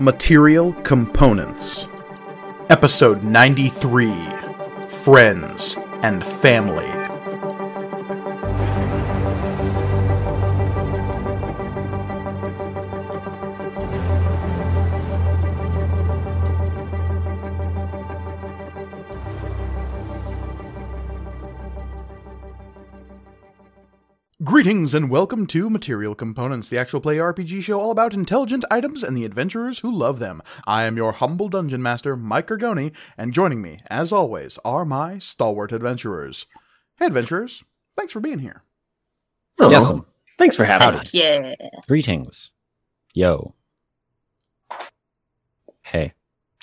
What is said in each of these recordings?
Material Components, Episode 93 Friends and Family. Greetings and welcome to Material Components, the actual play RPG show all about intelligent items and the adventurers who love them. I am your humble dungeon master, Mike Gargoni, and joining me, as always, are my stalwart adventurers. Hey, adventurers, thanks for being here. Oh, Yes. Thanks for having us. Yeah. Greetings. Yo. Hey.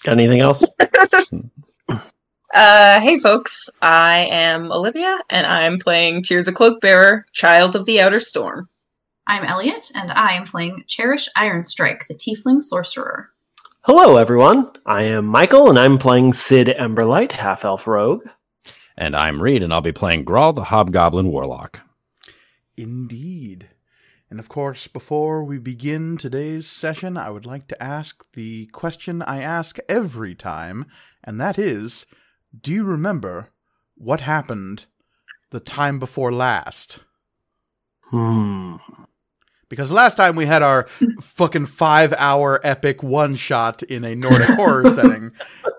Got anything else? Uh, hey, folks. I am Olivia, and I'm playing Tirza Cloakbearer, Child of the Outer Storm. I'm Elliot, and I am playing Cherish Ironstrike, the Tiefling Sorcerer. Hello, everyone. I am Michael, and I'm playing Sid Emberlight, half elf rogue. And I'm Reed, and I'll be playing Grawl the Hobgoblin Warlock. Indeed. And of course, before we begin today's session, I would like to ask the question I ask every time, and that is Do you remember what happened the time before last? Hmm. Because last time we had our fucking five hour epic one shot in a Nordic horror setting.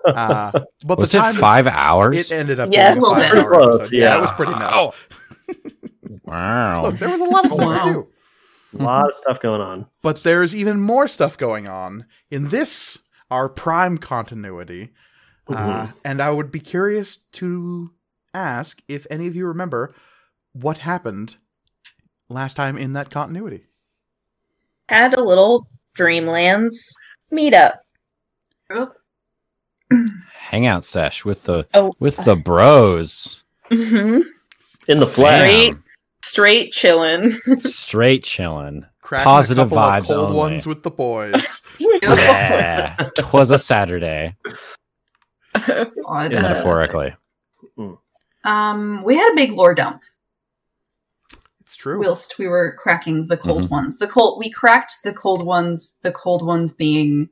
Uh, but Was the it time five hours? it ended up Yeah, being a a little five bit. hour Close. Yeah, yeah. it was pretty nuts. Wow. wow. Look, there was a lot of stuff Wow. to do. A lot of stuff going on. But there's even more stuff going on in this, our prime continuity. Uh, Mhm. and I would be curious to ask if any of you remember what happened last time in that continuity. Had a little Dreamlands meetup. Hangout sesh with the Oh, with the bros. hmm In the flesh. Great. Damn. straight chillin'. Straight chilling. Cracking Positive a vibes of cold only. ones with the boys. Yeah. Twas a Saturday, Odd. Yeah. metaphorically. Um, we had a big lore dump it's true. whilst we were cracking the cold Mhm. ones. The cold we cracked the cold ones. The cold ones being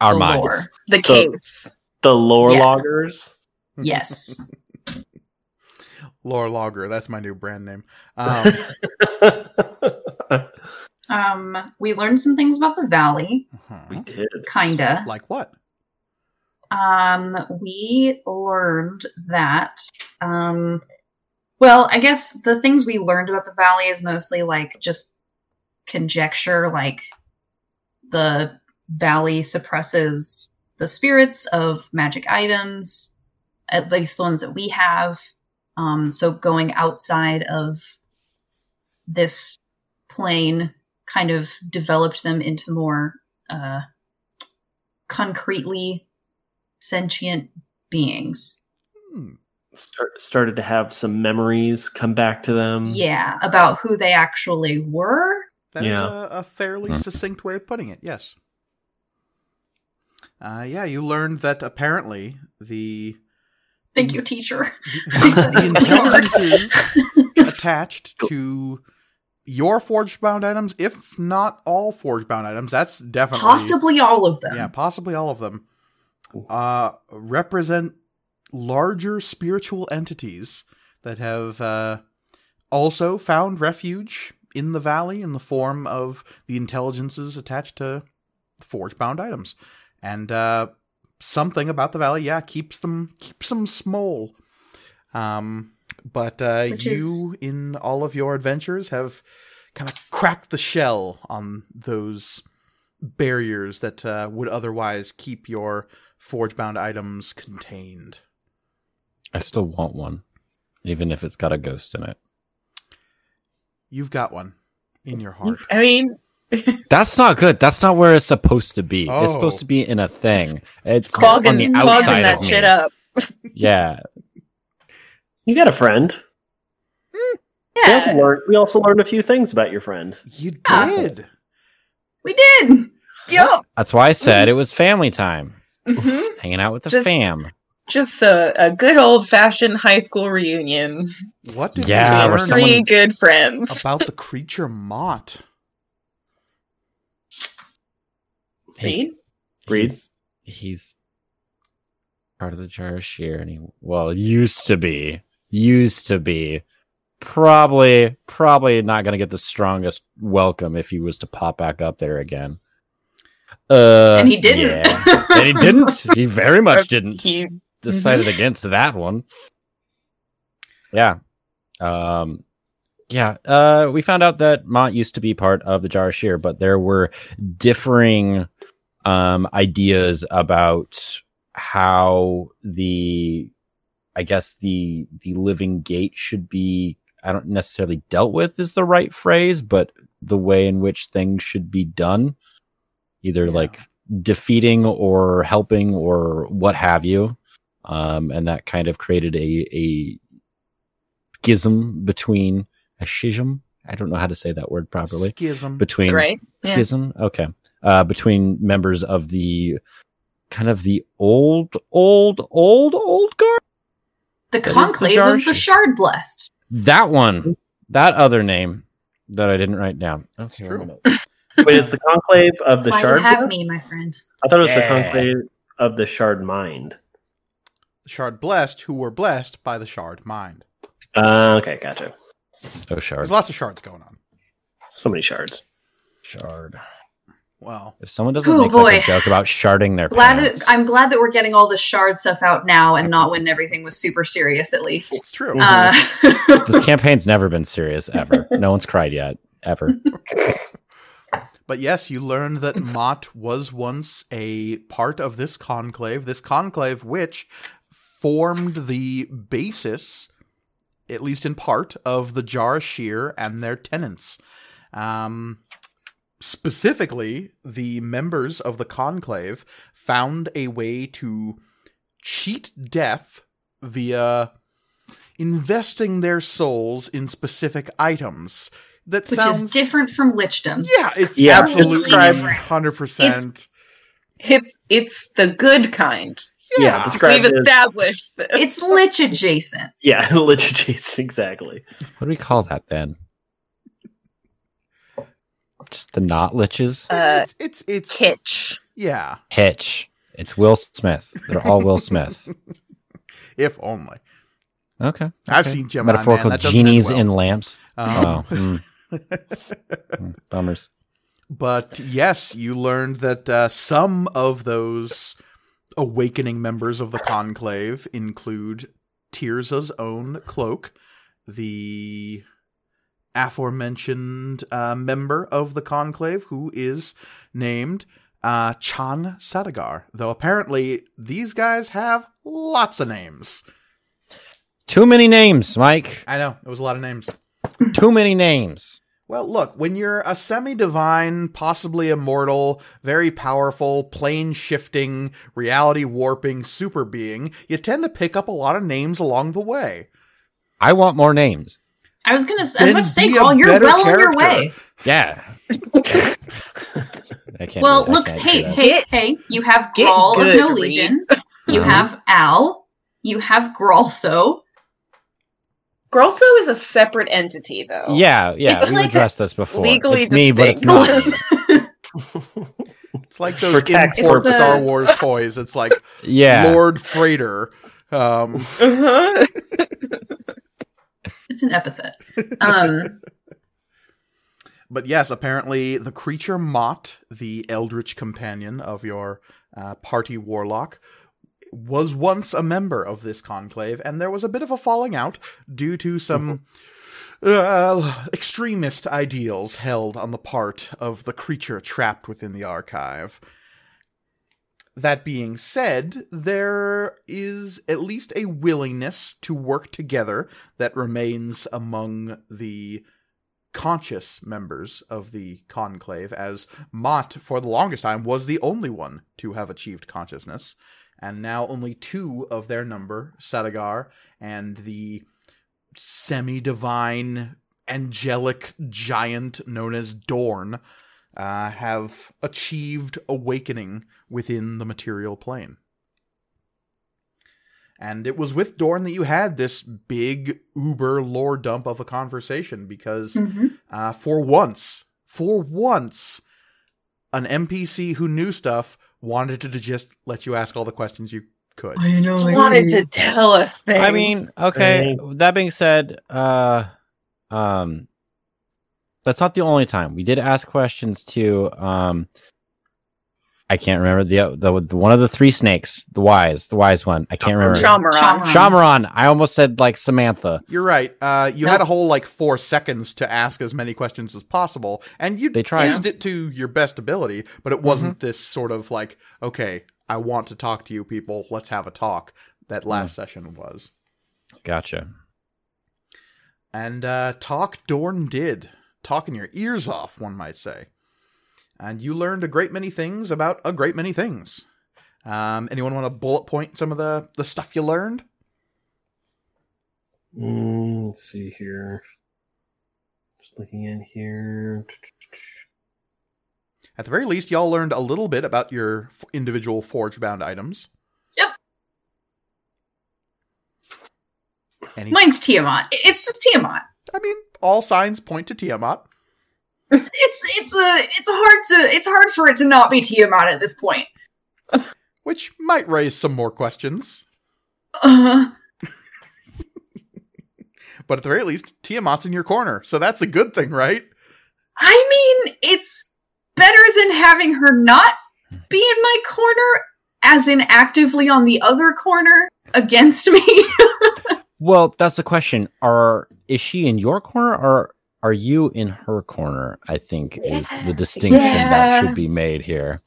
Our the minds. lore. the case. The lore Yeah. loggers. Yes. Lore Logger, that's my new brand name. Um, um, we learned some things about the valley. uh-huh. we did. Kinda. Like what? Um, we learned that, um, well, I guess the things we learned about the valley is mostly like just conjecture, like the valley suppresses the spirits of magic items, at least the ones that we have. Um, so going outside of this plane kind of developed them into more, uh, concretely sentient beings. Hmm. Start, started to have some memories come back to them. Yeah, about who they actually were. That is Yeah. a, a fairly Mhm. succinct way of putting it. Yes. Uh, yeah, you learned that apparently the Thank you, teacher. the, the intelligences attached to your forged bound items, if not all forged bound items, that's definitely Possibly all of them. yeah, possibly all of them, uh, represent larger spiritual entities that have uh, also found refuge in the valley in the form of the intelligences attached to forge bound items. And uh, something about the valley, yeah, keeps them keeps them small. Um, but uh, you, in all of your adventures, have kind of cracked the shell on those barriers that uh, would otherwise keep your forge bound items contained. I still want one, even if it's got a ghost in it. You've got one in your heart. I mean, That's not good. That's not where it's supposed to be. Oh. It's supposed to be in a thing. It's on clogging, the clogging outside that of me. shit up. Yeah. You got a friend. Mm, we also, Yeah, learned, we also learned a few things about your friend. You Awesome. did. we did. Yup. That's why I said it was family time. Hmm Hanging out with the Just- fam. Just a, a good old fashioned high school reunion. What did Yeah, we where learn someone- Three good friends. about the creature Mott? His, Reed? Breathe. He's, he's part of the Jar of and he well used to be, used to be. Probably, probably not going to get the strongest welcome if he was to pop back up there again. Uh, And he didn't. yeah. and he didn't. He very much didn't. He decided against that one. Yeah. Um yeah, uh we found out that Mott used to be part of the Jarashir, but there were differing um ideas about how the I guess the the living gate should be I don't necessarily dealt with is the right phrase, but the way in which things should be done. Either Yeah. like defeating or helping or what have you um, and that kind of created a a schism between a schism. I don't know how to say that word properly. Schism. Between right. Yeah. schism, okay, uh, between members of the kind of the old, old, old, old guard. the That is the conclave jar of the shard blessed. That one, that other name that I didn't write down. Okay, true. I'm gonna- Wait, it's the conclave of the That's why shard. you have Blast? me, my friend. I thought it was the conclave of the shard mind. the shard blessed, who were blessed by the shard mind. Uh, okay, gotcha. Oh, shard, There's lots of shards going on. So many shards. shard. Well, If someone doesn't Oh, make like a joke about sharding their Glad pants, it, I'm glad that we're getting all the shard stuff out now and not when everything was super serious, at least. it's true. Uh, this campaign's never been serious ever. no one's cried yet, ever. But yes, you learned that Mott was once a part of this conclave, this conclave which formed the basis, at least in part, of the Jarashir and their tenants. Um, specifically, the members of the conclave found a way to cheat death via investing their souls in specific items. That which sounds is different from lichdom. yeah, it's Yeah. absolutely Describe- hundred percent. It's it's the good kind. Yeah, described We've established this. It's lich adjacent. Yeah, lich adjacent, exactly. What do we call that then? Just the not liches? uh, it's it's it's kitsch. yeah. Hitch. It's Will Smith. They're all Will Smith. If only Okay. I've okay. seen Gemini Metaphorical Man. That doesn't end genies well. in lamps. Um, oh, mm, bummers. but yes, you learned that uh, some of those awakening members of the conclave include Tirza's own cloak, the aforementioned uh, member of the conclave who is named uh, Chan Sadagar. Though apparently these guys have lots of names. Too many names, Mike. I know it was a lot of names. Too many names. Well, look, when you're a semi divine, possibly immortal, very powerful, plane shifting, reality warping super being, you tend to pick up a lot of names along the way. I want more names. I was gonna. I was Then about to say, be a you're better well on your way. Yeah. I can't. Well, do- I look, can't hey, hey, Get- hey! You have get Grawl of No Reed. Legion. You Uh-huh. have Al. You have Gralso. Grolso is a separate entity, though. Yeah, yeah. It's We've like addressed this before. legally it's me, but it's distinct. not. It's like those For tax import purposes. Star Wars toys. It's like Yeah. Lord Freighter. Um, Uh-huh. It's an epithet. Um, but yes, apparently the creature Mott, the eldritch companion of your uh, party warlock, was once a member of this conclave, and there was a bit of a falling out due to some uh, extremist ideals held on the part of the creature trapped within the archive. That being said, there is at least a willingness to work together that remains among the conscious members of the conclave, as Mott, for the longest time, was the only one to have achieved consciousness, and now only two of their number, Sadagar and the semi divine angelic giant known as Dorn, uh, have achieved awakening within the material plane. And it was with Dorn that you had this big uber lore dump of a conversation because mhm. uh, for once, for once, an NPC who knew stuff wanted to just let you ask all the questions you could. I know. Just wanted to tell us things. I mean, okay. That being said, uh, um, that's not the only time we did ask questions to. Um, I can't remember the, the the one of the three snakes, the wise, the wise one. I can't remember. Shamaran. Shamaran. Shamaran. I almost said like Samantha. You're right. Uh, you Nope. had a whole like four seconds to ask as many questions as possible, and you They tried. used it to your best ability. But it wasn't this sort of like, okay, I want to talk to you, people. Let's have a talk. That last session was, Gotcha. and uh, talk Dorn did talking your ears off, one might say. And you learned a great many things about a great many things. Um, anyone want to bullet point some of the the stuff you learned? Mm, let's see here. Just looking in here. At the very least, y'all learned a little bit about your f- individual forge bound items. Yep. Any, Mine's Tiamat. It's just Tiamat. I mean, all signs point to Tiamat. It's it's a it's hard to it's hard for it to not be Tiamat at this point. which might raise some more questions. Uh, But at the very least, Tiamat's in your corner, so that's a good thing, right? I mean, it's better than having her not be in my corner, as in actively on the other corner against me. Well, that's the question. Are is she in your corner or are you in her corner? I think is the distinction that should be made here.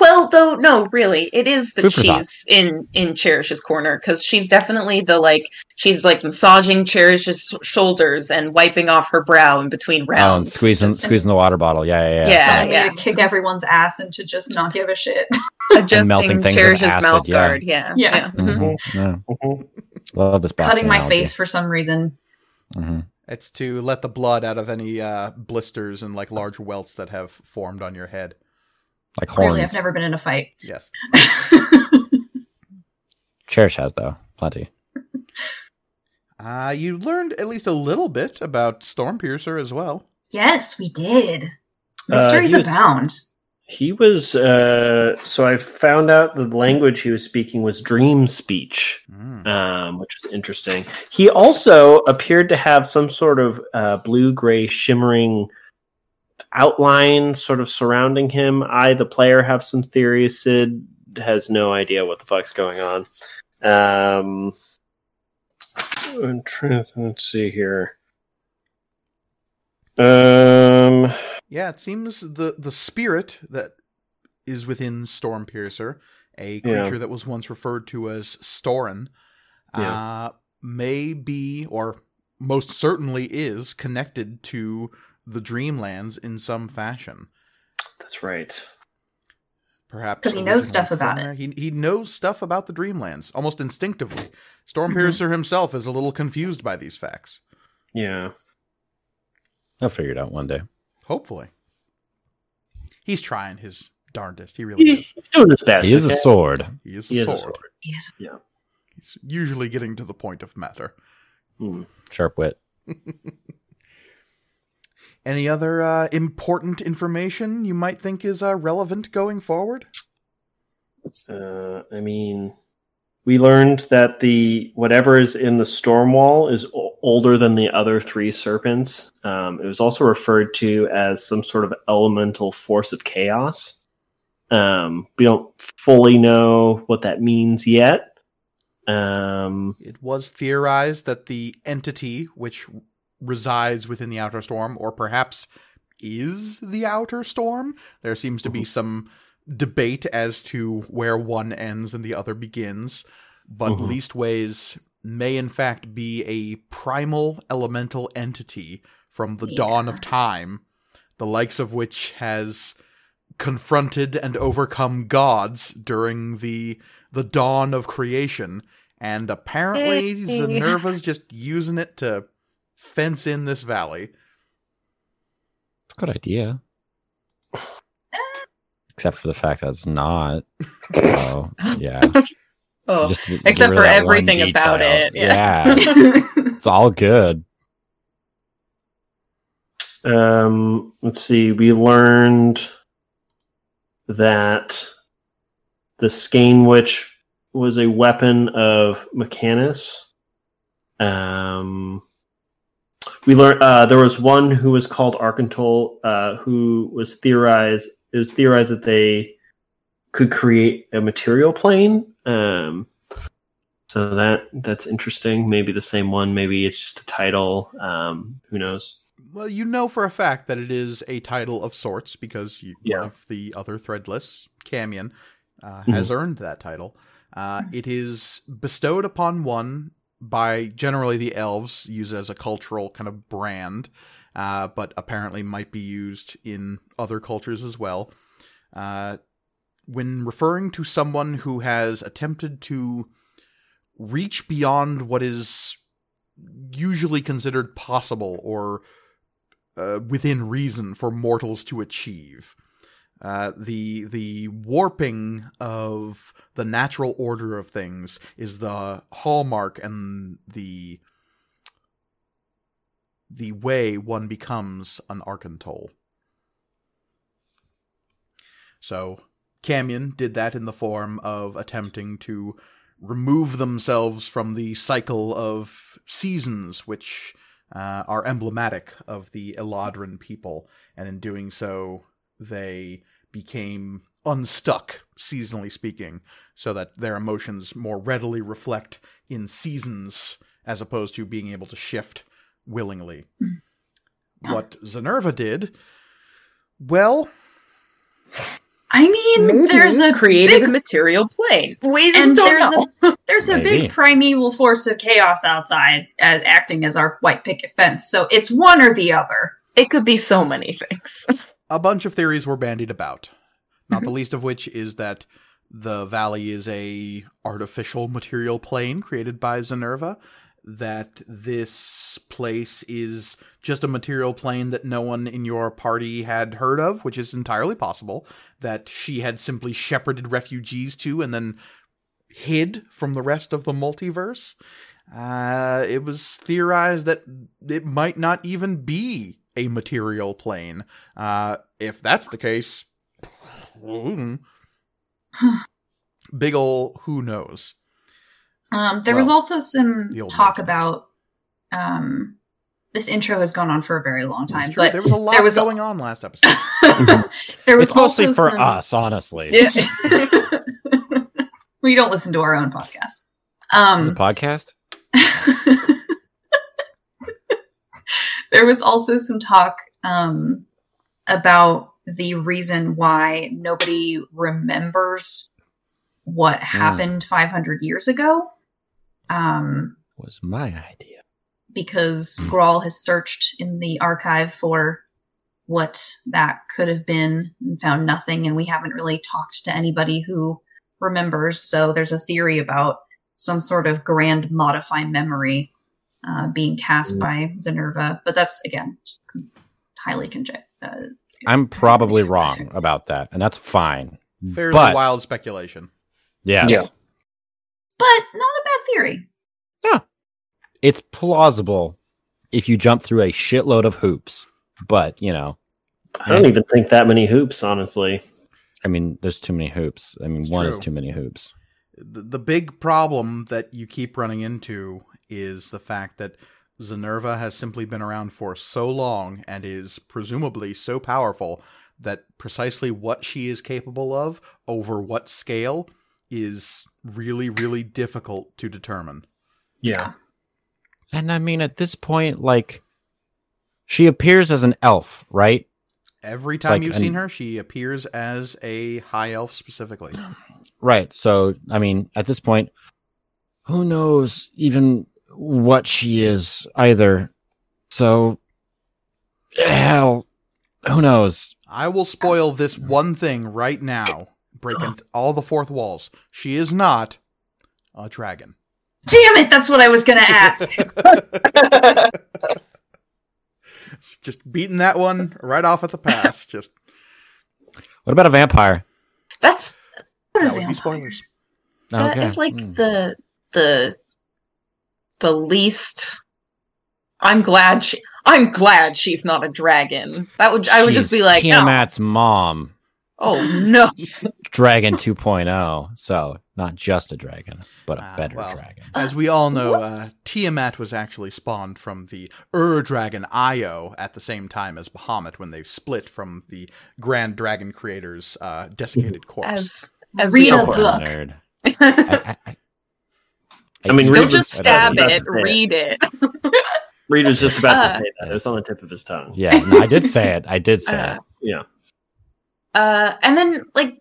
Well, though, no, really, it is that Food for thought. she's in in Cherish's corner because she's definitely the like she's like massaging Cherish's shoulders and wiping off her brow in between rounds, Oh, and squeezing Just squeezing the water bottle. Yeah, yeah, yeah. Yeah, Telling yeah. to kick everyone's ass and to just not give a shit. adjusting melting things Cherish's acid, mouth yeah. guard. Yeah, Yeah. Yeah. Mhm. Love this. Cutting my analogy. face for some reason. Mhm. It's to let the blood out of any uh, blisters and like large welts that have formed on your head. Like horns. Clearly. I've never been in a fight. Yes. Cherish has though plenty. Uh, you learned at least a little bit about Stormpiercer as well. yes, we did. Uh, Mysteries was- abound. He was uh so I found out the language he was speaking was dream speech. Mm. um, which was interesting. He also appeared to have some sort of uh, blue gray shimmering outline sort of surrounding him. I, the player, have some theories. Sid has no idea what the fuck's going on. Um, I'm trying to- let's see here. Um, Yeah, it seems the the spirit that is within Stormpiercer, a Yeah. creature that was once referred to as Storin, uh, may be or most certainly is connected to the Dreamlands in some fashion. that's right. Perhaps because he knows stuff about from it. He he knows stuff about the Dreamlands almost instinctively. Mm-hmm. Stormpiercer himself is a little confused by these facts. Yeah. I'll figure it out one day. Hopefully, he's trying his darndest. He really He- is. He's doing his best. He is a sword. He is a He is sword. a sword. Yes. He's usually getting to the point of matter. Hmm. Sharp wit. Any other uh, important information you might think is uh, relevant going forward? Uh, I mean, we learned that the whatever is in the storm wall is o- older than the other three serpents. Um, it was also referred to as some sort of elemental force of chaos. Um, we don't fully know what that means yet. Um, It was theorized that the entity which resides within the outer storm, or perhaps is the outer storm, there seems to be some debate as to where one ends and the other begins, but Mhm. Leastways may in fact be a primal elemental entity from the Yeah. dawn of time, the likes of which has confronted and overcome gods during the the dawn of creation and apparently Hey. Zenerva's just using it to fence in this valley. Good idea. Except for the fact that it's not. So yeah. Oh, Just except for everything about it, yeah. yeah. It's all good. Um, let's see. We learned that the Skein Witch was a weapon of Mechanus. Um, we learned uh, there was one who was called Archantol, uh, who was theorized. It was theorized that they could create a material plane. Um, so that that's interesting. Maybe the same one. Maybe it's just a title. Um, who knows? Well, you know for a fact that it is a title of sorts because you, Yeah. one of the other threadless, Camion, uh, has earned that title. Uh, it is bestowed upon one by generally the elves, used as a cultural kind of brand, uh, but apparently might be used in other cultures as well. Uh, when referring to someone who has attempted to reach beyond what is usually considered possible or uh, within reason for mortals to achieve. Uh, the the warping of the natural order of things is the hallmark and the the way one becomes an Archantol. So Camion did that in the form of attempting to remove themselves from the cycle of seasons, which uh, are emblematic of the Eladrin people, and in doing so, they became unstuck, seasonally speaking, so that their emotions more readily reflect in seasons as opposed to being able to shift willingly. Yeah. What Zenerva did, well, I mean, Maybe there's a created big, a material plane. We just and don't there's know. a there's a Maybe. big primeval force of chaos outside, uh, acting as our white picket fence. So it's one or the other. It could be so many things. a bunch of theories were bandied about, not the least of which is that the valley is a artificial material plane created by Zenerva, that this place is just a material plane that no one in your party had heard of, which is entirely possible, that she had simply shepherded refugees to and then hid from the rest of the multiverse. Uh, it was theorized that it might not even be a material plane. Uh, if that's the case, hmm, big ol' who knows. Um, there was also some the old talk about. Um, this intro has gone on for a very long time, true, but there was a lot there was a- going on last episode. there was It's mostly for some- us, honestly. Yeah. we don't listen to our own podcast. Is it a Um, podcast? there was also some talk um, about the reason why nobody remembers what happened 500 years ago. Um, Was my idea. because Grawl has searched in the archive for what that could have been and found nothing, and we haven't really talked to anybody who remembers. So there's a theory about some sort of grand modify memory uh, being cast Mm. by Zenerva, but that's again just highly conject. Uh, I'm probably wrong about that, and that's fine. Fairly But- wild speculation. Yes. Yeah. but not a bad theory. It's plausible if you jump through a shitload of hoops. But, you know, I don't even think that many hoops, honestly. I mean, there's too many hoops. I mean, It's one is too many hoops. The, the big problem that you keep running into is the fact that Zenerva has simply been around for so long and is presumably so powerful that precisely what she is capable of over what scale is really, really difficult to determine. Yeah. And I mean, at this point, like, she appears as an elf, right? Every time like you've an- seen her, she appears as a high elf specifically. Right. So, I mean, at this point, who knows even what she is either. So, hell, who knows? I will spoil this one thing right now, breaking all the fourth walls. She is not a dragon. Damn it! That's what I was going to ask. Just beating that one right off at the pass. Just What about a vampire? That's What a that would be vampire. spoilers. that Okay. is like Hmm. the the the least. I'm glad she. I'm glad she's not a dragon. That would I would just be like, no. Mom. Oh no! Dragon 2.0. So not just a dragon, but a Ah, better well. dragon. As we all know, uh, Tiamat was actually spawned from the Ur Dragon Io at the same time as Bahamut when they split from the Grand Dragon creator's uh, desiccated corpse. As as Read a all book. Nerd. I, I, I, I mean, Don't Reed just stab I it. about to say Read it. Reed was just about Uh, to say that. It was on the tip of his tongue. yeah, no, I did say it. I did say Uh, it. Yeah. Uh, and then like,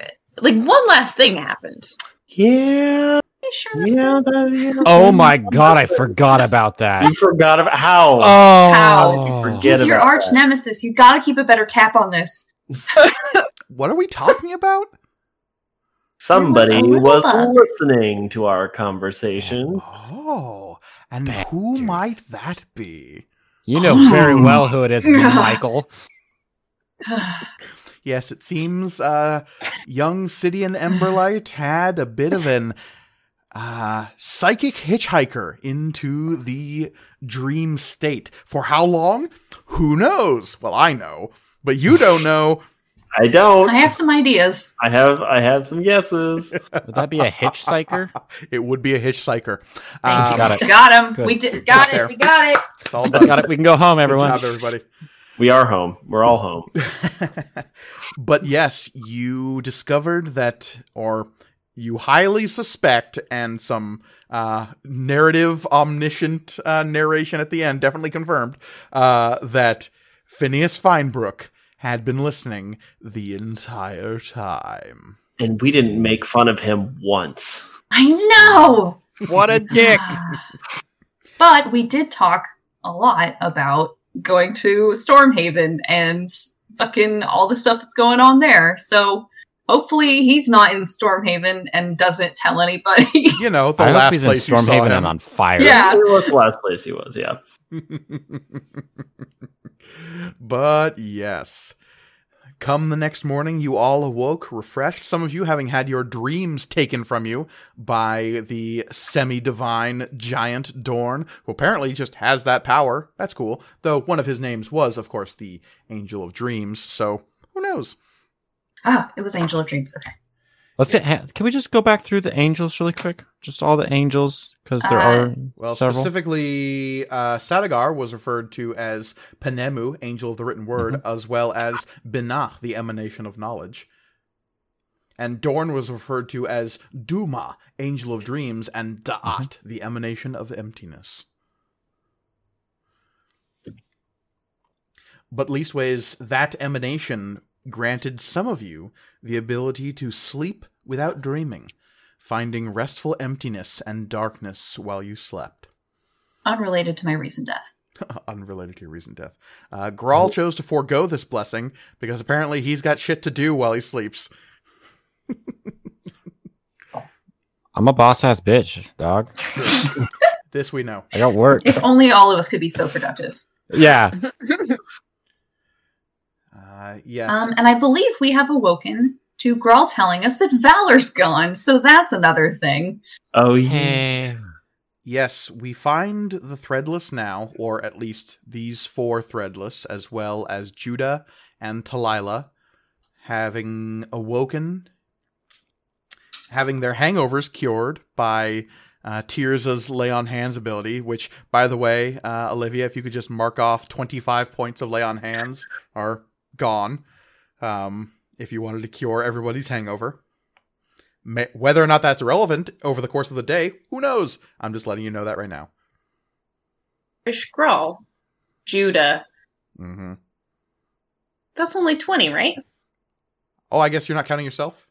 uh, like one last thing happened. Yeah. Sure that's Yeah. That, yeah. Oh my god, I forgot about that. You forgot about how. Oh, How? Forget He's your about arch that. nemesis. You gotta keep a better cap on this. What are we talking about? Somebody was was listening to our conversation. Oh, and Bad who dude. might that be? You know very well who it is, Michael. Yes, it seems uh, young Sidian Emberlight had a bit of an uh, psychic hitchhiker into the dream state. For how long? Who knows? Well, I know, but you don't know. I don't. I have some ideas. I have. I have some guesses. Would that be a hitchhiker? It would be a hitchhiker. Thank Um. Got it. Got him. Good. We did. Got There. it. We got it. It's all done. Got it. We can go home, everyone. Good job, everybody. We are home. We're all home. but yes, you discovered that, or you highly suspect, and some uh, narrative omniscient uh, narration at the end definitely confirmed uh, that Phineas Feinbrook had been listening the entire time. And we didn't make fun of him once. I know. What a dick. but we did talk a lot about going to Stormhaven and fucking all the stuff that's going on there. So hopefully he's not in Stormhaven and doesn't tell anybody. You know, the I last he's place you saw Stormhaven him. and on fire. Yeah. Was the last place he was. Yeah. but yes. Come the next morning, you all awoke refreshed, some of you having had your dreams taken from you by the semi divine giant Dorn, who apparently just has that power. That's cool. Though one of his names was, of course, the Angel of Dreams, so who knows? ah, it was Angel of Dreams. Okay. Let's get. ha- Can we just go back through the angels really quick? Just all the angels, because there Uh, are Well, several. specifically, uh, Sadagar was referred to as Penemu, Angel of the Written Word, as well as Binah, the Emanation of Knowledge. And Dorn was referred to as Duma, Angel of Dreams, and Da'at, the Emanation of Emptiness. But leastways, that emanation granted some of you the ability to sleep without dreaming, finding restful emptiness and darkness while you slept. Unrelated to my recent death. Unrelated to your recent death. Uh, Grawl chose to forego this blessing because apparently he's got shit to do while he sleeps. I'm a boss ass bitch, dog. This we know. I got work. If only all of us could be so productive. yeah. Uh, yes. Um, and I believe we have awoken to Grawl telling us that Valor's gone. So that's another thing. Oh yeah. Yes, we find the threadless now, or at least these four threadless, as well as Judah and Talila, having awoken, having their hangovers cured by uh, Tirza's lay on hands ability. Which, by the way, uh, Olivia, if you could just mark off twenty-five points of lay on hands are gone. Um, if you wanted to cure everybody's hangover. Ma- Whether or not that's relevant over the course of the day, who knows? I'm just letting you know that right now. Scrawl, Judah. hmm That's only twenty, right? Oh, I guess you're not counting yourself.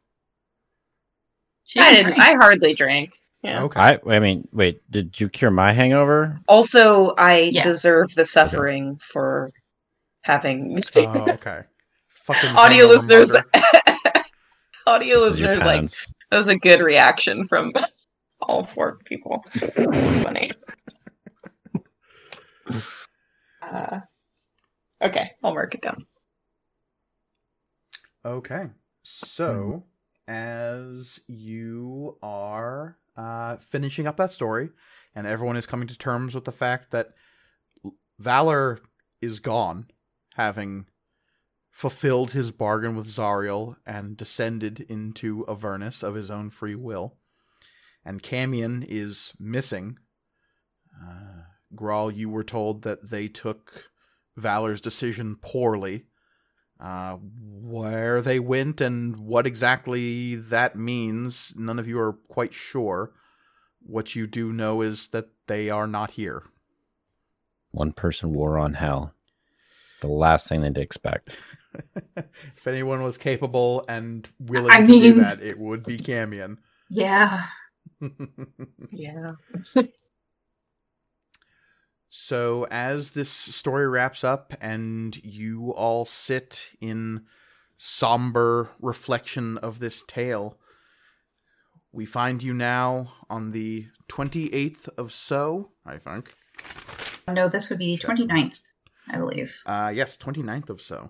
She I didn't didn't. drink. I hardly drank. Yeah. Okay. I. I mean, wait. Did you cure my hangover? Also, I Yeah. deserve the suffering for having Oh, okay. Fucking audio listeners. audio This listeners, like that was a good reaction from all four people. Funny. Uh, okay, I'll mark it down. Okay. So, as you are uh, finishing up that story, and everyone is coming to terms with the fact that Valor is gone, having fulfilled his bargain with Zariel and descended into Avernus of his own free will. And Camion is missing. Uh, Grawl, you were told that they took Valor's decision poorly. Uh, where they went and what exactly that means, none of you are quite sure. What you do know is that they are not here. One person wore on hell. The last thing they'd expect. if anyone was capable and willing I to do mean- that, it would be Camion. Yeah. Yeah. so, as this story wraps up and you all sit in somber reflection of this tale, we find you now on the 28th of So, I think. No, this would be the 29th, I believe. Uh, yes, 29th of So.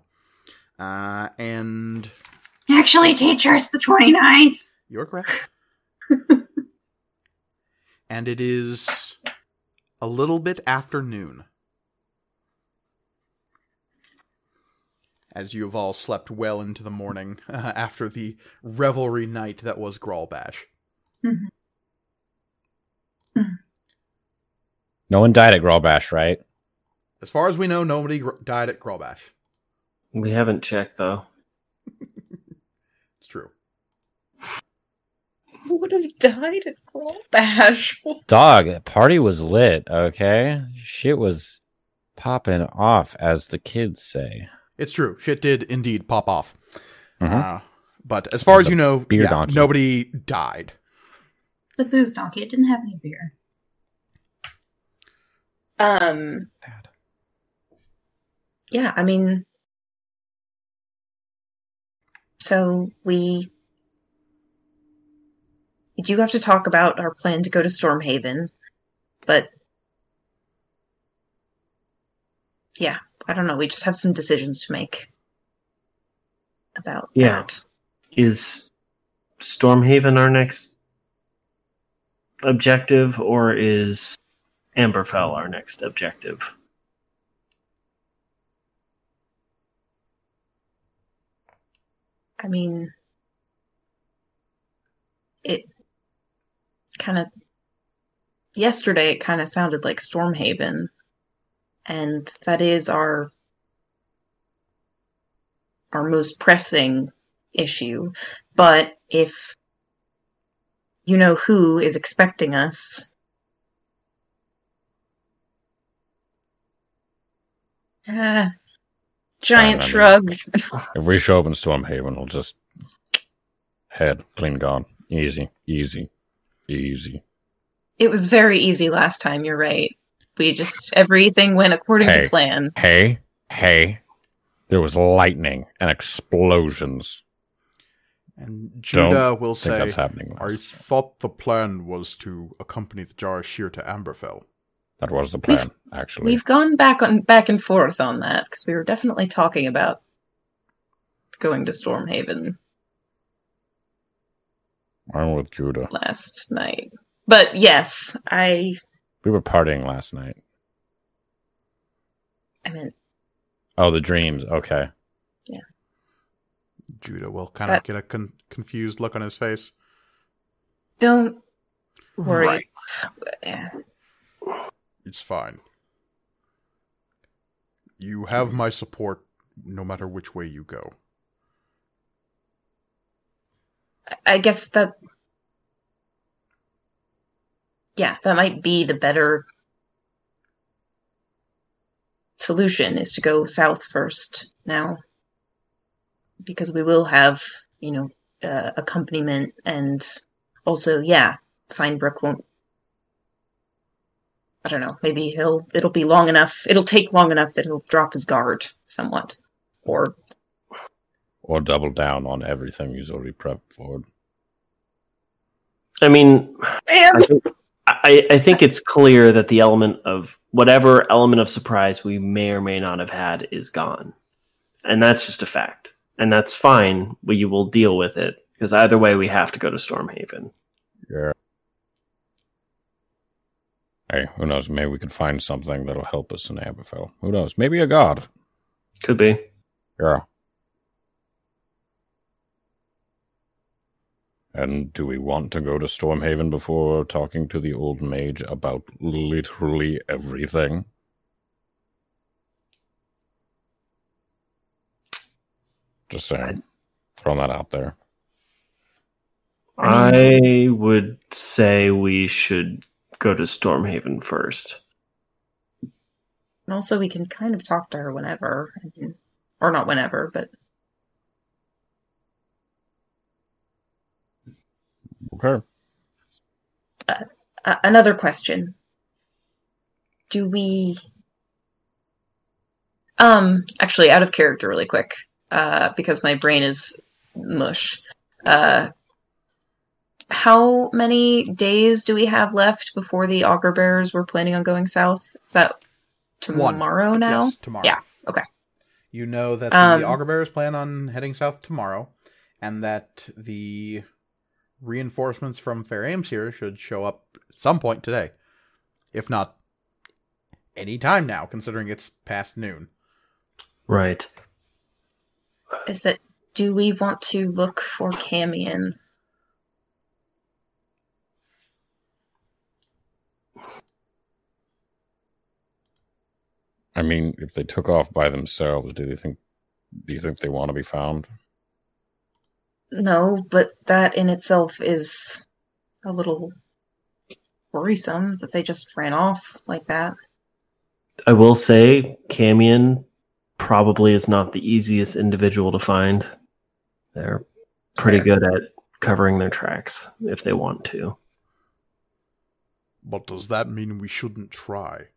Uh, and Actually, teacher, it's the 29th. You're correct. and it is a little bit after noon. As you have all slept well into the morning uh, after the revelry night that was Grawlbash. No one died at Grawlbash, right? As far as we know, nobody gr- died at Grawlbash. We haven't checked though. It's true. Who would have died at Bash? Dog, that party was lit, okay? Shit was popping off, as the kids say. It's true. Shit did indeed pop off. Mhm. Uh, but as far as you know, beer yeah, nobody died. It's a booze donkey. It didn't have any beer. Um. Bad. Yeah, I mean. So we. We do have to talk about our plan to go to Stormhaven, but. Yeah, I don't know. We just have some decisions to make about Yeah. that. Is Stormhaven our next objective, or is Amberfell our next objective? I mean, it kind of yesterday it kind of sounded like Stormhaven, and that is our our most pressing issue. But if you know who is expecting us, ah, giant I mean- shrug. If we show up in Stormhaven, we'll just head clean gone. Easy, easy, easy. It was very easy last time. You're right. We just everything went according Hey. to plan. Hey, hey, there was lightning and explosions. And Judah will I think say, that's happening. I thought the plan was to accompany the Jarashir to Amberfell. That was the plan, actually. We've gone back on back and forth on that because we were definitely talking about going to Stormhaven I'm with Judah. last night. But yes, I We were partying last night. I mean Oh, the dreams. Okay. Yeah. Judah will kind That- of get a con- confused look on his face. don't worry. Right. It's fine. You have my support no matter which way you go. I- guess that yeah, that might be the better solution is to go south first now because we will have you know uh, accompaniment and also yeah Feinbrook won't I don't know maybe he'll it'll be long enough it'll take long enough that he'll drop his guard somewhat or Or double down on everything he's already prepped for. I mean, I think, I, I think it's clear that the element of whatever element of surprise we may or may not have had is gone. And that's just a fact. And that's fine. We will deal with it because either way, we have to go to Stormhaven. Yeah. Hey, who knows? Maybe we could find something that'll help us in Amberfell. Who knows? Maybe a god. Could be. Yeah. And do we want to go to Stormhaven before talking to the old mage about literally everything? Just saying. Throwing that out there. I would say we should go to Stormhaven first. And also, we can kind of talk to her whenever, I mean, or not whenever, but Okay. uh, another question: Do we? Um, actually, out of character, really quick, uh, because my brain is mush. Uh, how many days do we have left before the auger bearers were planning on going south? Is that One. tomorrow now? Yes, tomorrow. Yeah, okay. You know that the Um, auger bearers plan on heading south tomorrow, and that the reinforcements from Fair here should show up at some point today, if not any time now, considering it's past noon. Right. Is that do we want to look for Camion? I mean, if they took off by themselves, do you think do you think they want to be found? No, but that in itself is a little worrisome that they just ran off like that. I will say Camion probably is not the easiest individual to find. They're pretty Fair. good at covering their tracks if they want to. But does that mean we shouldn't try?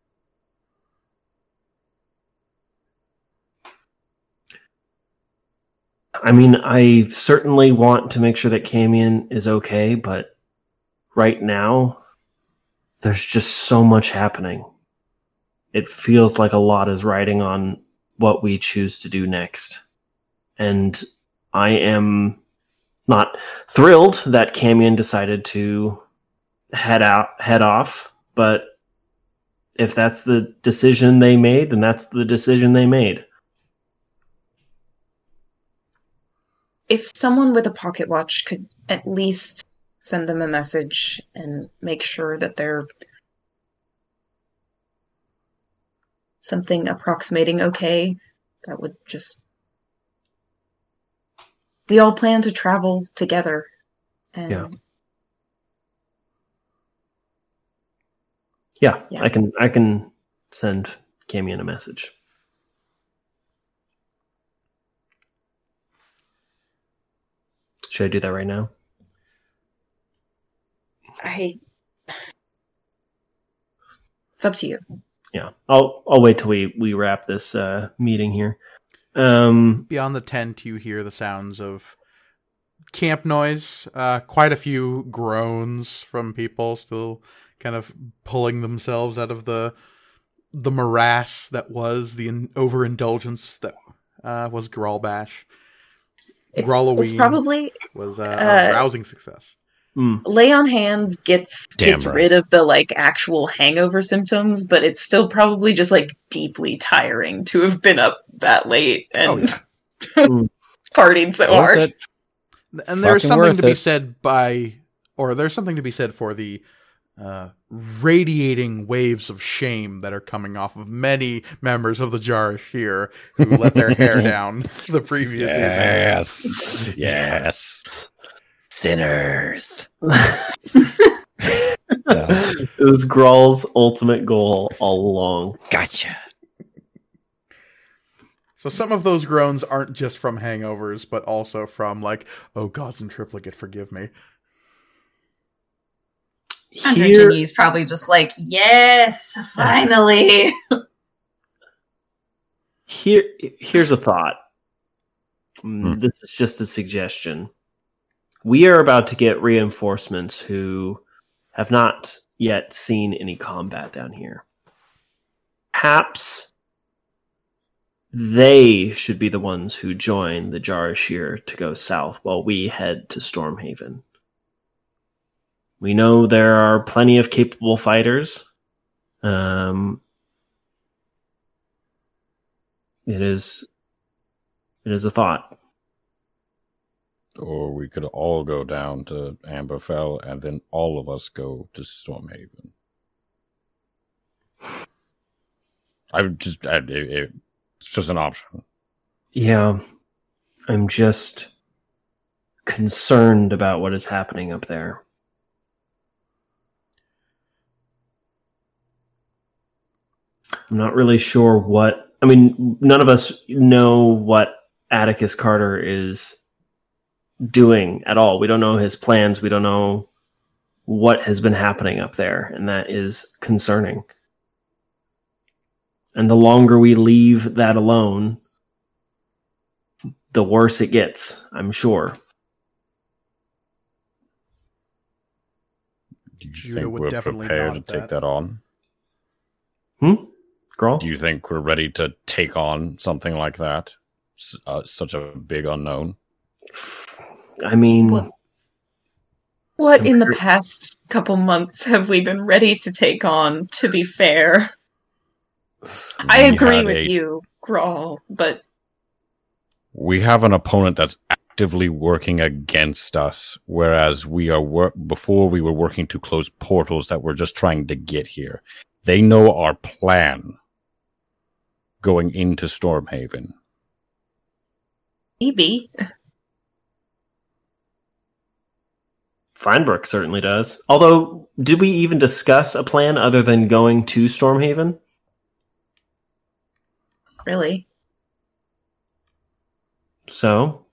I mean, I certainly want to make sure that Camion is okay, but right now, there's just so much happening. It feels like a lot is riding on what we choose to do next. And I am not thrilled that Camion decided to head out, head off, but if that's the decision they made, then that's the decision they made. If someone with a pocket watch could at least send them a message and make sure that they're something approximating okay, that would just. We all plan to travel together. And Yeah. Yeah, Yeah. I can I can send Camion a message. Should I do that right now? I. It's up to you. Yeah, I'll I'll wait till we we wrap this uh, meeting here. Um, Beyond the tent, you hear the sounds of camp noise. Uh, quite a few groans from people still kind of pulling themselves out of the the morass that was the in- overindulgence that uh, was Gralbash. It's, it's probably Was uh, Uh, a rousing success. mm, lay on hands gets Damn gets right. rid of the like actual hangover symptoms, but it's still probably just like deeply tiring to have been up that late and Oh, yeah. Mm. partied so Worth hard. it. And there's Fucking something worth to be it. said by, or there's something to be said for the uh, radiating waves of shame that are coming off of many members of the Jarashir who let their hair down the previous evening. Yes. yes. Sinners. Yeah. it was Grawl's ultimate goal all along. Gotcha. So some of those groans aren't just from hangovers, but also from like, oh gods in triplicate, forgive me. Andre Here, Ginny's probably just like, yes, finally. here, here's a thought. Mm, Hmm. This is just a suggestion. We are about to get reinforcements who have not yet seen any combat down here. Perhaps they should be the ones who join the Jarashir to go south while we head to Stormhaven. We know there are plenty of capable fighters. Um, it is it is a thought. Or we could all go down to Amberfell and then all of us go to Stormhaven. I would just, I, it- it's just an option. Yeah. I'm just concerned about what is happening up there. I'm not really sure what. I mean, none of us know what Atticus Carter is doing at all. We don't know his plans. We don't know what has been happening up there, and that is concerning. And the longer we leave that alone, the worse it gets, I'm sure. Do you Judah think we're prepared to nod take that. that on? Hmm? Grawl? Do you think we're ready to take on something like that? S- Uh, such a big unknown. I mean, What- What in the past couple months have we been ready to take on, to be fair? I agree with a- you, Grawl, but We have an opponent that's actively working against us, whereas we are wor- before we were working to close portals that were just trying to get here. They know our plan going into Stormhaven. maybe. Feinbrook certainly does. Although, did we even discuss a plan other than going to Stormhaven? Really. So,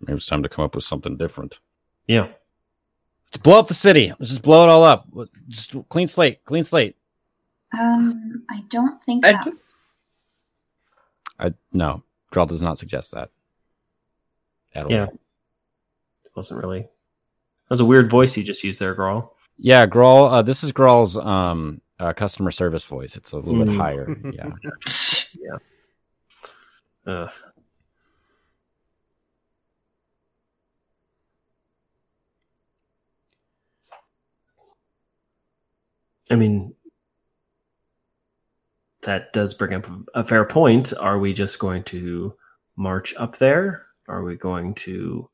Maybe it's time to come up with something different. yeah. Let's blow up the city. Let's just blow it all up. Just clean slate. Clean slate. Um, I don't think I that's just- I no. Grawl does not suggest that. At Yeah. all. It wasn't really. That was a weird voice you just used there, Grawl. Yeah, Grawl. Uh, this is Grawl's um, uh, customer service voice. It's a little bit Mm. higher. Yeah. Ugh. I mean, that does bring up a fair point. Are we just going to march up there? Are we going to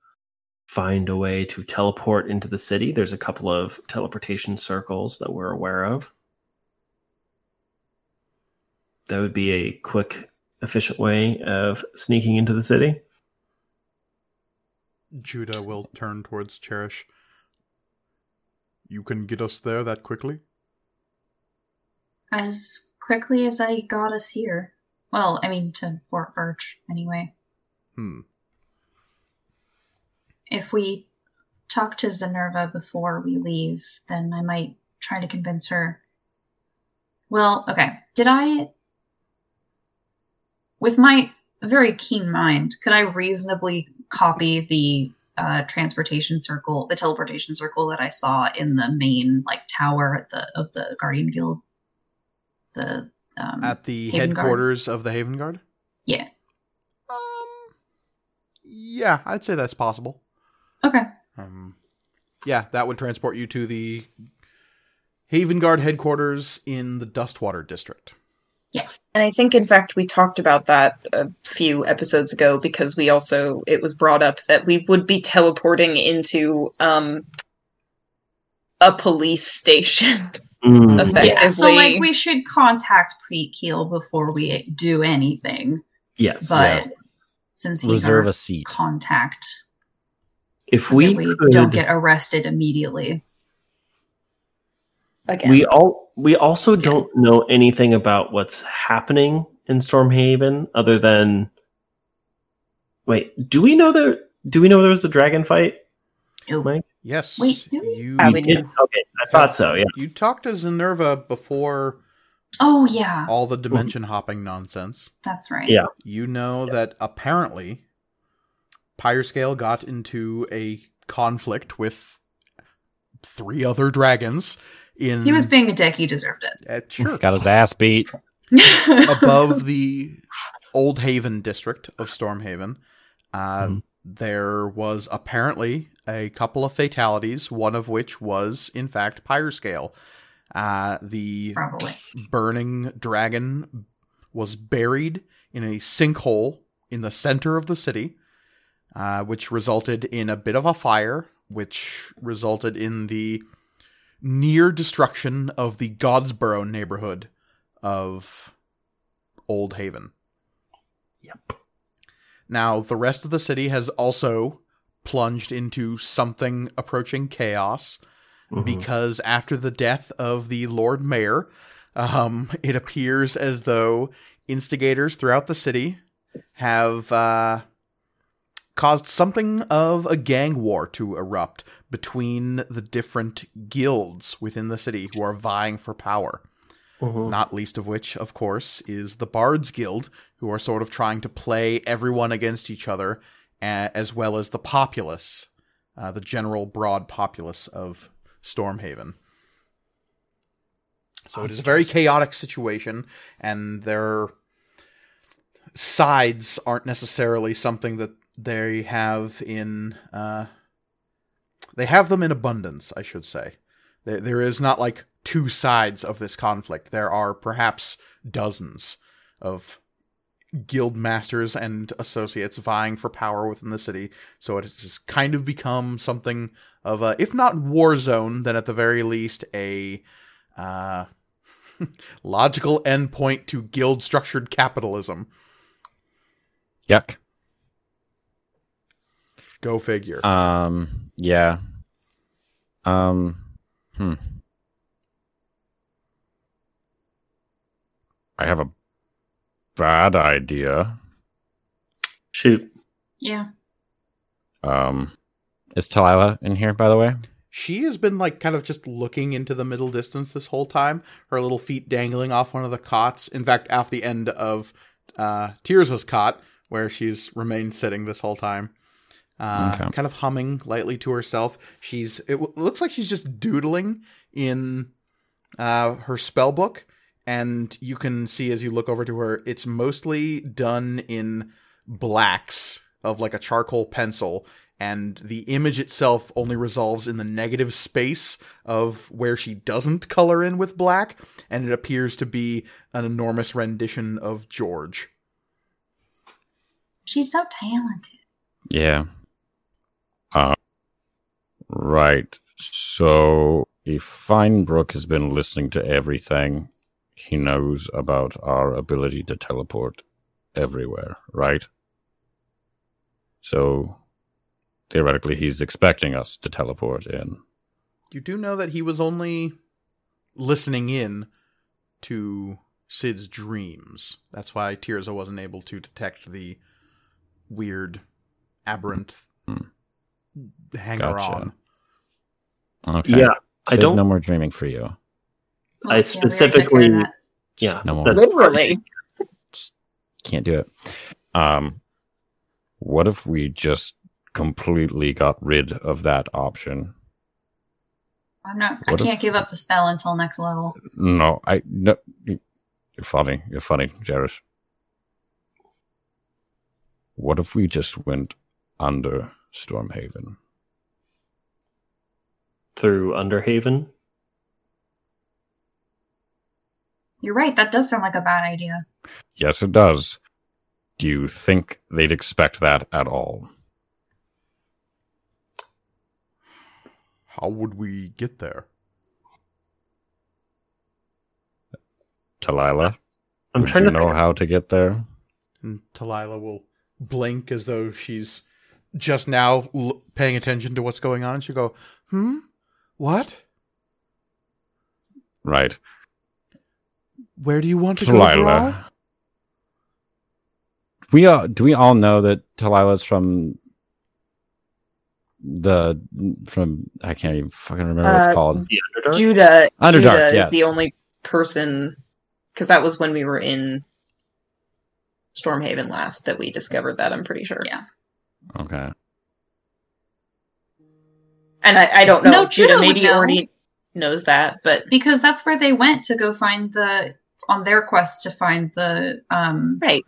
find a way to teleport into the city? There's a couple of teleportation circles that we're aware of. That would be a quick, efficient way of sneaking into the city. Judah will turn towards Cherish. You can get us there that quickly? As quickly as I got us here. Well, I mean to Fort Birch anyway. Hmm. If we talk to Zenerva before we leave, then I might try to convince her. Well, okay. Did I with my very keen mind, could I reasonably copy the uh, transportation circle, the teleportation circle that I saw in the main like tower at the of the Guardian Guild? The um, At the Haven Guard? headquarters of the Haven Guard? yeah. Um, yeah, I'd say that's possible. Okay. Um, yeah, that would transport you to the Haven Guard headquarters in the Dustwater district. Yeah. And I think, in fact, we talked about that a few episodes ago because we also, it was brought up that we would be teleporting into um, a police station. Mm. Effectively. Yeah, so like we should contact Preet Keel before we do anything. Yes. But since he's Reserve a seat. contact, if so we, we could, don't get arrested immediately. Again. we all we also don't know anything about what's happening in Stormhaven other than wait, do we know there do we know there was a dragon fight? Nope. Mike? Yes. Wait, do we? you, We we did? Okay, I thought so, yeah. you talked to Zenerva before Oh yeah, all the dimension hopping nonsense. that's right. Yeah. You know Yes. that apparently Pyrescale got into a conflict with three other dragons in He was being a dick. He deserved it. uh, sure Got his ass beat. above the Old Haven district of Stormhaven. Uh, Mhm. There was apparently a couple of fatalities, one of which was, in fact, Pyrescale. Uh, the Probably. burning dragon was buried in a sinkhole in the center of the city. uh, which resulted in a bit of a fire, which resulted in the near destruction of the Godsboro neighborhood of Old Haven. Yep. Now, the rest of the city has also plunged into something approaching chaos Mhm. because after the death of the Lord Mayor, um, it appears as though instigators throughout the city have uh, caused something of a gang war to erupt between the different guilds within the city who are vying for power. Mhm. Not least of which, of course, is the Bards Guild, who are sort of trying to play everyone against each other, as well as the populace, uh, the general broad populace of Stormhaven. So it is a very chaotic situation, and their sides aren't necessarily something that they have in. Uh, they have them in abundance, I should say. There, there is not like two sides of this conflict. There are perhaps dozens of guild masters and associates vying for power within the city. So it has kind of become something of a, if not war zone, then at the very least a uh, logical endpoint to guild structured capitalism. Yuck. Go figure. Um. Yeah. Um. Hmm. I have a bad idea. Shoot. Yeah. Um. Is Talila in here, by the way? she has been like kind of just looking into the middle distance this whole time, her little feet dangling off one of the cots. In fact, off the end of uh, Tirza's cot, where she's remained sitting this whole time. Uh, Okay. Kind of humming lightly to herself. She's. It w- looks like she's just doodling in uh, her spell book, and you can see as you look over to her, it's mostly done in blacks of like a charcoal pencil, and the image itself only resolves in the negative space of where she doesn't color in with black, and it appears to be an enormous rendition of George. She's so talented. Yeah. Uh. Right. So if Feinbrook has been listening to everything, he knows about our ability to teleport everywhere, right? So theoretically, he's expecting us to teleport in. You do know that he was only listening in to Sid's dreams. That's why Tirza wasn't able to detect the weird, aberrant Hmm. Hanger on. Okay. Yeah. I don't. No more dreaming for you. I yeah, we already took care of specifically- that. Yeah. No more. that- Literally. Can't do it. Um. What if we just completely got rid of that option? I'm not. What I can't if- give up the spell until next level. No, I no. You're funny. You're funny, Jarrett. What if we just went under Stormhaven? through Underhaven. You're right. That does sound like a bad idea. Yes, it does. Do you think they'd expect that at all? How would we get there? Talila, I'm would trying you to know think. how to get there? And Talila will blink as though she's just now l- paying attention to what's going on. And she'll go, Hmm? What? Right. Where do you want to go, Grawl? We all, do we all know that Talila's from the from I can't even fucking remember what Uh, it's called. The Underdark? Judah, Underdark, Judah yes. is the only person because that was when we were in Stormhaven last that we discovered that. I'm pretty sure. Yeah. Okay. And I, I don't know. No, Judah Judah maybe know. already knows that, but Because that's where they went to go find the on their quest to find the um right.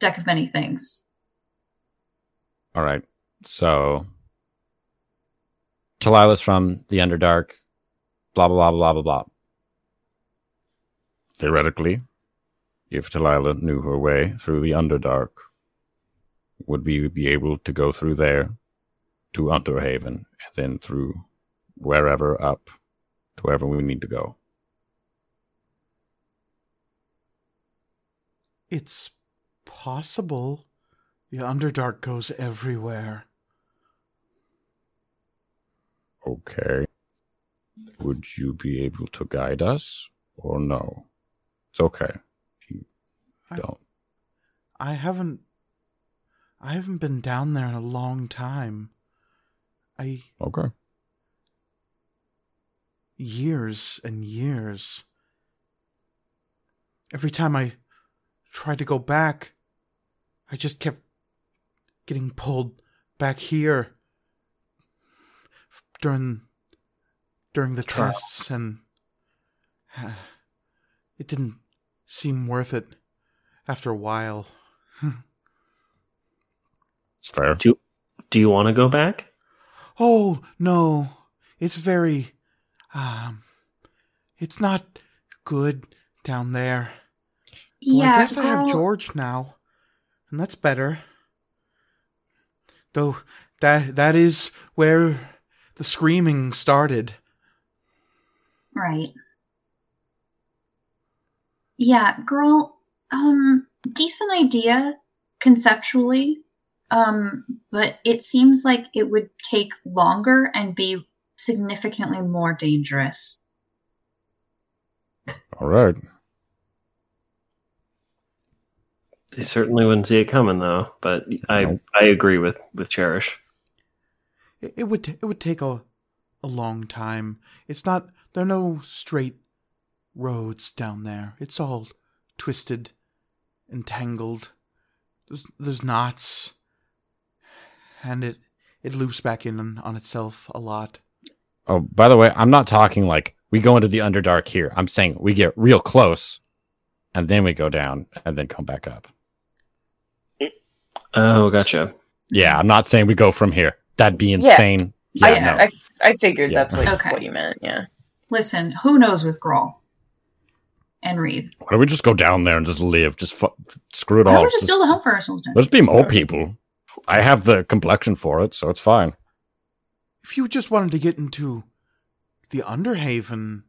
deck of many things. All right. So Talila's from the Underdark. Blah blah blah blah blah blah. Theoretically, if Talila knew her way through the Underdark, would we be able to go through there to Underhaven and then through wherever up to wherever we need to go? It's possible the Underdark goes everywhere. Okay. Would you be able to guide us or no? It's okay. if You I- don't. I haven't I haven't been down there in a long time. I Okay. years and years. Every time I tried to go back, I just kept getting pulled back here during during the tests and uh, it didn't seem worth it after a while. It's fair. Do Do you want to go back? Oh, no. It's very um it's not good down there. Well, yeah, I guess I have George now. And that's better. Though that that is where the screaming started. Right. Yeah, girl, um decent idea conceptually. Um but it seems like it would take longer and be significantly more dangerous. All right. They certainly wouldn't see it coming, though. But I Nope. I agree with with Cherish. It, it would t- it would take a a long time. It's not there are no straight roads down there. It's all twisted and tangled. There's, there's knots, and it it loops back in on, on itself a lot. Oh, by the way, I'm not talking like we go into the Underdark here. I'm saying we get real close and then we go down and then come back up. Oh, gotcha. Yeah, I'm not saying we go from here. That'd be insane. Yeah, I, no. I, I figured Yeah. that's what, Okay. what you meant. Yeah. Listen, who knows with Grawl and Reed? Why don't we just go down there and just live? Just fu- screw it Why all. don't we just Just- build a home for ourselves? let's be more people. I have the complexion for it, so it's fine. If you just wanted to get into the Underhaven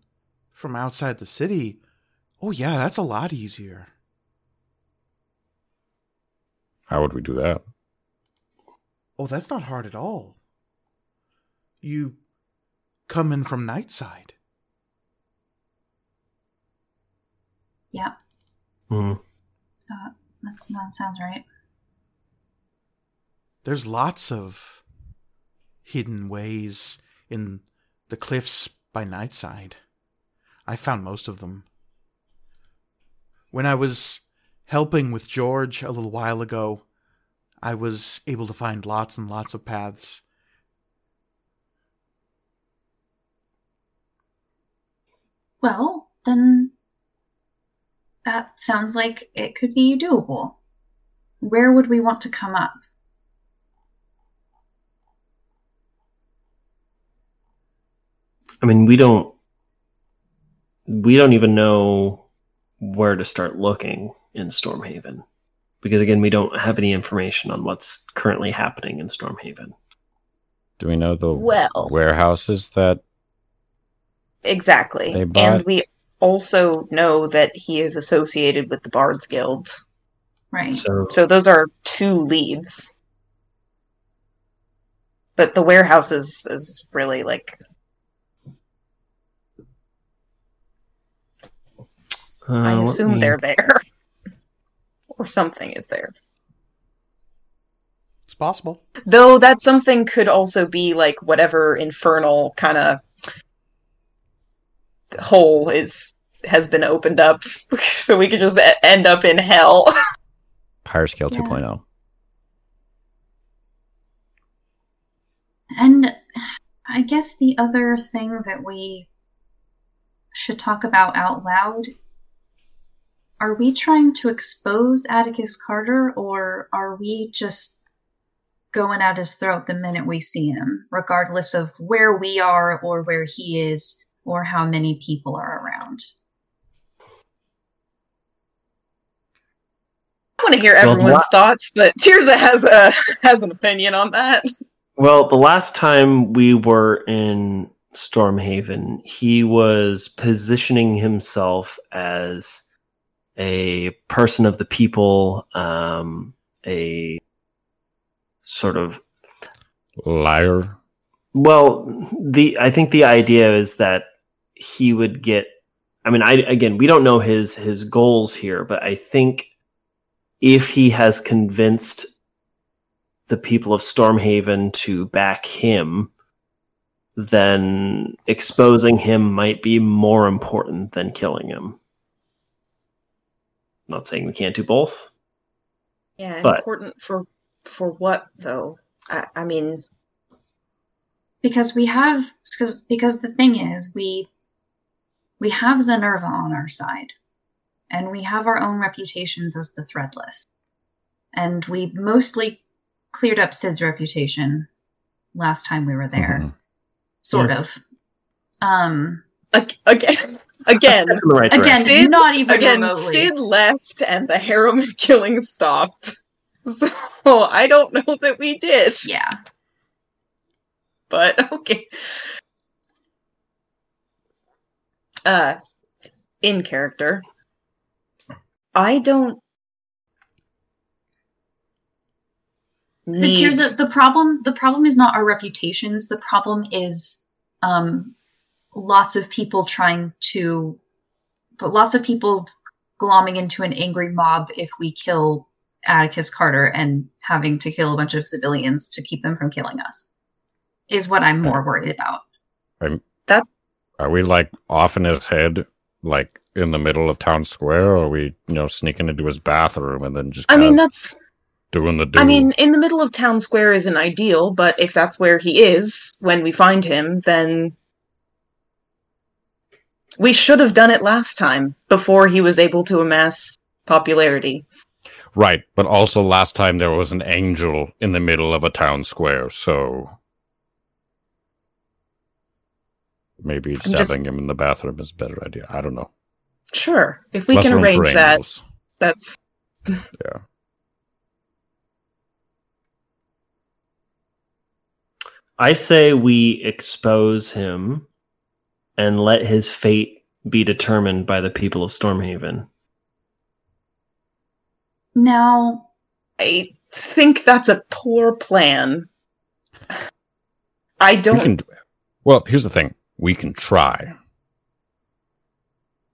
from outside the city, oh yeah, that's a lot easier. How would we do that? Oh, that's not hard at all. You come in from Nightside. Yeah, Hmm. that, that's, that sounds right. There's lots of hidden ways in the cliffs by Nightside. I found most of them. When I was helping with George a little while ago, I was able to find lots and lots of paths. Well, then that sounds like it could be doable. Where would we want to come up? I mean, we don't we don't even know where to start looking in Stormhaven because again, we don't have any information on what's currently happening in Stormhaven. Do we know the Well. warehouses that Exactly. They And we also know that he is associated with the Bards Guild. Right. So, So those are two leads. But the warehouses is, is really like uh, I assume me- they're there. or something is there. It's possible. Though that something could also be like whatever infernal kind of hole is has been opened up, so we could just end up in hell. Pyrescale Yeah. 2.0? And I guess the other thing that we should talk about out loud are we trying to expose Atticus Carter or are we just going at his throat the minute we see him, regardless of where we are or where he is or how many people are around? I want to hear Well, everyone's la- thoughts, but Tirza has a has an opinion on that. Well, the last time we were in Stormhaven, he was positioning himself as a person of the people, um, a sort of Liar. well, the I think the idea is that he would get. I mean, I again, we don't know his his goals here, but I think if he has convinced the people of Stormhaven to back him, then exposing him might be more important than killing him. Not saying we can't do both. Yeah, But- important for for what though? I, I mean, because we have because because the thing is we we have Zenerva on our side and we have our own reputations as the threadless and we mostly cleared up Sid's reputation last time we were there Mhm. sort of um ag- again, again, in the right again direction. Sid- not even again. remotely Sid left, and the heroin killing stopped. So I don't know that we did, yeah but okay. Uh, in character, I don't. the, Need, here's the, the problem the problem is not our reputations the problem is um lots of people trying to but lots of people glomming into an angry mob if we kill atticus carter and having to kill a bunch of civilians to keep them from killing us is what i'm more worried about That Are we like off in his head, like in the middle of town square, or are we, you know, sneaking into his bathroom and then just I mean, that's. doing the do? I mean, in the middle of town square isn't ideal, but if that's where he is when we find him, then we should have done it last time before he was able to amass popularity. right. But also last time there was an angel in the middle of a town square, so maybe I'm just- stabbing him in the bathroom is a better idea. I don't know. Sure, if we Less can arrange that, angels. that's yeah. I say we expose him and let his fate be determined by the people of Stormhaven. now I think that's a poor plan. I don't. can. Well, here's the thing: we can try,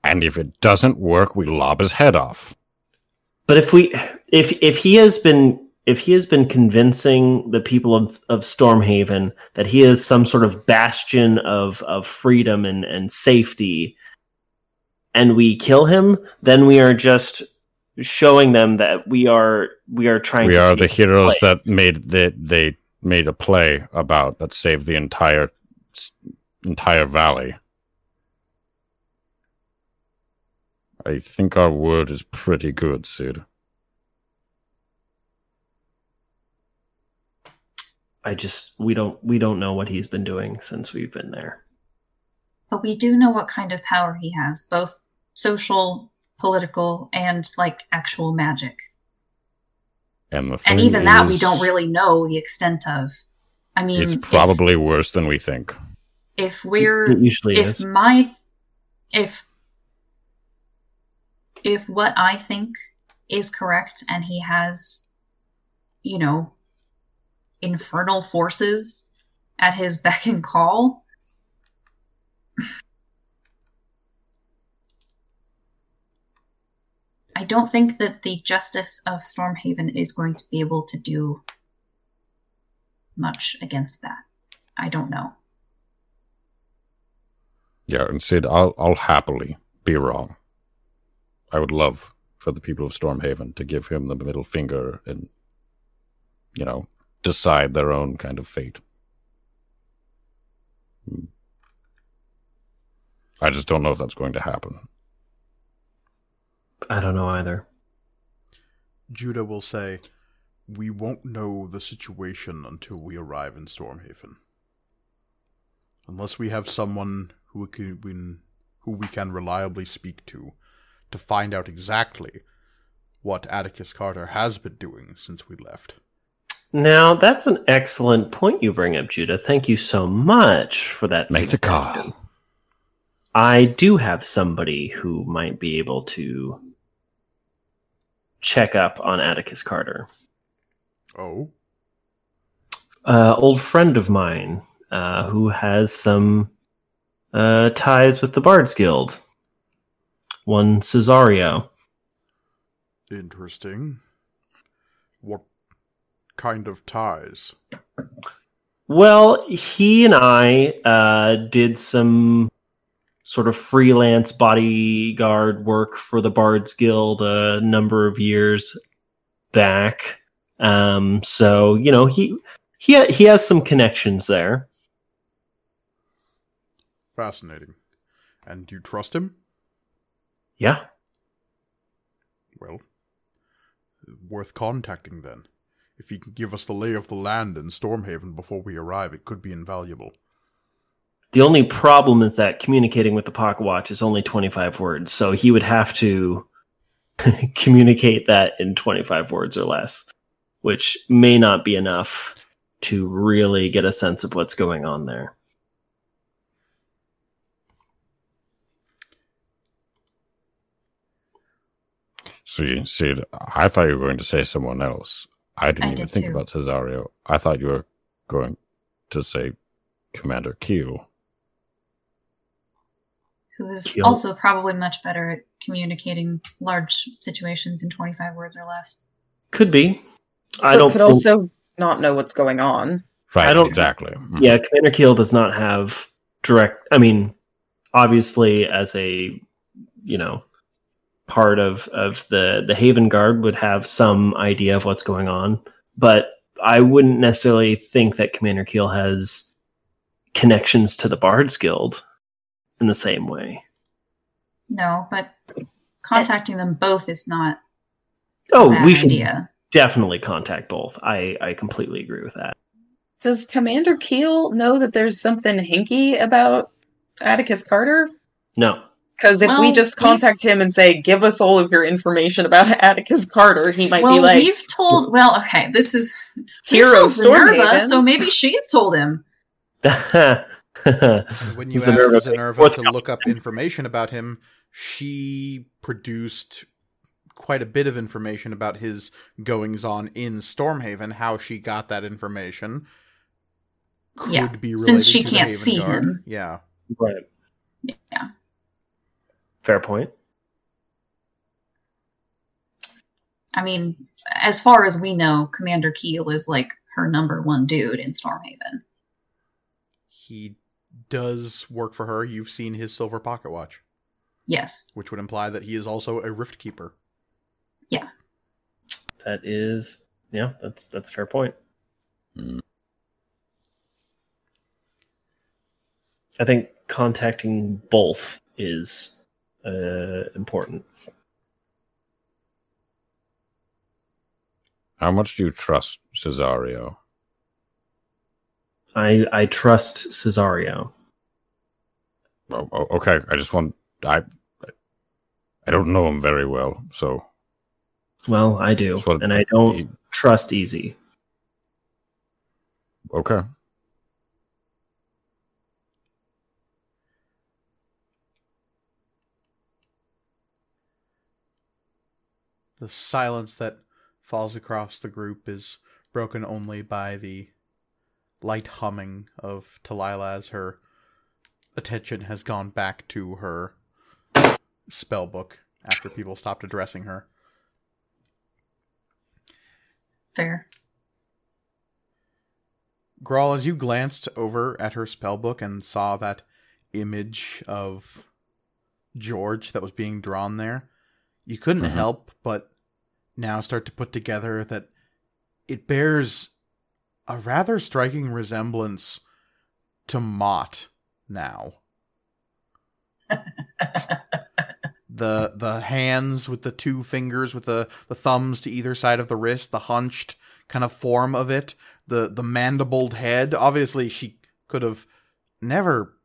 and if it doesn't work, we lob his head off. But if we if if he has been if he has been convincing the people of, of Stormhaven that he is some sort of bastion of, of freedom and, and safety, and we kill him, then we are just showing them that we are we are trying we are the heroes place. that made that they made a play about that saved the entire entire valley. I think our word is pretty good, Sid. I just we don't we don't know what he's been doing since we've been there. but we do know what kind of power he has both social political and like actual magic And the and thing even that we don't really know the extent of i mean It's if- probably worse than we think. if, we're It usually if is. my if if what i think is correct and he has you know infernal forces at his beck and call I don't think that the justice of Stormhaven is going to be able to do much against that. I don't know. Yeah, and Sid, I'll I'll happily be wrong. I would love for the people of Stormhaven to give him the middle finger and you know, decide their own kind of fate. I just don't know if that's going to happen. I don't know either. Judah will say, We won't know the situation until we arrive in Stormhaven. Unless we have someone who we can, who we can reliably speak to to find out exactly what Atticus Carter has been doing since we left. Now, that's an excellent point you bring up, Judah. Thank you so much for that. Make the call. I do have somebody who might be able to check up on Atticus Carter. Oh, Uh, old friend of mine uh, who has some uh, ties with the Bards Guild. One Cesario. interesting. Kind of ties? Well, he and I uh, did some sort of freelance bodyguard work for the Bards Guild a number of years back. Um, so you know he he he has some connections there. Fascinating. And do you trust him? Yeah, Well, worth contacting then. If he can give us the lay of the land in Stormhaven before we arrive, it could be invaluable. the only problem is that communicating with the Pocket Watch is only twenty five words, so he would have to communicate that in twenty five words or less, which may not be enough to really get a sense of what's going on there. So you see, I thought you were going to say someone else. I didn't I even did think too. about Cesario. I thought you were going to say Commander Keel. Who is Kill. also probably much better at communicating large situations in 25 words or less. Could be. I But don't. could think- also not know what's going on. Right, I don't- exactly. Mhm. Yeah, Commander Keel does not have direct. I mean, obviously, as a you know part of of the the Haven Guard would have some idea of what's going on, but I wouldn't necessarily think that Commander Keel has connections to the Bards Guild in the same way. No, but contacting them both is not Oh, a bad we should idea. definitely contact both. I I completely agree with that. Does Commander Keel know that there's something hinky about Atticus Carter? No, Because if we Well, just we've- contact him and say, "Give us all of your information about Atticus Carter," he might well, be like, we've told. Well, okay, this is we've "Hero told of Minerva, so maybe she's told him. When you Minerva, asked Zenerva to look up information about him, she produced quite a bit of information about his goings on in Stormhaven. How she got that information could Yeah, be related since she to can't Haven see Guard. him. Yeah, right. Yeah. Fair point. I mean, as far as we know, Commander Keel is like her number one dude in Stormhaven. he does work for her. You've seen his silver pocket watch, Yes. which would imply that he is also a Rift Keeper. Yeah. That is, yeah, that's that's a fair point. Mm. I think contacting both is uh, important. How much do you trust Cesario? I I trust Cesario. Oh, oh, okay, I just want I I don't know him very well, so Well, I do, and I don't he- trust Easy. okay. The silence that falls across the group is broken only by the light humming of Talila as her attention has gone back to her spell book after people stopped addressing her. Fair. Grawl, as you glanced over at her spell book and saw that image of George that was being drawn there, you couldn't Mhm. help but now start to put together that it bears a rather striking resemblance to Mott now. the the hands with the two fingers with the, the thumbs to either side of the wrist, the hunched kind of form of it, the the mandibled head. Obviously, she could have never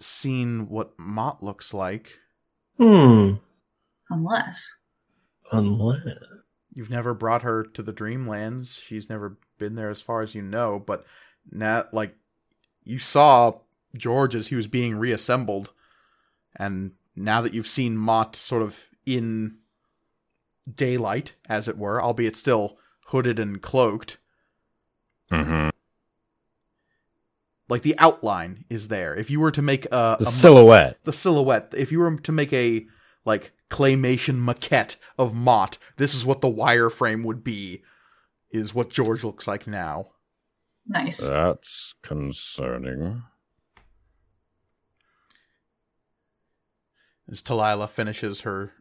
seen what Mott looks like. Hmm. Unless. Unless You've never brought her to the Dreamlands. She's never been there as far as you know, but now like you saw George as he was being reassembled and now that you've seen Mott sort of in daylight as it were, albeit still hooded and cloaked, Mm-hmm. like the outline is there. If you were to make a, The a silhouette. the silhouette. If you were to make a like claymation maquette of Mott, this is what the wireframe would be. Is what George looks like now. Nice. That's concerning. As Talila finishes her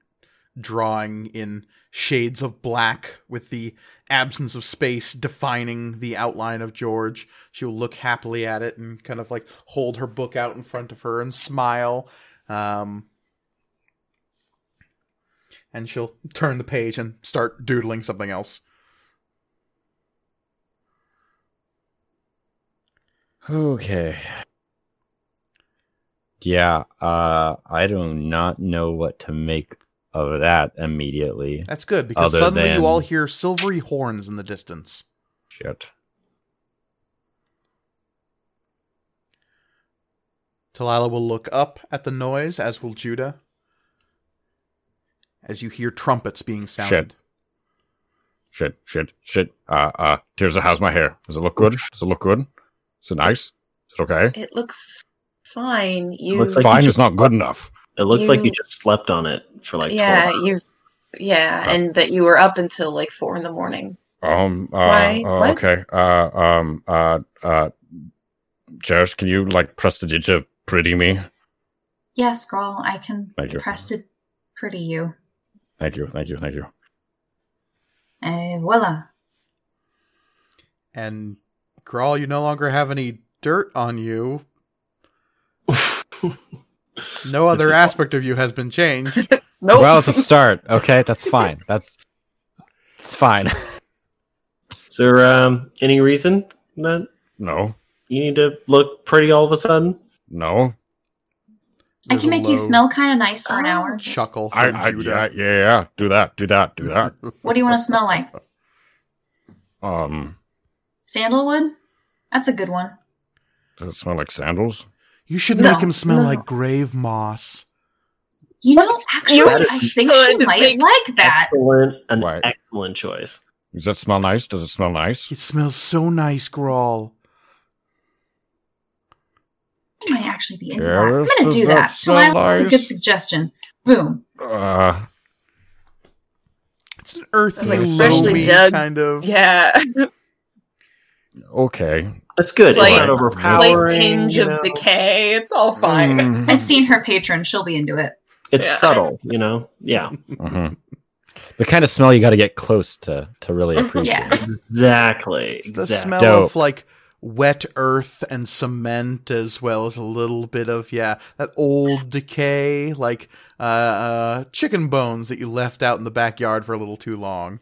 drawing in shades of black with the absence of space defining the outline of George, she will look happily at it and kind of like hold her book out in front of her and smile. Um, and she'll turn the page and start doodling something else. Okay. Yeah, uh, I do not know what to make of that immediately. That's good because Other suddenly than- you all hear silvery horns in the distance. Shit. Talila will look up at the noise, as will Judah. As you hear trumpets being sounded. Shit, shit, shit. shit. Uh, uh, Tirza, how's my hair? Does it look good? Does it look good? Is it nice? Is it okay? It looks fine. You Looks like Fine you is not good enough. it looks like you You- just slept on it for like yeah, 12 hours. you yeah, and that you were up until like four in the morning. Um, uh, Why? uh, okay. Uh, um, uh, uh, Cherish, can you like press the digit pretty me? Yes, girl, I can Thank press it pretty you. Thank you, thank you, thank you. Uh, voila. And Grawl, you no longer have any dirt on you. No other aspect of you has been changed. Nope. Well, at the start, okay, that's fine. That's it's fine. Is there um, any reason that No, you need to look pretty all of a sudden? no. I can a make you smell kind of nice for an Oh. hour. Chuckle I, from I yeah, yeah, yeah. Do that, do that, do that. What do you want to smell like? Um, Sandalwood? That's a good one. does it smell like sandals? You should No, make him smell no. like grave moss. You know, actually, You I think she might make- like that. Excellent, an Right. excellent choice. Does that smell nice? Does it smell nice? It smells so nice, Grawl. She might actually be into that. I'm gonna do that that. smell Talila, that's a good suggestion. Boom. Uh, It's an earthy, Like freshly dug- kind of. yeah, okay. That's good. Slight- it's not Right. slight tinge you of know? decay. It's all fine. Mm, I've seen her patron. She'll be into it. It's Yeah. subble, you know. Yeah, mhm. The kind of smell you got to get close to to really appreciate. Yeah. exactly. It's the exactly. smell Dope. of like wet earth and cement, as well as a little bit of yeah that old decay, like uh, uh, chicken bones that you left out in the backyard for a little too long.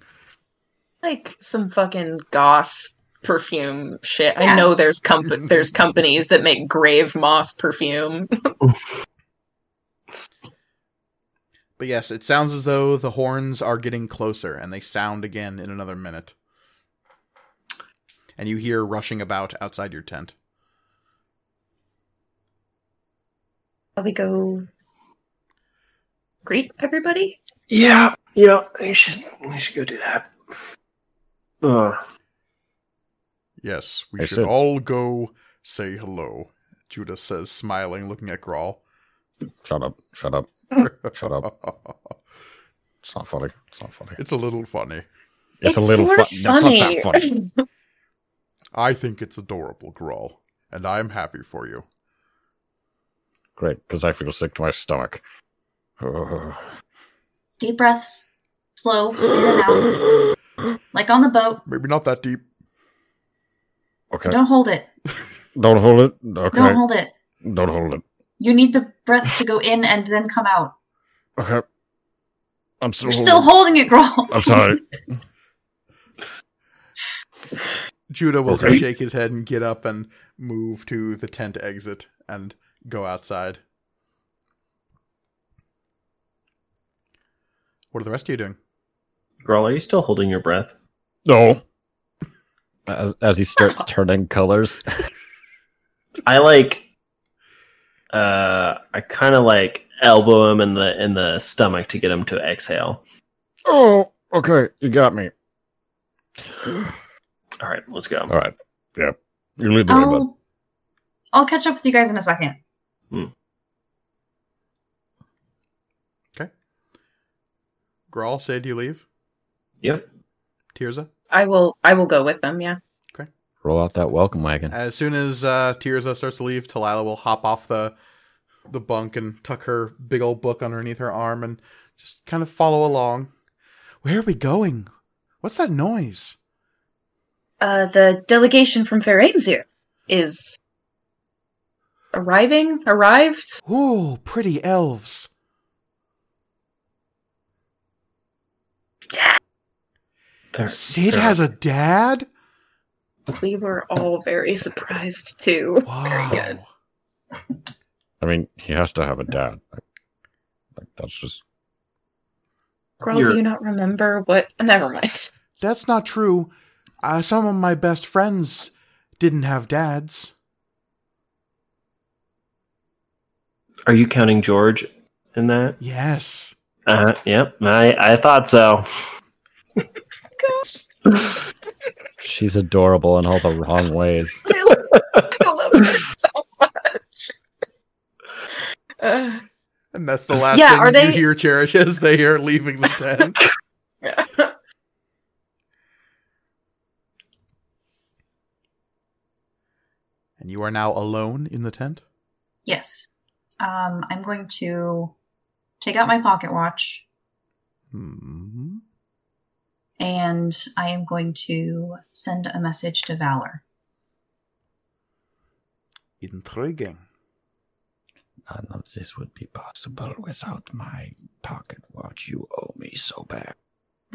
Like some fucking goth perfume shit. Yeah. I know there's comp- there's companies that make grave moss perfume. But yes, it sounds as though the horns are getting closer, and they sound again in another minute. And you hear rushing about outside your tent. Shall we go greet everybody? Yeah, yeah. We should we should go do that. Ugh. Yes, we I should should. all go say hello. Judah says, smiling, looking at Grawl. Shut up. Shut up. Shut up. It's not funny. It's not funny. It's a little funny. It's, a little sort of fun. That's not that funny. I think it's adorable, Grawl, and I'm happy for you. Great, because I feel sick to my stomach. Deep breaths. Slow. In and out. Like on the boat. Maybe not that deep. okay. Don't hold it. Don't hold it. Okay. Don't hold it. Don't hold it. You need the breaths to go in and then come out. Okay. I'm still. You're still holding it, Grawl. I'm sorry. Judah will Okay. just shake his head and get up and move to the tent exit and go outside. What are the rest of you doing? Girl, are you still holding your breath? No. As, as he starts turning colors. I like uh I kind of like elbow him in the in the stomach to get him to exhale. Oh, okay. You got me. All right, let's go. All right. Yeah. You lead the way, bud. I'll, I'll catch up with you guys in a second. Okay. Grawl, say, do you leave? Yep. Tirza? I will. I will go with them. Yeah. Okay. Roll out that welcome wagon. As soon as uh, Tirza starts to leave, Talila will hop off the the bunk and tuck her big old book underneath her arm and just kind of follow along. Where are we going? What's that noise? Uh, the delegation from Fair Aimsir is arriving. Arrived. Ooh, pretty elves. There, Sid there- has a dad? We were all very surprised too. Wow. good. I mean, he has to have a dad. Like, like that's just. Girl, You're- do you not remember what? Never mind. That's not true. Uh, some of my best friends didn't have dads. Are you counting George in that? Yes. Uh, yep. I I thought so. She's adorable in all the wrong ways. I love, I love her so much. Uh, And that's the last Yeah, thing are you they- hear Cherish as they are leaving the tent. and you are now alone in the tent? Yes. Um, I'm going to take out my pocket watch hmm and I am going to send a message to Valor. Intriguing. None of this would be possible without my pocket watch. You owe me so bad.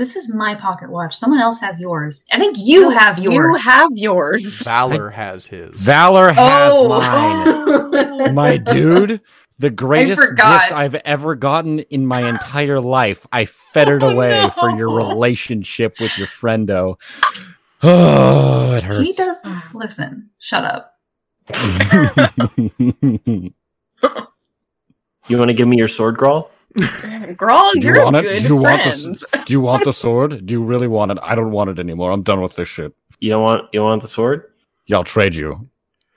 This is my pocket watch. Someone else has yours. I think you have yours. You have yours. Valor has his. Valor oh. has Oh. mine. my dude, the greatest gift I've ever gotten in my entire life. I fettered Oh, away no. for your relationship with your friendo. Oh, it hurts. He hurts. does. Listen, shut up. You want to give me your sword, Grawl? Grawl, Do you you're want a it? good Do you want friend. Do you want the sword? Do you really want it? I don't want it anymore. I'm done with this shit. You don't want you want the sword? Yeah, I'll trade you.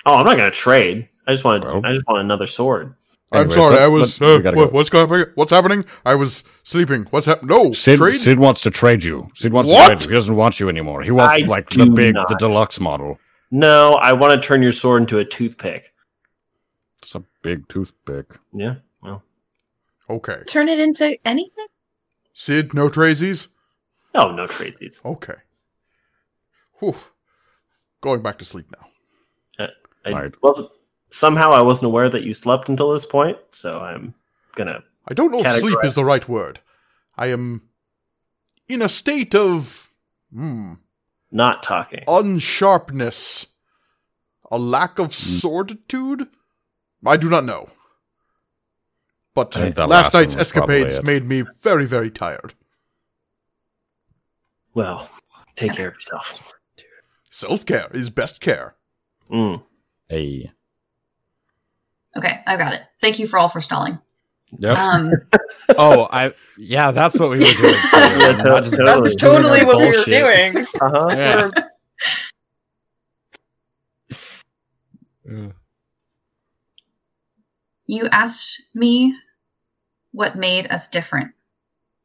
Oh, I'm not gonna trade. I just want Well. I just want another sword. Anyways, let- let- we gotta uh, go. what's going? What's happening? I was sleeping. What's happening? No, Sid, Sid wants to trade you. Sid wants What? to trade you. He doesn't want you anymore. He wants I like the big, not. the deluxe model. No, I want to turn your sword into a toothpick. It's a big toothpick. Yeah. Well. Okay. Turn it into anything? Sid, no trazies. Oh, no tradesies. Okay. Whew. Going back to sleep now. I Alright. wasn't somehow I wasn't aware that you slept until this point, so I'm gonna I don't know if sleep is the right word. I am in a state of hmm, not talking. unsharpness, a lack of Hmm. sworditude. I do not know. But I think that last last night's escapades made me very, very tired. Well, take care of yourself. Self care is best care. Mm. Hey. Okay, I've got it. Thank you for all for stalling. Yep. Um, oh, I. Yeah, that's what we were doing. Yeah, Not just totally. That's totally our what we were doing. Uh-huh. Yeah. We're- you asked me what made us different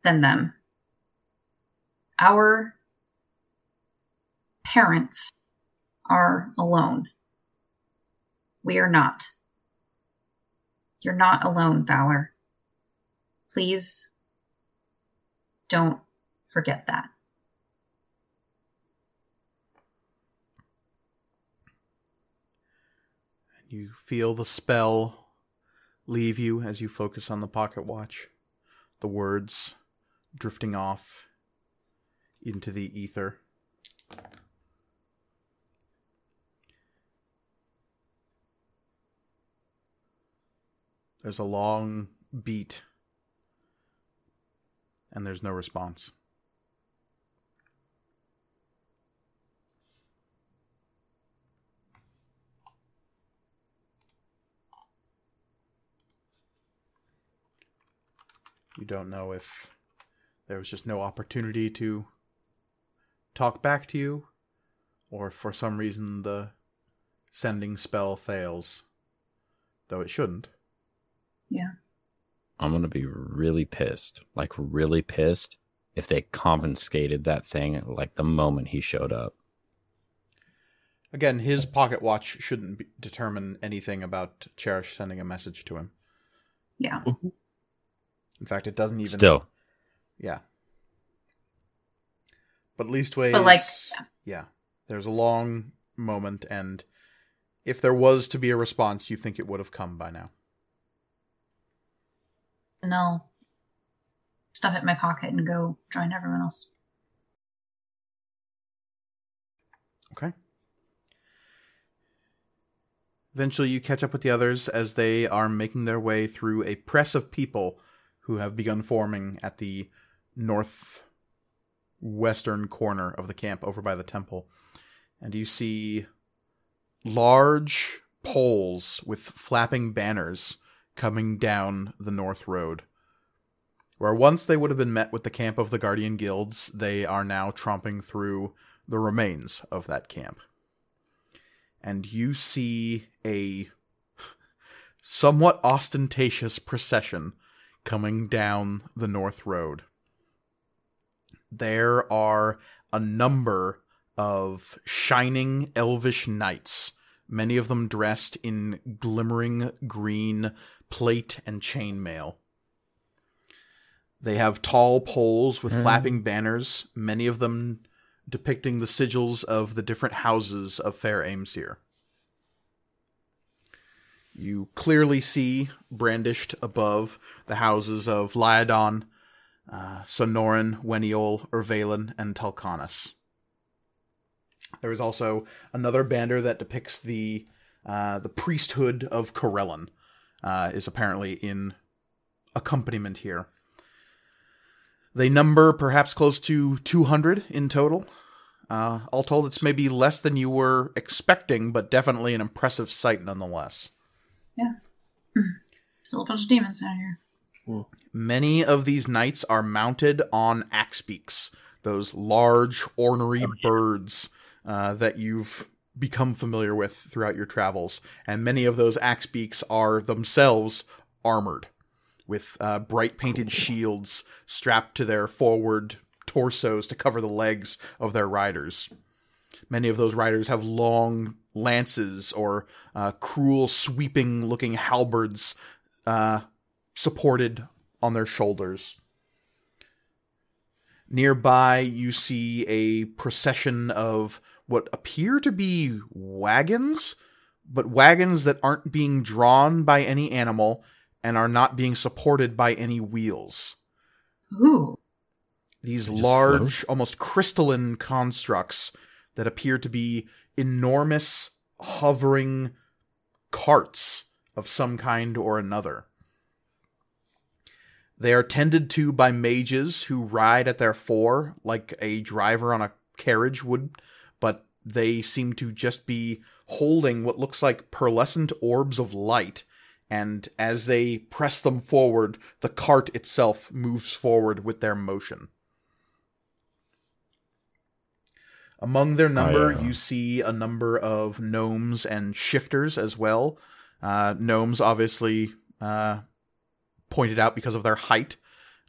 than them. Our parents are alone. We are not. You're not alone, Valor. Please don't forget that. You feel the spell leave you as you focus on the pocket watch. The words drifting off into the ether. There's a long beat, and there's no response. You don't know if there was just no opportunity to talk back to you, or for some reason the sending spell fails, though it shouldn't. Yeah. I'm gonna be really pissed, like really pissed, if they confiscated that thing like the moment he showed up. Again, his pocket watch shouldn't be, determine anything about Cherish sending a message to him. Yeah. In fact, it doesn't even. Still, Yeah. But Leastways. But, like, yeah. There's a long moment, and if there was to be a response, you think it would have come by now. And I'll stuff it in my pocket and go join everyone else. Okay. Eventually, you catch up with the others as they are making their way through a press of people who have begun forming at the northwestern corner of the camp over by the temple. And you see large poles with flapping banners coming down the north road. Where once they would have been met with the camp of the Guardian Guilds, they are now tromping through the remains of that camp. And you see a somewhat ostentatious procession coming down the North Road. There are a number of shining elvish knights, many of them dressed in glimmering green plate and chainmail. They have tall poles with Mhm. flapping banners, many of them depicting the sigils of the different houses of Fair Aimsir. You clearly see brandished above the houses of Lyodon, uh, Sonoran, Weniol, Ervalen, and Telkanus. There is also another banner that depicts the uh, the priesthood of Corellon, uh, is apparently in accompaniment here. They number perhaps close to 200 in total. Uh, all told, it's maybe less than you were expecting, but definitely an impressive sight nonetheless. Still a bunch of demons down here. Many of these knights are mounted on axe beaks, those large, ornery birds uh, that you've become familiar with throughout your travels. And many of those axe beaks are themselves armored, with uh, bright painted shields strapped to their forward torsos to cover the legs of their riders. Many of those riders have long lances or uh, cruel, sweeping looking halberds uh, supported on their shoulders. Nearby, you see a procession of what appear to be wagons, but wagons that aren't being drawn by any animal and are not being supported by any wheels. Ooh. These They just large, almost crystalline constructs that appear to be enormous, hovering carts of some kind or another. They are tended to by mages who ride at their fore like a driver on a carriage would, but they seem to just be holding what looks like pearlescent orbs of light, and as they press them forward, the cart itself moves forward with their motion. Among their number, uh, you see a number of gnomes and shifters as well. Uh, gnomes, obviously, uh, pointed out because of their height.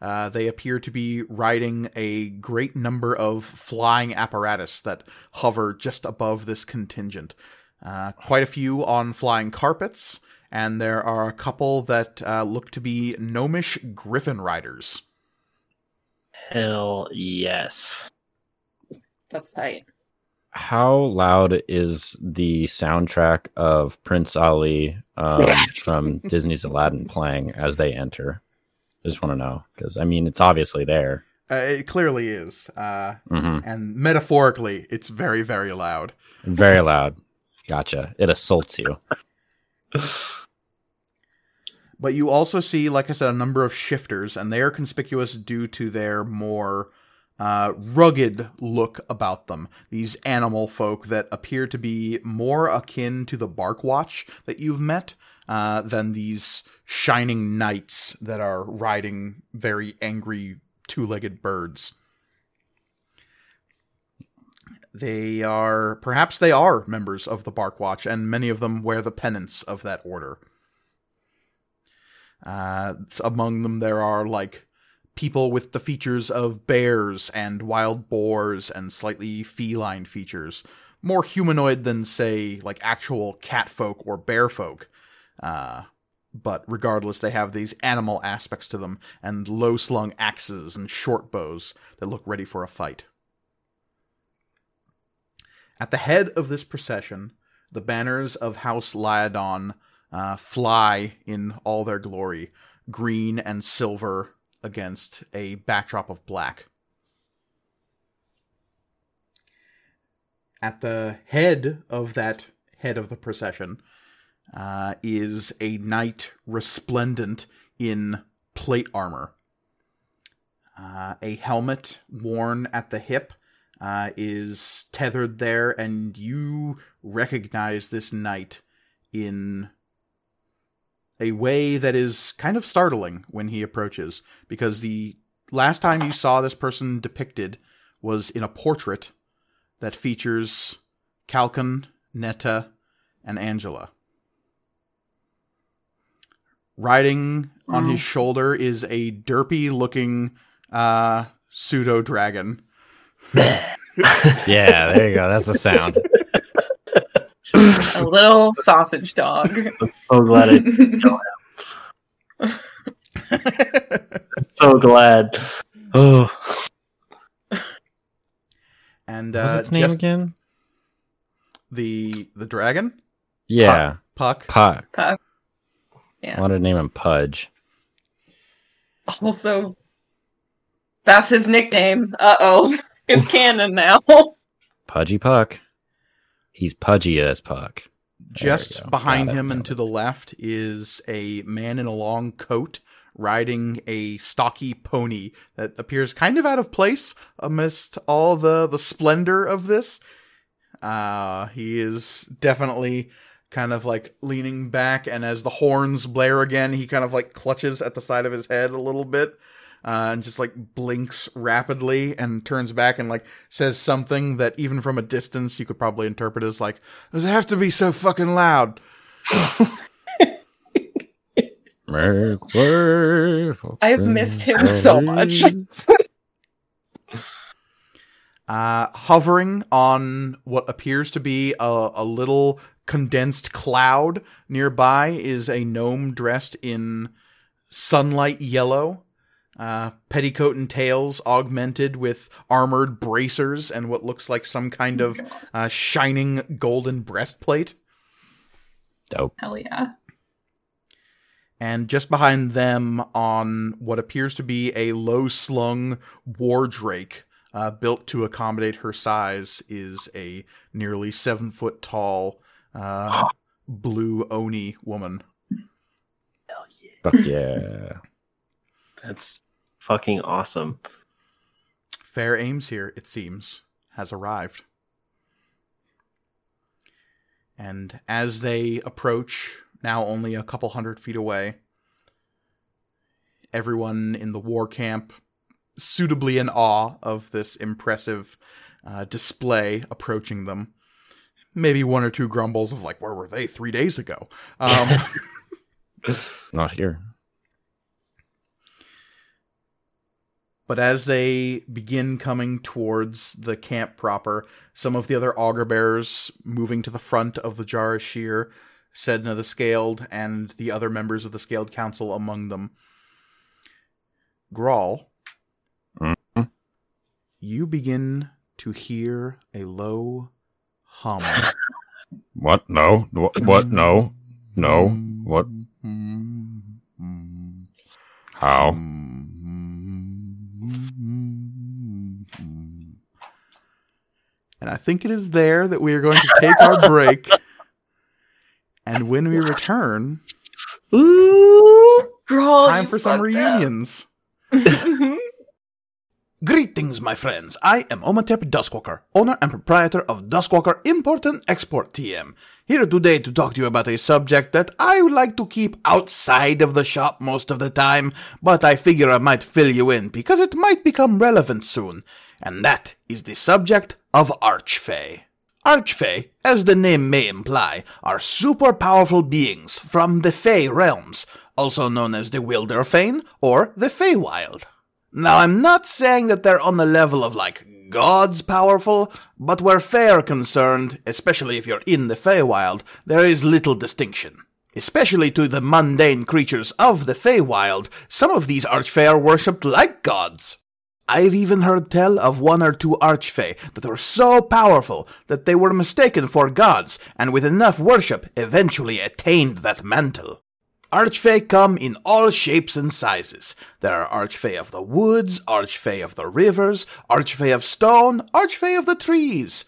Uh, they appear to be riding a great number of flying apparatus that hover just above this contingent. Uh, quite a few on flying carpets, and there are a couple that uh, look to be gnomish griffin riders. Hell yes. That's tight. how loud is the soundtrack of Prince Ali um, from Disney's Aladdin playing as they enter? I just want to know because I mean it's obviously there. Uh, it clearly is. Uh, hmm and metaphorically, it's very, very loud. Very loud. Gotcha. It assaults you. But you also see, like I said, a number of shifters, and they are conspicuous due to their more uh, rugged look about them. These animal folk that appear to be more akin to the Barkwatch that you've met, uh, than these shining knights that are riding very angry two legged birds. They are, perhaps they are members of the Bark Watch, and many of them wear the pennants of that order. Uh, among them, there are like people with the features of bears and wild boars and slightly feline features, more humanoid than, say, like actual cat folk or bear folk. Uh, but regardless, they have these animal aspects to them and low slung axes and short bows that look ready for a fight. At the head of this procession, the banners of House Lyodon uh, fly in all their glory, green and silver against a backdrop of black. At the head of that head of the procession uh, is a knight resplendent in plate armor. Uh, a helmet worn at the hip uh, is tethered there, and you recognize this knight in a way that is kind of startling when he approaches, because the last time you saw this person depicted was in a portrait that features Calcon, Netta, and Angela. Riding on Wow. his shoulder is a derpy looking uh, pseudo dragon. Yeah, there you go. That's the sound. A little sausage dog. I'm so glad I I'm so glad. Oh, and What was uh, its name just again? the the dragon Yeah, Puck. Puck. Puck. I Yeah. wanted to name him Pudge. Also, that's his nickname. Uh oh. It's canon now. Pudgy Puck. He's pudgy as Puck. Just behind him and to the left is a man in a long coat riding a stocky pony that appears kind of out of place amidst all the the splendor of this. Uh he is definitely kind of like leaning back and as the horns blare again, he kind of like clutches at the side of his head a little bit. Uh, and just like blinks rapidly and turns back and like says something that even from a distance you could probably interpret as like does it have to be so fucking loud? Make way for I've missed him so much. Uh, hovering on what appears to be a, a little condensed cloud nearby is a gnome dressed in sunlight yellow. Uh, petticoat and tails augmented with armored bracers and what looks like some kind of uh, shining golden breastplate. Dope. Hell yeah. And just behind them, on what appears to be a low slung war drake uh, built to accommodate her size, is a nearly seven foot tall uh, blue Oni woman. hell yeah. Fuck yeah. That's fucking awesome. Fair Aimsir, it seems, has arrived. And as they approach, now only a couple hundred feet away, everyone in the war camp, suitably in awe of this impressive uh, display approaching them. Maybe one or two grumbles of, like, where were they three days ago? Um, Not here. But as they begin coming towards the camp proper, some of the other auger bearers moving to the front of the Jarashir, Sedna the Scaled, and the other members of the Scaled Council among them. Grawl, Mhm. you begin to hear a low hum. What? No. What? what? No. No. What? How? And I think it is there that we are going to take our break. And when we return, Ooh, girl, time for some reunions. Greetings, my friends. I am Omatep Duskwalker, owner and proprietor of Duskwalker Import and Export TM. Here today to talk to you about a subject that I would like to keep outside of the shop most of the time, but I figure I might fill you in because it might become relevant soon. And that is the subject of Archfey. Archfey, as the name may imply, are super powerful beings from the Fey realms, also known as the Wilderfane or the Feywild. Now, I'm not saying that they're on the level of like gods powerful, but where Fey are concerned, especially if you're in the Feywild, there is little distinction. Especially to the mundane creatures of the Feywild, some of these Archfey are worshipped like gods. I've even heard tell of one or two Archfey that were so powerful that they were mistaken for gods, and with enough worship eventually attained that mantle. Archfey come in all shapes and sizes. There are Archfey of the woods, Archfey of the rivers, Archfey of stone, Archfey of the trees.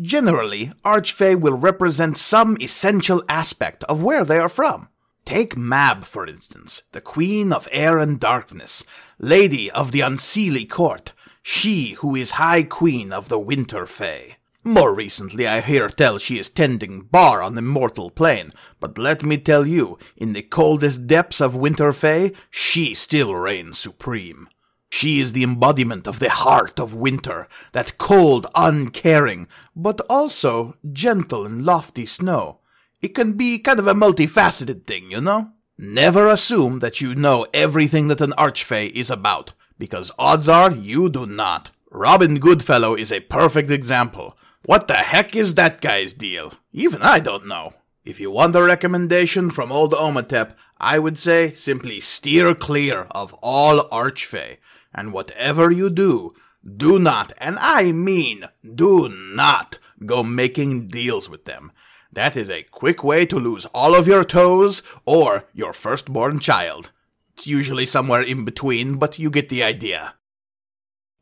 Generally, Archfey will represent some essential aspect of where they are from. Take Mab, for instance, the Queen of Air and Darkness, Lady of the Unseelie Court, she who is High Queen of the Winter Fey. More recently, I hear tell she is tending bar on the mortal plane, but let me tell you, in the coldest depths of Winterfey, she still reigns supreme. She is the embodiment of the heart of winter, that cold, uncaring, but also gentle and lofty snow. It can be kind of a multifaceted thing, you know? Never assume that you know everything that an Archfey is about, because odds are you do not. Robin Goodfellow is a perfect example. What the heck is that guy's deal? Even I don't know. If you want a recommendation from old Omatep, I would say simply steer clear of all Archfey. And whatever you do, do not, and I mean do not, go making deals with them. That is a quick way to lose all of your toes or your firstborn child. It's usually somewhere in between, but you get the idea.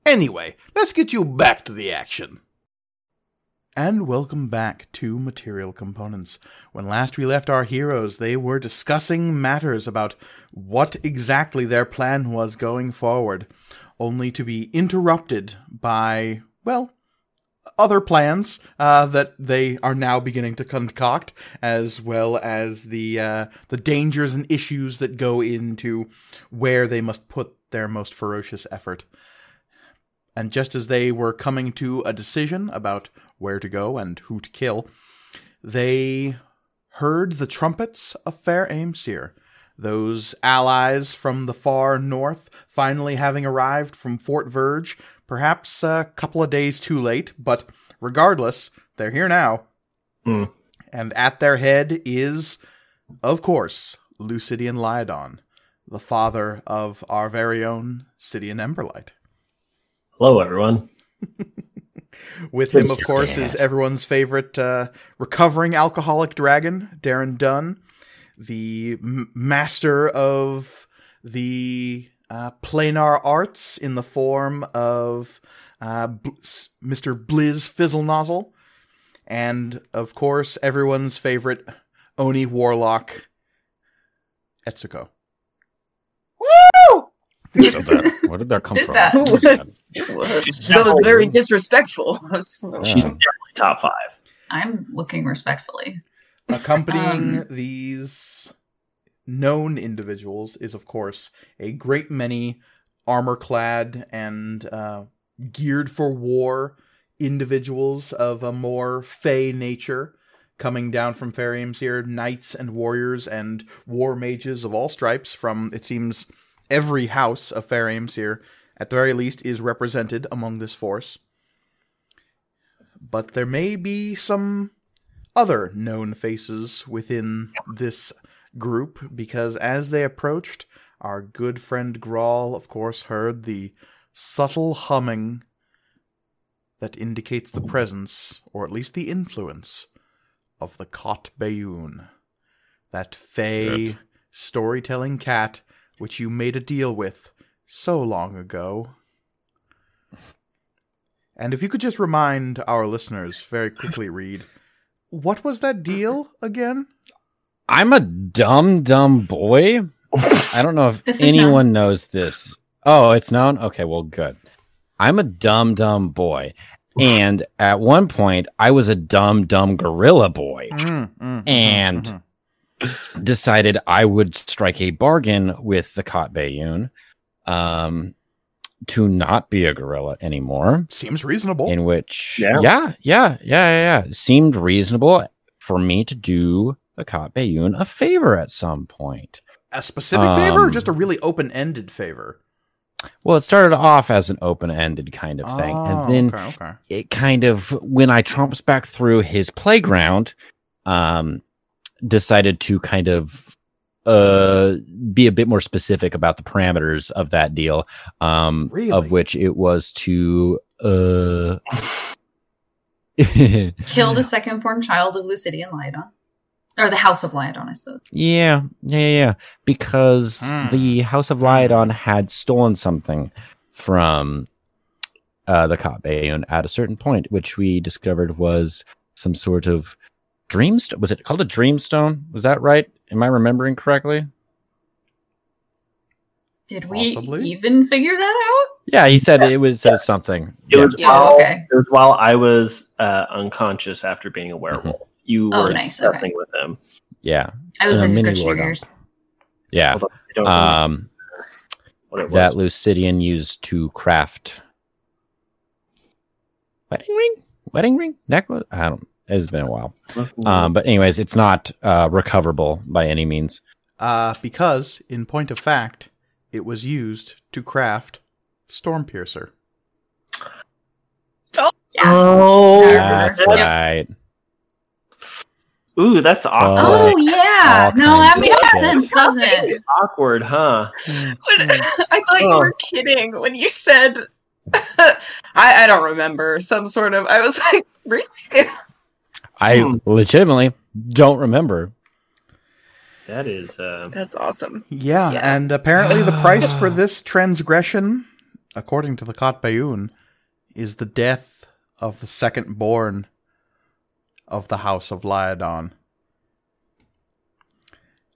Anyway, let's get you back to the action. And welcome back to Material Components. When last we left our heroes, they were discussing matters about what exactly their plan was going forward, only to be interrupted by, well, other plans uh, that they are now beginning to concoct, as well as the uh, the dangers and issues that go into where they must put their most ferocious effort. And just as they were coming to a decision about where to go and who to kill, they heard the trumpets of Fair Aimsir, those allies from the far north finally having arrived from Fort Verge, perhaps a couple of days too late, but regardless, they're here now. Hmm. And at their head is, of course, Lucidian Lyodon, the father of our very own Sidian Emberlight. Hello, everyone. With him, of course, is everyone's favorite uh, recovering alcoholic dragon, Darren Dunn, the m- master of the uh, planar arts in the form of uh, B- S- Mr. Blizz Fizzle Nozzle, and of course, everyone's favorite Oni warlock, Etsuko. So that- where did that come Did from? that. That was very disrespectful. She's definitely top five. I'm looking respectfully. Accompanying Um, these known individuals is, of course, a great many armor clad and uh, geared for war individuals of a more fey nature coming down from Fair Aimsir, knights and warriors and war mages of all stripes from, it seems, every house of Fair Aimsir, at the very least, is represented among this force. But there may be some other known faces within this group because as they approached, our good friend Grawl, of course, heard the subtle humming that indicates the presence, or at least the influence, of the Kot Bayun. That fey Good. storytelling cat which you made a deal with so long ago. And if you could just remind our listeners very quickly, Reed, what was that deal again? I'm a dumb, dumb boy. I don't know if This is anyone knows this. Oh, it's known? Okay, well, good. I'm a dumb, dumb boy. And at one point, I was a dumb, dumb gorilla boy. Mm, mm, And- mhm. Decided I would strike a bargain with the Kot Bayun um, to not be a gorilla anymore. seems reasonable. In which, Yeah. yeah, yeah, yeah, yeah, yeah. Seemed reasonable for me to do the Kot Bayun a favor at some point. a specific favor or um, just a really open-ended favor? Well, it started off as an open ended kind of thing. Oh, and then okay, okay. it kind of when I trumps back through his playground, um, decided to kind of uh be a bit more specific about the parameters of that deal. Um Really? of which it was to uh Kill the second born child of Lucidian Lyodon. Or the House of Lyodon, I suppose. Yeah, yeah, yeah, yeah. Because Hmm. the House of Lyodon had stolen something from uh, the Kot Bayun at a certain point, which we discovered was some sort of dreamstone. Was it called a dreamstone? Was that right? Am I remembering correctly? Did we Possibly. even figure that out? Yeah, he said it was uh, Yes. something. It Yeah. was Yeah, while okay. it was while I was uh, unconscious after being a werewolf. You Oh, were nice, discussing okay. with them. yeah. I was busy mini good yeah. Although I don't Um, that. Lucidian used to craft wedding ring, wedding ring, necklace. I don't. It's been a while. Um, but anyways, it's not uh, recoverable by any means. Uh, because, in point of fact, it was used to craft Stormpiercer. Yeah. oh, Yeah. That's Yep. right. Ooh, that's awkward. Oh yeah. all No, that makes of sense, doesn't it? It's awkward, huh? I thought you Oh. were kidding when you said. I, I don't remember some sort of. I was like, really? I Hmm. legitimately don't remember. That is. Uh, That's awesome. Yeah, Yeah. and apparently the price for this transgression, according to the Kot Bayun, is the death of the second born of the House of Lyodon.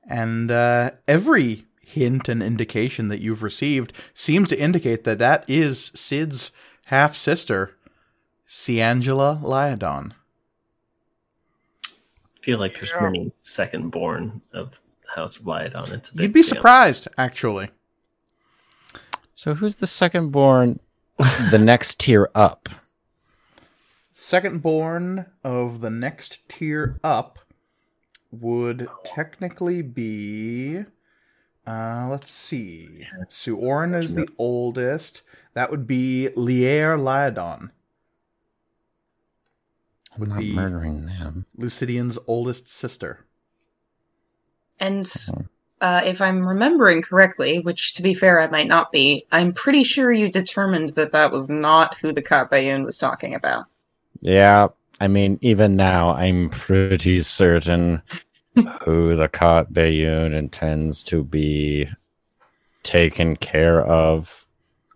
And uh, every hint and indication that you've received seems to indicate that that is Sid's half sister, Ciangela Lyodon. I feel like there's many second born of the House of Lyodon. It's a You'd be deal. surprised, actually. So who's the second born? the next tier up. Second born of the next tier up would technically be. Uh, let's see. Suorin is the oldest. That would be Lier Lyodon, I'm Would not be- murdering them. Lucidian's oldest sister. And uh, if I'm remembering correctly, which to be fair, I might not be, I'm pretty sure you determined that that was not who the Kot Bayun was talking about. Yeah, I mean, even now, I'm pretty certain who the Kot Bayun intends to be taken care of,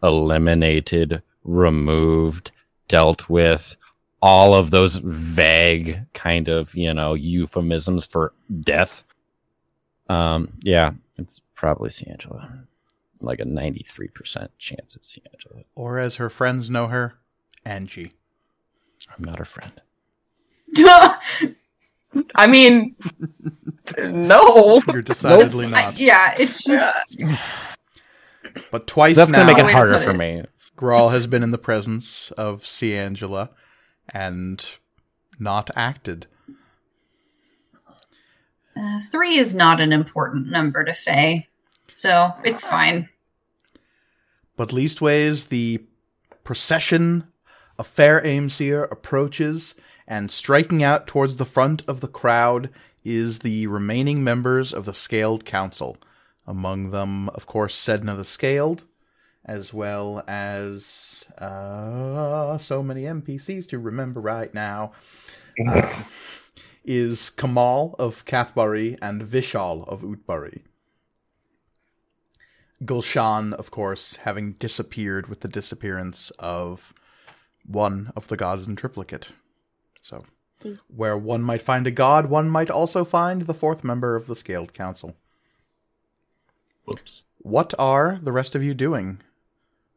eliminated, removed, dealt with. All of those vague kind of, you know, euphemisms for death. Um, yeah, it's probably Ciangela. Like a 93% chance it's Ciangela. Or as her friends know her, Angie. I'm not her friend. I mean, no. You're decidedly I- not. yeah, it's just But twice That's now, going to make it harder put for me. Grawl has been in the presence of Ciangela and not acted. uh, three is not an important number to Faye, so it's fine. But leastways, the procession of Fair Aimsir approaches, and striking out towards the front of the crowd is the remaining members of the Scaled Council. Among them, of course, Sedna the Scaled, as well as uh, so many NPCs to remember right now. Um, is Kamal of Cathbari and Vishal of Utbari. Gulshan, of course, having disappeared with the disappearance of one of the gods in triplicate. So, hmm. where one might find a god, one might also find the fourth member of the Scaled Council. Whoops. What are the rest of you doing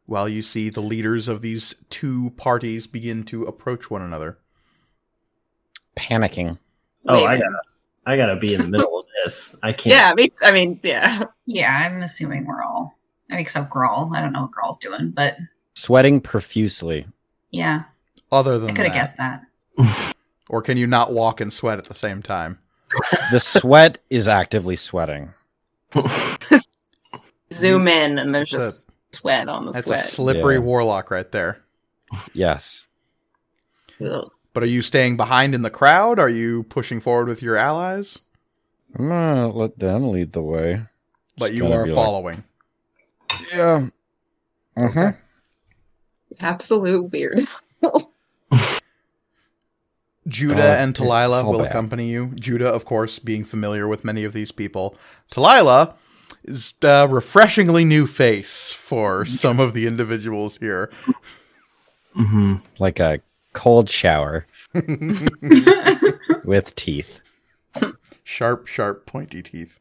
while you see the leaders of these two parties begin to approach one another. Panicking. Oh, I gotta, I gotta be in the middle of this. I can't. Yeah, I mean, I mean, yeah. Yeah, I'm assuming we're all. I mean, except Grawl. I don't know what Grawl's doing, but Sweating profusely. Yeah, Other than I could have guessed that. or can you not walk and sweat at the same time? The sweat is actively sweating. Zoom in, and there's That's just sweat on the That's sweat. a slippery Yeah. warlock right there. Yes. Ugh. But are you staying behind in the crowd? Are you pushing forward with your allies? I'm gonna let them lead the way. But It's you are be like- following. Yeah. Uh-huh. Absolute weird. Judah God, and it's Talila will bad. accompany you. Judah, of course, being familiar with many of these people. Talila is a refreshingly new face for some of the individuals here. hmm Like a cold shower with teeth. sharp, sharp, pointy teeth.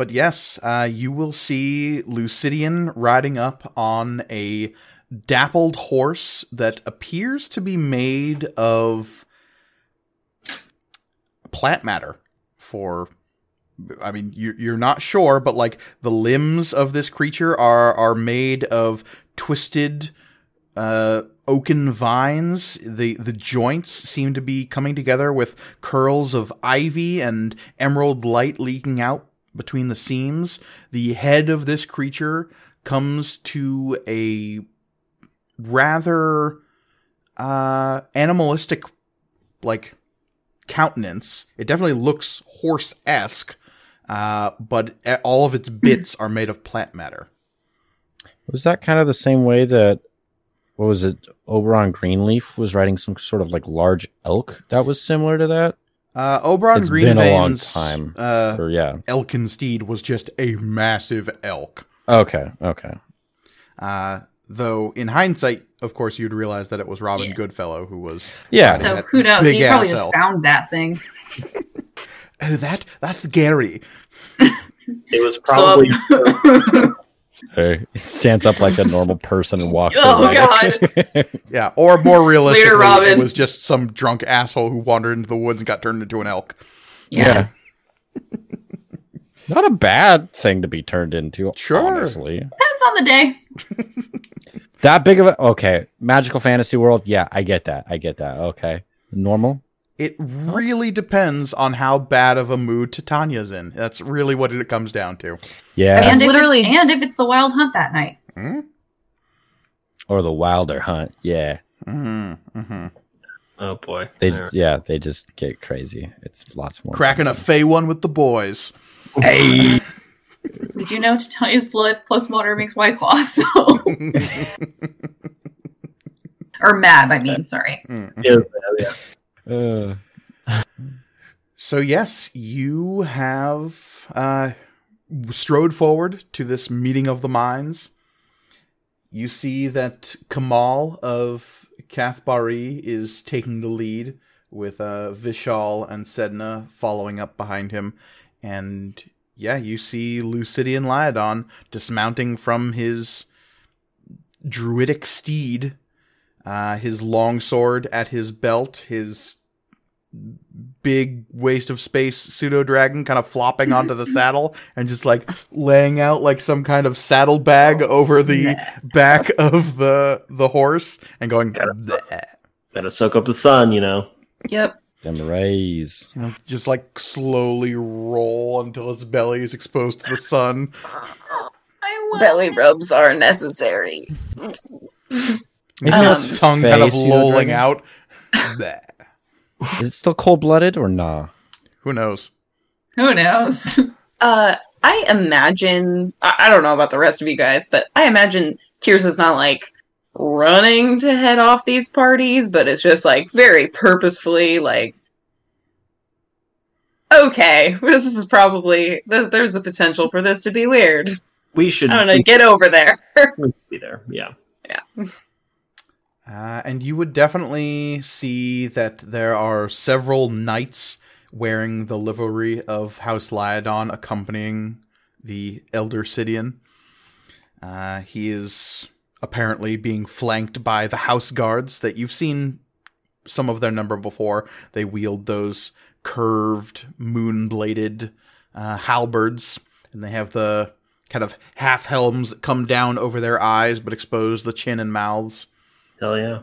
But yes, uh, you will see Lucidian riding up on a dappled horse that appears to be made of plant matter. For, I mean, you, you're not sure, but like the limbs of this creature are are made of twisted uh, oaken vines. The the joints seem to be coming together with curls of ivy and emerald light leaking out between the seams. The head of this creature comes to a rather uh, animalistic like countenance. It definitely looks horse esque, uh, but all of its bits are made of plant matter. Was that kind of the same way that what was it? Oberon Greenleaf was riding some sort of like large elk that was similar to that? Uh, Oberon It's been a long time. Uh, Or yeah. Elkin Steed was just a massive elk. Okay. Okay. Uh, though in hindsight, of course, you'd realize that it was Robin Yeah. Goodfellow who was. Yeah. So that who knows? He probably just elk. found that thing. Oh, that that's Gary. It was probably So, Hey, it stands up like a normal person and walks Oh, away. Yeah, or more realistically, it Robin. was just some drunk asshole who wandered into the woods and got turned into an elk. yeah. Not a bad thing to be turned into, Sure. honestly. Depends on the day. That big of a okay. Magical fantasy world, yeah, I get that. I get that. Okay. Normal? It really depends on how bad of a mood Titania's in. That's really what it comes down to. Yeah. And- And if, literally- it's, and if it's the wild hunt that night. Hmm? or the wilder hunt. Yeah. Mm-hmm. Mm-hmm. oh boy. They All right. yeah, they just get crazy. It's lots more. Cracking a fey one with the boys. Hey. Did you know Titania's blood plus water makes white claw? So or mab, I mean, sorry. Mm. Yeah, yeah. Uh, So yes, you have uh, strode forward to this meeting of the minds. You see that Kamal of Cathbari is taking the lead, with uh, Vishal and Sedna following up behind him, and yeah, you see Lucidian Lyodon dismounting from his druidic steed, uh, his longsword at his belt, his big waste of space pseudo dragon kind of flopping onto the saddle and just like laying out like some kind of saddlebag over the back of the the horse and going Gotta- Gotta soak up the sun, you know. Yep. them rays. You know, just like slowly roll until its belly is exposed to the sun. I. Belly rubs are necessary. Is Maybe Um, its tongue kind of lolling dragon? out. Bleh. Is it still cold blooded or nah? Who knows? Who knows? Uh, I imagine. I, I don't know about the rest of you guys, but I imagine Tirza is not like running to head off these parties, but it's just like very purposefully like. Okay, this is probably th- there's the potential for this to be weird. We should I don't know. Get over there. be there. Yeah. Yeah. Uh, and you would definitely see that there are several knights wearing the livery of House Lyodon accompanying the Elder Sidian. Uh, he is apparently being flanked by the house guards that you've seen some of their number before. They wield those curved, moon bladed uh, halberds, and they have the kind of half helms that come down over their eyes but expose the chin and mouths Hell yeah.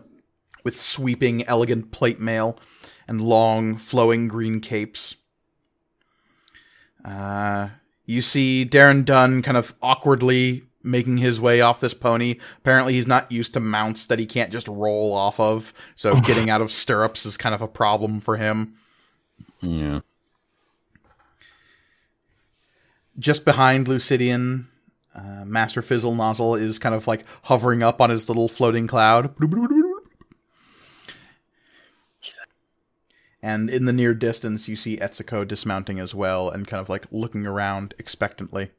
with sweeping, elegant plate mail and long, flowing green capes. Uh, you see Darren Dunn kind of awkwardly making his way off this pony. Apparently, he's not used to mounts that he can't just roll off of, so getting out of stirrups is kind of a problem for him. Yeah. Just behind Lucidian, uh, Master Fizzle Nozzle is kind of like hovering up on his little floating cloud. And in the near distance, you see Etsuko dismounting as well and kind of like looking around expectantly.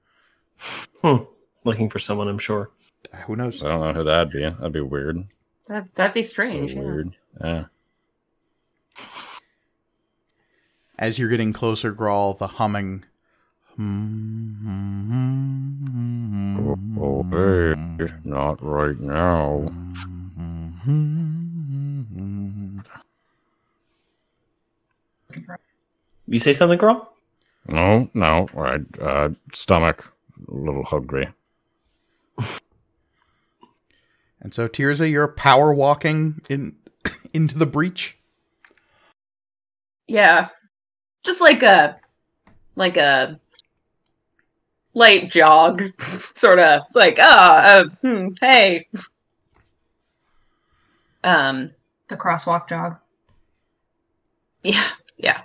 Hmm. Looking for someone, I'm sure. Uh, Who knows? I don't know who that'd be. That'd be weird. That, that'd be So strange. yeah. weird. Yeah. As you're getting closer, Grawl, the humming. Oh, hey, not right now. You say something, girl? No, no, right. Uh, stomach, a little hungry. And so, Tirza, you're power walking in into the breach. Yeah. Just like a like a light jog. sort of like, ah, uh, hmm, hey. Um The crosswalk jog. yeah, yeah.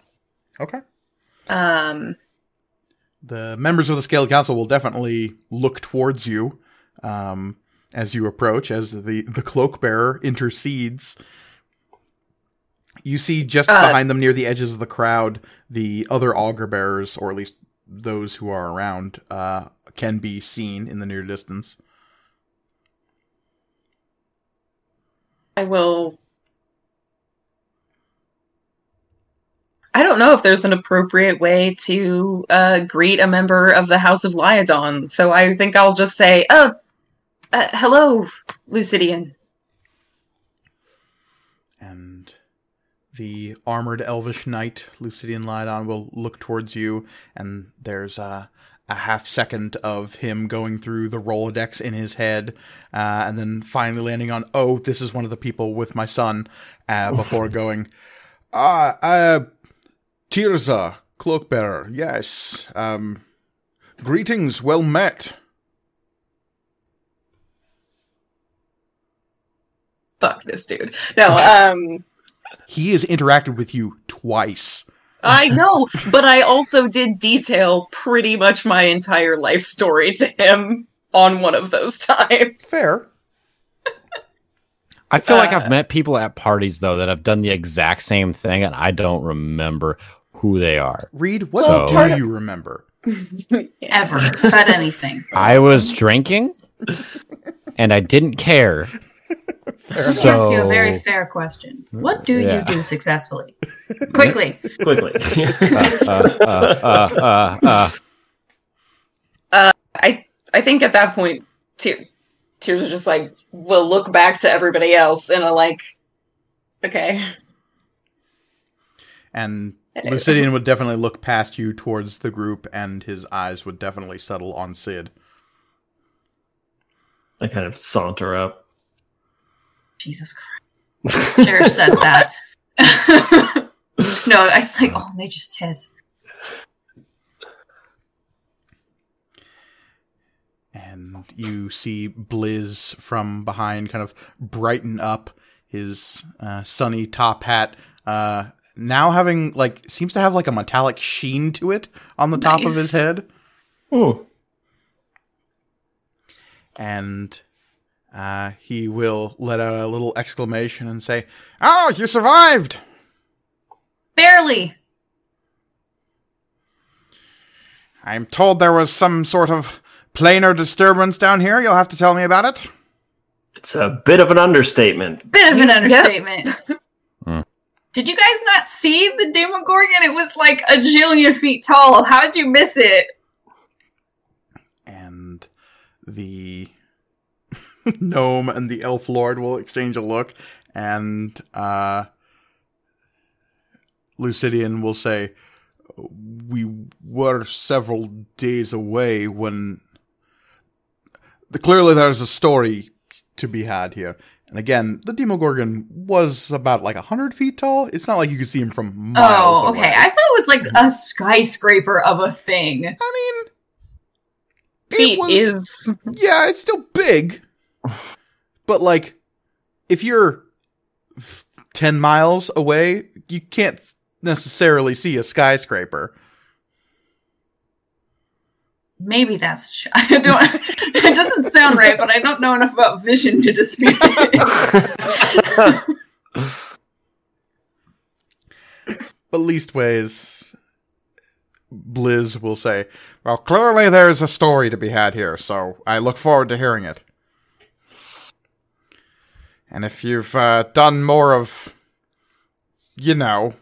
Okay. Um The members of the Scaled Council will definitely look towards you um, as you approach, as the, the cloak bearer intercedes. You see just Uh, behind them, near the edges of the crowd, the other augur bearers, or at least those who are around, uh, can be seen in the near distance. I will I don't know if there's an appropriate way to uh, greet a member of the House of Lyodon, so I think I'll just say, "Oh, uh, hello, Lucidian." and the armored elvish knight Lucidian Lyodon will look towards you, and there's a, a half second of him going through the Rolodex in his head, uh, and then finally landing on, oh, this is one of the people with my son, uh, before going, ah, uh, Tirza, cloakbearer, yes, um, greetings, well met. Fuck this dude. No, um, He has interacted with you twice. I know, but I also did detail pretty much my entire life story to him on one of those times. Fair. I feel like Uh, I've met people at parties though that have done the exact same thing, and I don't remember who they are. Reed, what So- do part you remember? Ever about anything. I was drinking, and I didn't care. Let me ask you a very fair question. What do Yeah. you do successfully? Quickly. Quickly. Uh, uh, uh, uh, uh. I I think at that point, Tears, Tears are just like will look back to everybody else and are like, okay. And Hello. Lucidian would definitely look past you towards the group, and his eyes would definitely settle on Sid. I kind of saunter up. Jesus Christ. Cherish says that. no, I was like, oh, they just tits. And you see Blizz from behind kind of brighten up his uh, sunny top hat, uh, now having, like, seems to have, like, a metallic sheen to it on the top of his head. Ooh. And uh, he will let out a little exclamation and say, Oh, you survived! Barely. I'm told there was some sort of planar disturbance down here. You'll have to tell me about it. It's a bit of an understatement. Bit of an understatement. Hmm. Did you guys not see the Demogorgon? It was like a jillion feet tall. How'd you miss it? And the gnome and the elf lord will exchange a look, and uh, Lucidian will say, "We were several days away when the, clearly there's a story to be had here." And again, the Demogorgon was about like hundred feet tall. It's not like you could see him from miles. Oh, okay. away. I thought it was like a skyscraper of a thing. I mean, it Feet was- is yeah, it's still big, but like, if you're ten miles away, you can't necessarily see a skyscraper. Maybe that's. I don't. it doesn't sound right, but I don't know enough about vision to dispute it. But leastways, Blizz will say, "Well, clearly there's a story to be had here, so I look forward to hearing it." And if you've uh, done more of, you know,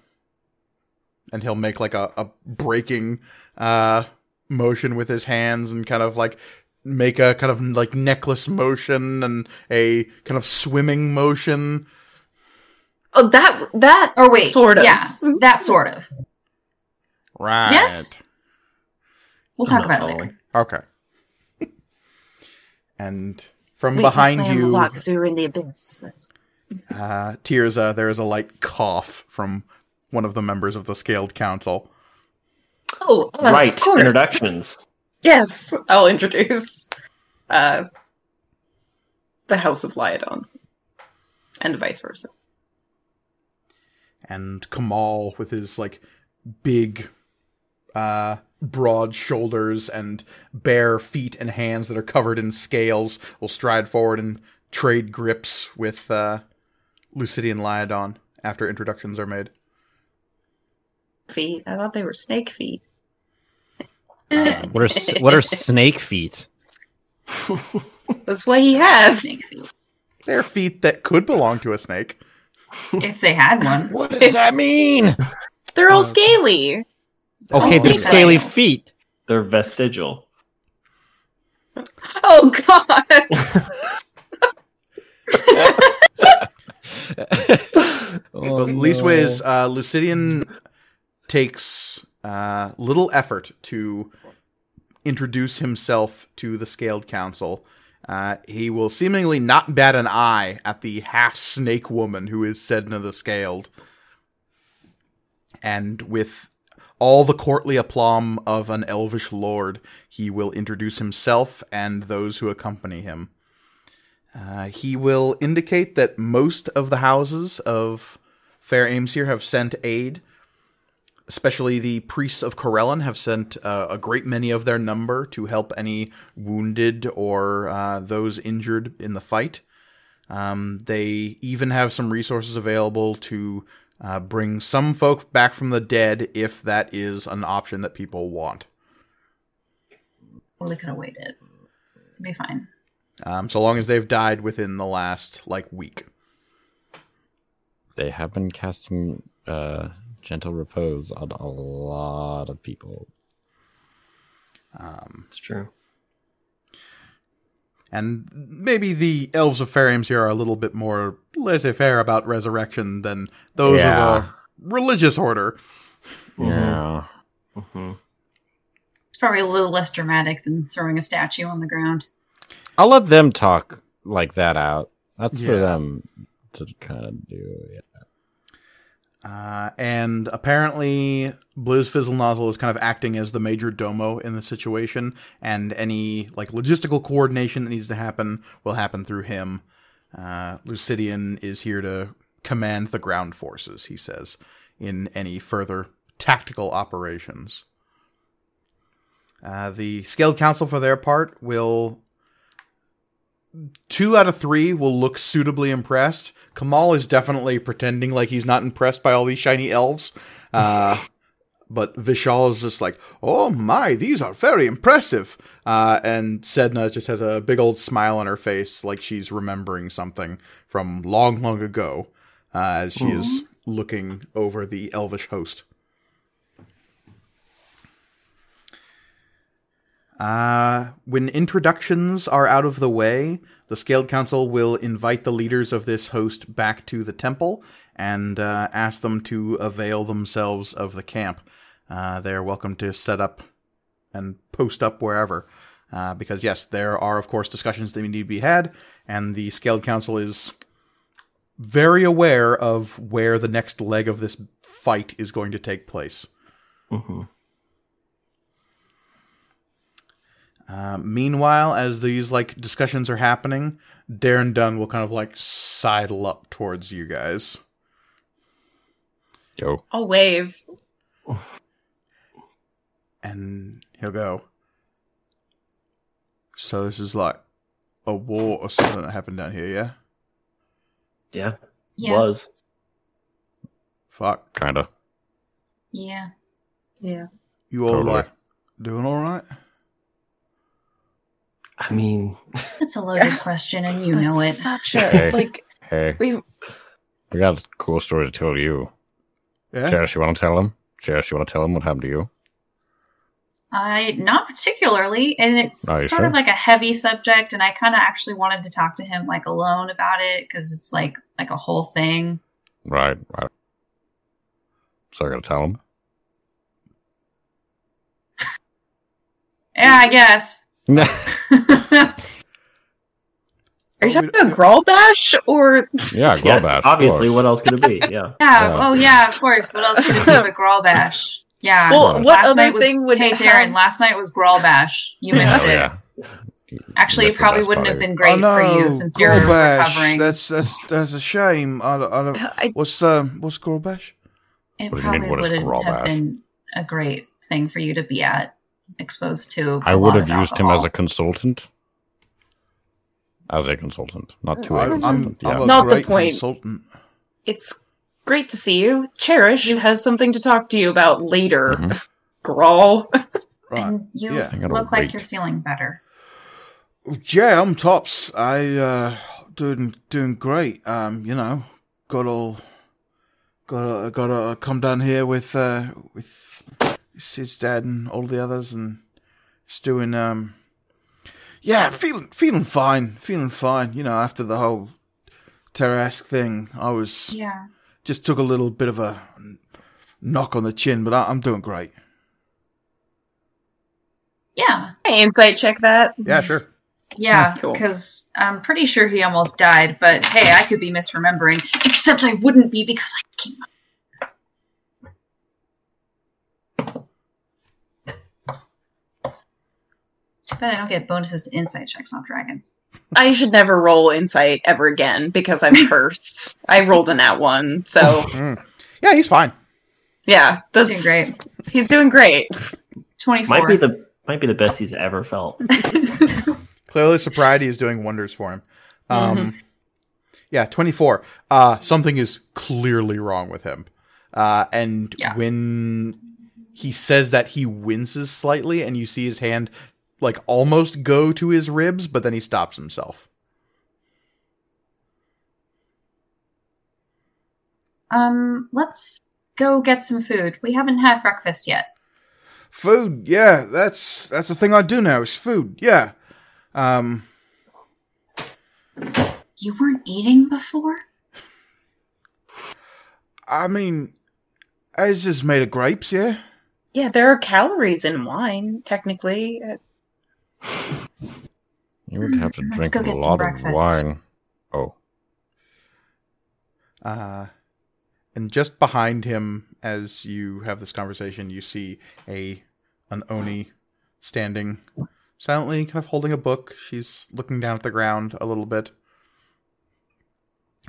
and he'll make like a, a breaking uh, motion with his hands and kind of like make a kind of like necklace motion and a kind of swimming motion. oh that that or wait, sort of Yeah, that sort of. Right. Yes? We'll talk I'm not about it later. Okay. and from Wait, behind I slammed the you, lock 'cause we were in the abyss. Uh, Tirza, there is a light cough from one of the members of the Scaled Council. Oh, uh, right. course. Introductions. Yes, I'll introduce uh, the House of Lyodon, and vice versa. And Kamal, with his like big, uh, broad shoulders and bare feet and hands that are covered in scales, will stride forward and trade grips with uh, Lucidian Lyodon after introductions are made. Feet. I thought they were snake feet. Um, What are what are snake feet? That's what he has. Snake feet. they're feet that could belong to a snake. If they had one. What does that mean? They're all Uh, scaly. Okay, they're scaly tails. feet. They're vestigial. Oh God! Oh, but leastways, uh, Lucidian takes uh, little effort to introduce himself to the Scaled Council. Uh, he will seemingly not bat an eye at the half snake woman who is Sedna the Scaled. And with all the courtly aplomb of an elvish lord, he will introduce himself and those who accompany him. Uh, he will indicate that most of the houses of Fair Aimsir have sent aid. Especially the priests of Corellon have sent uh, a great many of their number to help any wounded or uh, those injured in the fight. Um, they even have some resources available to uh, bring some folk back from the dead if that is an option that people want. Well, they could have waited. It'd be fine. Um, so long as they've died within the last like week. They have been casting uh, gentle repose on a lot of people. Um, It's true. And maybe the elves of Fair Aimsir are a little bit more laissez-faire about resurrection than those Yeah. of a religious order. Yeah. hmm It's probably a little less dramatic than throwing a statue on the ground. I'll let them talk like that out. That's for them to kind of do. Yeah. Uh, and apparently, Blizz Fizzle Nozzle is kind of acting as the major domo in the situation, and any like logistical coordination that needs to happen will happen through him. Uh, Lucidian is here to command the ground forces, he says, in any further tactical operations. Uh, the Scaled Council, for their part, will. Two out of three will look suitably impressed. Kamal is definitely pretending like he's not impressed by all these shiny elves. Uh, but Vishal is just like, oh my, these are very impressive. Uh, and Sedna just has a big old smile on her face, like she's remembering something from long, long ago, uh, as she is looking over the elvish host. Uh, when introductions are out of the way, the Scaled Council will invite the leaders of this host back to the temple and uh, ask them to avail themselves of the camp. Uh, they're welcome to set up and post up wherever. Uh, because, yes, there are, of course, discussions that need to be had, and the Scaled Council is very aware of where the next leg of this fight is going to take place. Mhm. Uh, meanwhile, as these like discussions are happening, Darren Dunn will kind of like sidle up towards you guys. Yo. I'll wave. and he'll go. So this is like a war or something that happened down here, yeah? Yeah, Yeah. was. Fuck. Kinda. Yeah. Yeah. You all Totally. like doing all right? I mean, That's a loaded question, and you know it. That's Such a Hey. like Hey, we. we got a cool story to tell you. Yeah. Cherish, you want to tell him? Cherish, you want to tell him what happened to you? I not particularly, and it's Oh, sort sure? of like a heavy subject, and I kind of actually wanted to talk to him like alone about it because it's like like a whole thing. Right, right. So I gotta tell him. Yeah, I guess. Yeah, Are you talking about Grawl Bash or yeah, Grawl Bash. obviously, what else could it be? Yeah. Yeah. Yeah. Oh, yeah. Of course. What else could it be but Grawl Bash? Yeah. well? Right. What other was- thing would hey, it Darren. have? Last night was Grawl Bash. You missed Oh, it. yeah. Actually, it probably wouldn't part have of it. been great for you since you're recovering. That's that's that's a shame. I don't, I don't, I, what's um what's Gorbash? it What do you mean, probably wouldn't have been a great thing for you to be at, exposed to. I a would lot have of used him as a consultant. As a consultant, not to a I'm, I'm, yeah. I'm a Not the point. consultant. it's great to see you. Cherish has something to talk to you about later. Mhm. Grawl. Right. And you Yeah. I think I'll look like wait. you're feeling better. Yeah, I'm tops. I uh doing doing great. Um, you know, got all got got to come down here with uh with his dad and all the others and just doing um yeah, feeling feeling fine, feeling fine. You know, after the whole Tarrasque thing, I was Yeah. just took a little bit of a knock on the chin, but I, I'm doing great. Yeah. Hey, insight check that. Yeah, sure. Yeah, Cool. because I'm pretty sure he almost died, but hey, I could be misremembering. Except I wouldn't be because I keep. Too bad I don't get bonuses to insight checks on dragons. I should never roll insight ever again because I'm first. I rolled a nat one, so Mm. Yeah, he's fine. yeah, that's Doing great. He's doing great. 24. Might be the might be the best he's ever felt. Clearly, sobriety is doing wonders for him. Um, Yeah, 24. Uh, something is clearly wrong with him. Uh, and Yeah. when he says that, he winces slightly, and you see his hand like almost go to his ribs, but then he stops himself. um, let's go get some food. We haven't had breakfast yet. Food, yeah, that's that's the thing I do now is food. Yeah. Um, You weren't eating before? I mean, as is made of grapes, yeah. Yeah, there are calories in wine, technically. You would have to Let's drink a lot of wine. Oh, Uh, and just behind him, as you have this conversation, you see a an oni standing silently, kind of holding a book. She's looking down at the ground a little bit.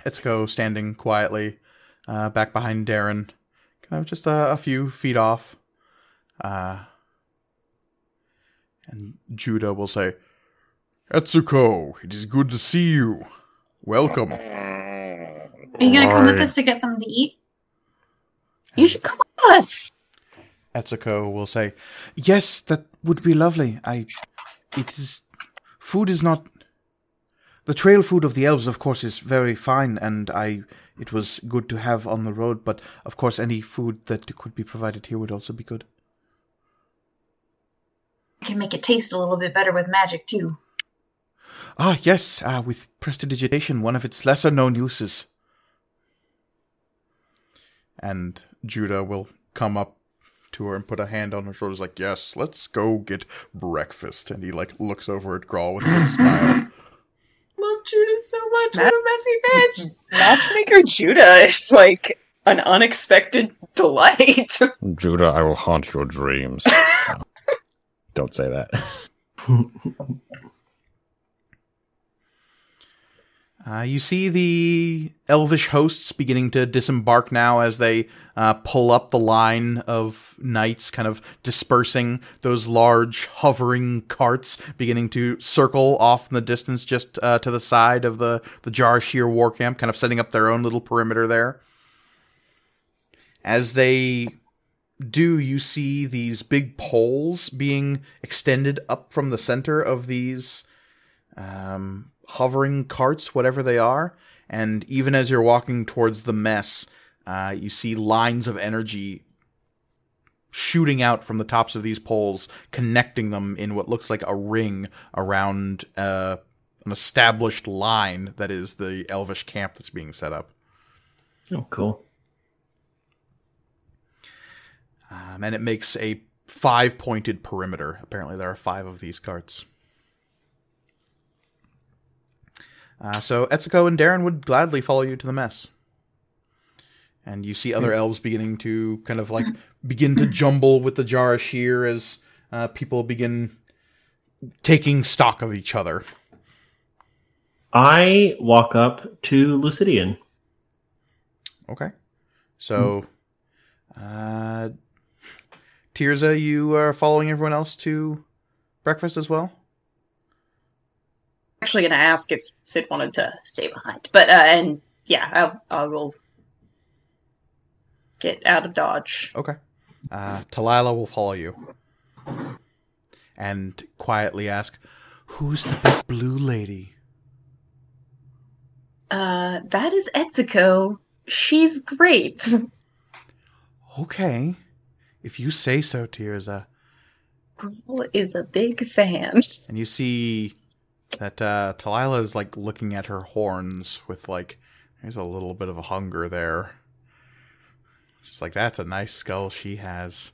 Etsuko standing quietly, uh, back behind Darren, kind of just a, a few feet off. Uh, and Judah will say, Etsuko, it is good to see you. Welcome. Are you gonna come with us to get something to eat? you should come with us. Etsuko will say, "Yes, that would be lovely. I, it is, food is not. The trail food of the elves, of course, is very fine, and I, it was good to have on the road. But of course, any food that could be provided here would also be good. I can make it taste a little bit better with magic too. Ah, yes, uh, with prestidigitation, one of its lesser known uses. And Judah will come up to her and put a hand on her shoulders, like, yes, let's go get breakfast. And he, like, looks over at Grawl with a little smile. Love Judah so much. Matt- What a messy bitch. Matchmaker Judah is like an unexpected delight. Judah, I will haunt your dreams. Don't say that. Uh, you see the elvish hosts beginning to disembark now as they uh, pull up the line of knights, kind of dispersing those large hovering carts, beginning to circle off in the distance just uh, to the side of the, the Jarashir war camp, kind of setting up their own little perimeter there. As they do, you see these big poles being extended up from the center of these um, hovering carts, whatever they are. And even as you're walking towards the mess, uh, you see lines of energy shooting out from the tops of these poles, connecting them in what looks like a ring around uh, an established line that is the elvish camp that's being set up. oh, cool. Um, and it makes a five pointed perimeter. Apparently, there are five of these carts. Uh, so Etsuko and Darren would gladly follow you to the mess. And you see other elves beginning to kind of like begin to jumble with the jar of Jarashir as uh, people begin taking stock of each other. I walk up to Lucidian. Okay. So, uh, Tirza, you are following everyone else to breakfast as well? Actually, gonna ask if Sid wanted to stay behind, but uh, and yeah, I, I will get out of dodge. Okay. Uh, Talila will follow you and quietly ask, Who's the big blue lady? Uh, that is Etsuko. She's great. Okay. If you say so, Tirza. Girl is a big fan. And you see that uh, Talila is like looking at her horns with like, there's a little bit of a hunger there. She's like, that's a nice skull she has.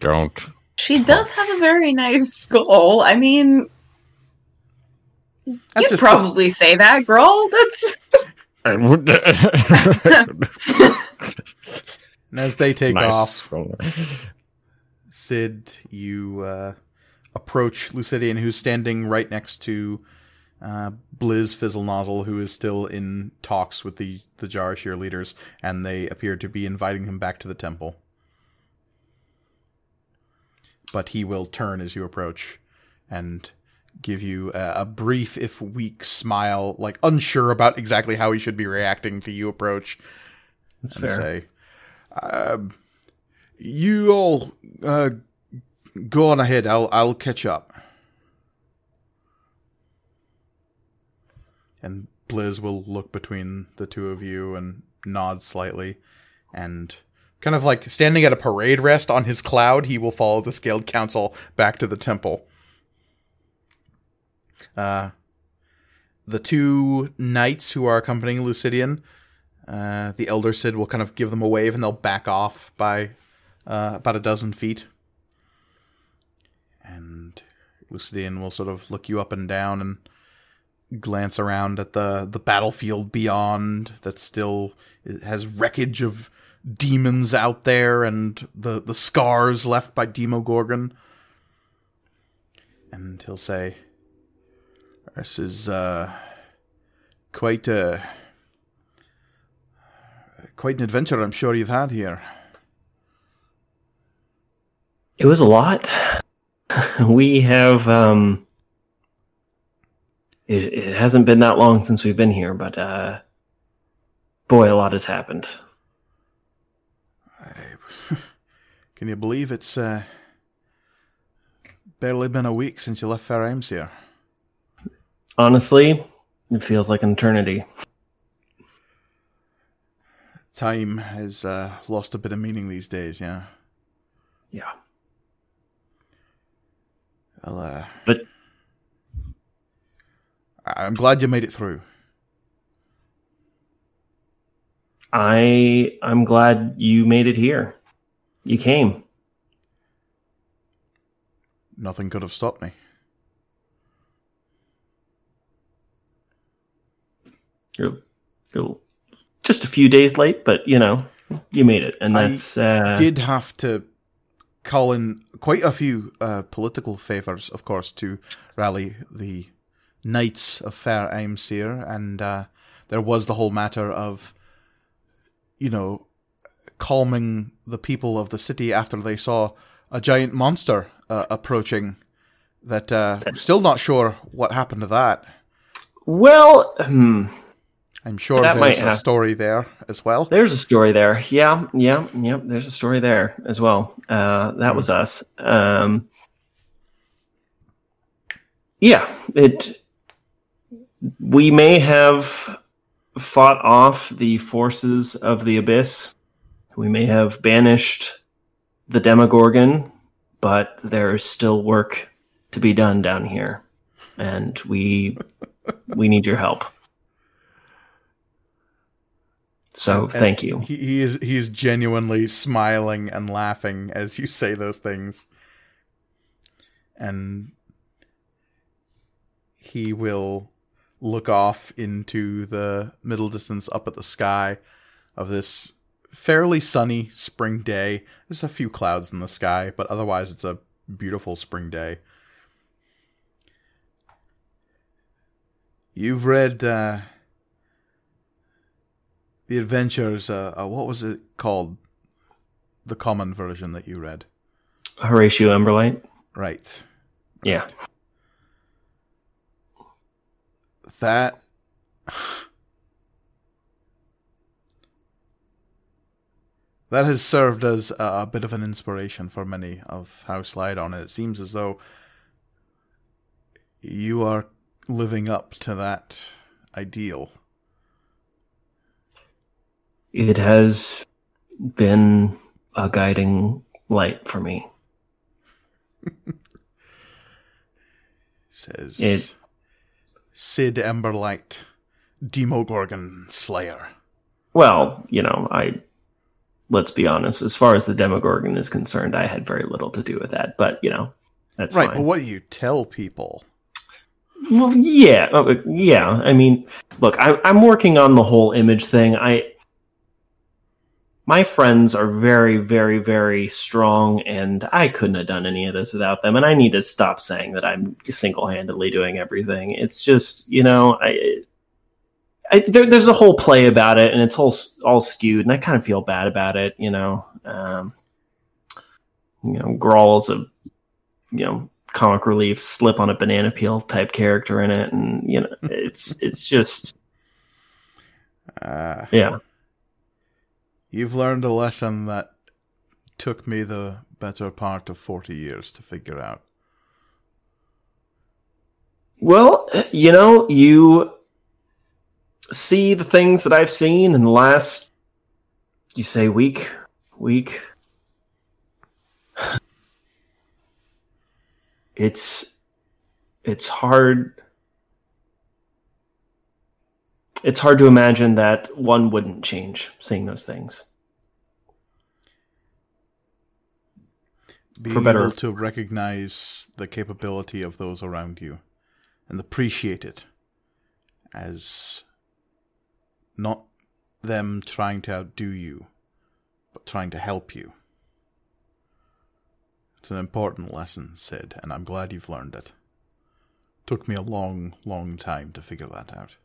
Don't. She does have a very nice skull. I mean, That's you'd just probably say that, girl. That's And as they take Nice. off, Sid, you uh, approach Lucidian, who's standing right next to uh, Blizz Fizzle Nozzle, who is still in talks with the the Jarashir leaders, and they appear to be inviting him back to the temple. But he will turn as you approach and give you a, a brief, if weak, smile, like unsure about exactly how he should be reacting to you approach, That's and fair. say, "You all uh, go on ahead. I'll I'll catch up." And Blizz will look between the two of you and nod slightly, and kind of like standing at a parade rest on his cloud, he will follow the scaled council back to the temple. Uh, the two knights who are accompanying Lucidian uh, the elder Sid will kind of give them a wave and they'll back off by uh, about a dozen feet. And Lucidian will sort of look you up and down and glance around at the, the battlefield beyond that still has wreckage of demons out there and the, the scars left by Demogorgon. And he'll say, This is uh, quite a quite an adventure I'm sure you've had here. It was a lot. we have um it, it hasn't been that long since we've been here, but uh boy, a lot has happened. I, can you believe it's uh, barely been a week since you left Fair Aimsir? Honestly, it feels like an eternity. Time has uh, lost a bit of meaning these days, yeah. Yeah. Well, uh, But I- I'm glad you made it through. I I'm glad you made it here. You came. Nothing could have stopped me. You're, you're just a few days late, but you know you made it, and I that's uh, Did have to call in quite a few uh, political favors, of course, to rally the Knights of Fair Aimsir, and uh, there was the whole matter of, you know, calming the people of the city after they saw a giant monster uh, approaching. That uh, still not sure what happened to that. well. Hmm, I'm sure That might there's a story there as well. there's a story there. Yeah, yeah, yeah. There's a story there as well. Uh, that was us. Um, yeah, it. We may have fought off the forces of the abyss. We may have banished the Demogorgon, but there is still work to be done down here, and we we need your help. So thank you. He, he is he's genuinely smiling and laughing as you say those things. And he will look off into the middle distance up at the sky of this fairly sunny spring day. There's a few clouds in the sky, but otherwise it's a beautiful spring day. You've read uh, the adventures. Uh, uh, what was it called? The common version that you read, Horatio Emberlight. right? Yeah. That that has served as a, a bit of an inspiration for many of House Lyodon. It seems as though you are living up to that ideal. It has been a guiding light for me. Says It- Sid Emberlight, Demogorgon Slayer. Well, you know, I let's be honest, as far as the Demogorgon is concerned, I had very little to do with that. But, you know, that's right, fine. but what do you tell people? Well, yeah, uh, yeah. I mean, look, I, I'm working on the whole image thing. I, my friends are very, very, very strong, and I couldn't have done any of this without them. And I need to stop saying that I'm single-handedly doing everything. It's just, you know, I, I there, there's a whole play about it, and it's all all skewed, and I kind of feel bad about it. You know, um, you know, Grawl's a, you know, comic relief slip on a banana peel type character in it and you know it's it's just Uh, yeah You've learned a lesson that took me the better part of 40 years to figure out. well you know you see the things that i've seen in the last you say week week it's it's hard it's hard to imagine that one wouldn't change seeing those things Being better- able to recognize the capability of those around you and appreciate it as not them trying to outdo you, but trying to help you. It's an important lesson, Sid, and I'm glad you've learned it. Took me a long, long time to figure that out.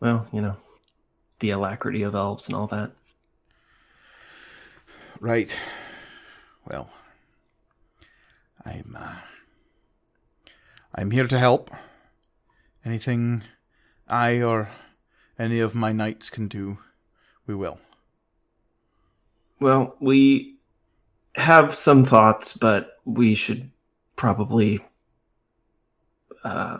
Well you know the alacrity of elves and all that Right. Well, I'm uh, I'm here to help. Anything I or any of my knights can do, we will. Well, we have some thoughts, but we should probably uh,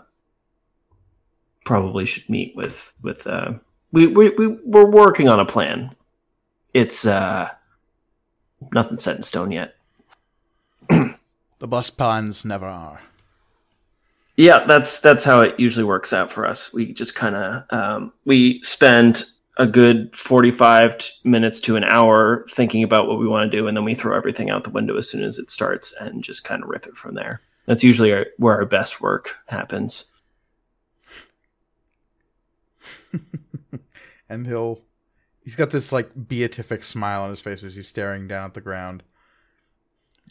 probably should meet with with uh, we we we we're working on a plan. It's uh nothing set in stone yet. The bus plans never are. Yeah, that's that's how it usually works out for us. We just kind of um, we spend a good forty-five minutes to an hour thinking about what we want to do, and then we throw everything out the window as soon as it starts, and just kind of rip it from there. That's usually our, where our best work happens. and he'll he's got this like beatific smile on his face as he's staring down at the ground.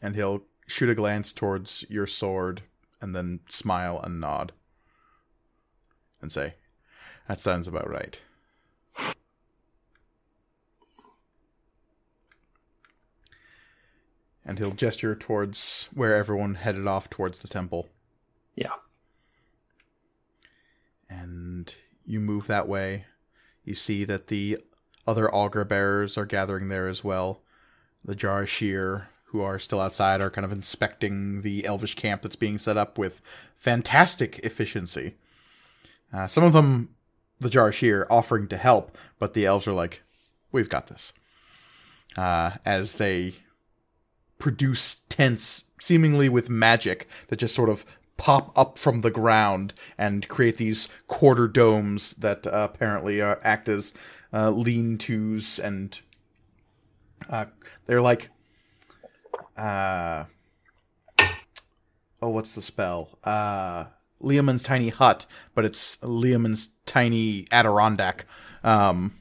And he'll shoot a glance towards your sword and then smile and nod. And say that sounds about right. And he'll gesture towards where everyone headed off towards the temple. Yeah. and you move that way. You see that the other augur bearers are gathering there as well. The Jarashir, who are still outside, are kind of inspecting the elvish camp that's being set up with fantastic efficiency. Uh, some of them, the Jarashir, offering to help, but the elves are like, "We've got this." Uh, as they produce tents seemingly with magic that just sort of pop up from the ground and create these quarter domes that uh, apparently uh, act as uh, lean-tos and uh, they're like uh oh what's the spell? Uh Leomund's tiny hut but it's Leomund's tiny Adirondack. Um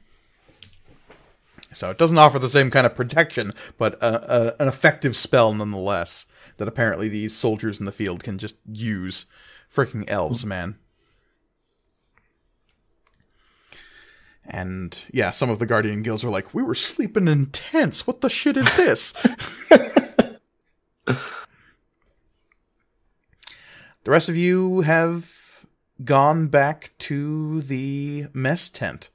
so it doesn't offer the same kind of protection, but a, a, an effective spell nonetheless that apparently these soldiers in the field can just use. Freaking elves, man. And yeah, some of the Guardian Guilds are like, we were sleeping in tents. What the shit is this? the rest of you have gone back to the mess tent.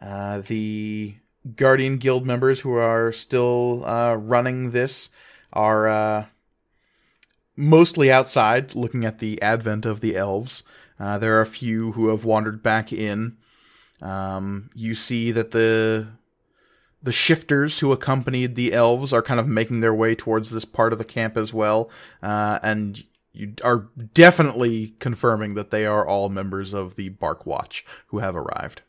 Uh, the Guardian Guild members who are still uh, running this are uh, mostly outside looking at the advent of the elves. Uh, there are a few who have wandered back in. Um, you see that the the shifters who accompanied the elves are kind of making their way towards this part of the camp as well, uh, and you are definitely confirming that they are all members of the Bark Watch who have arrived.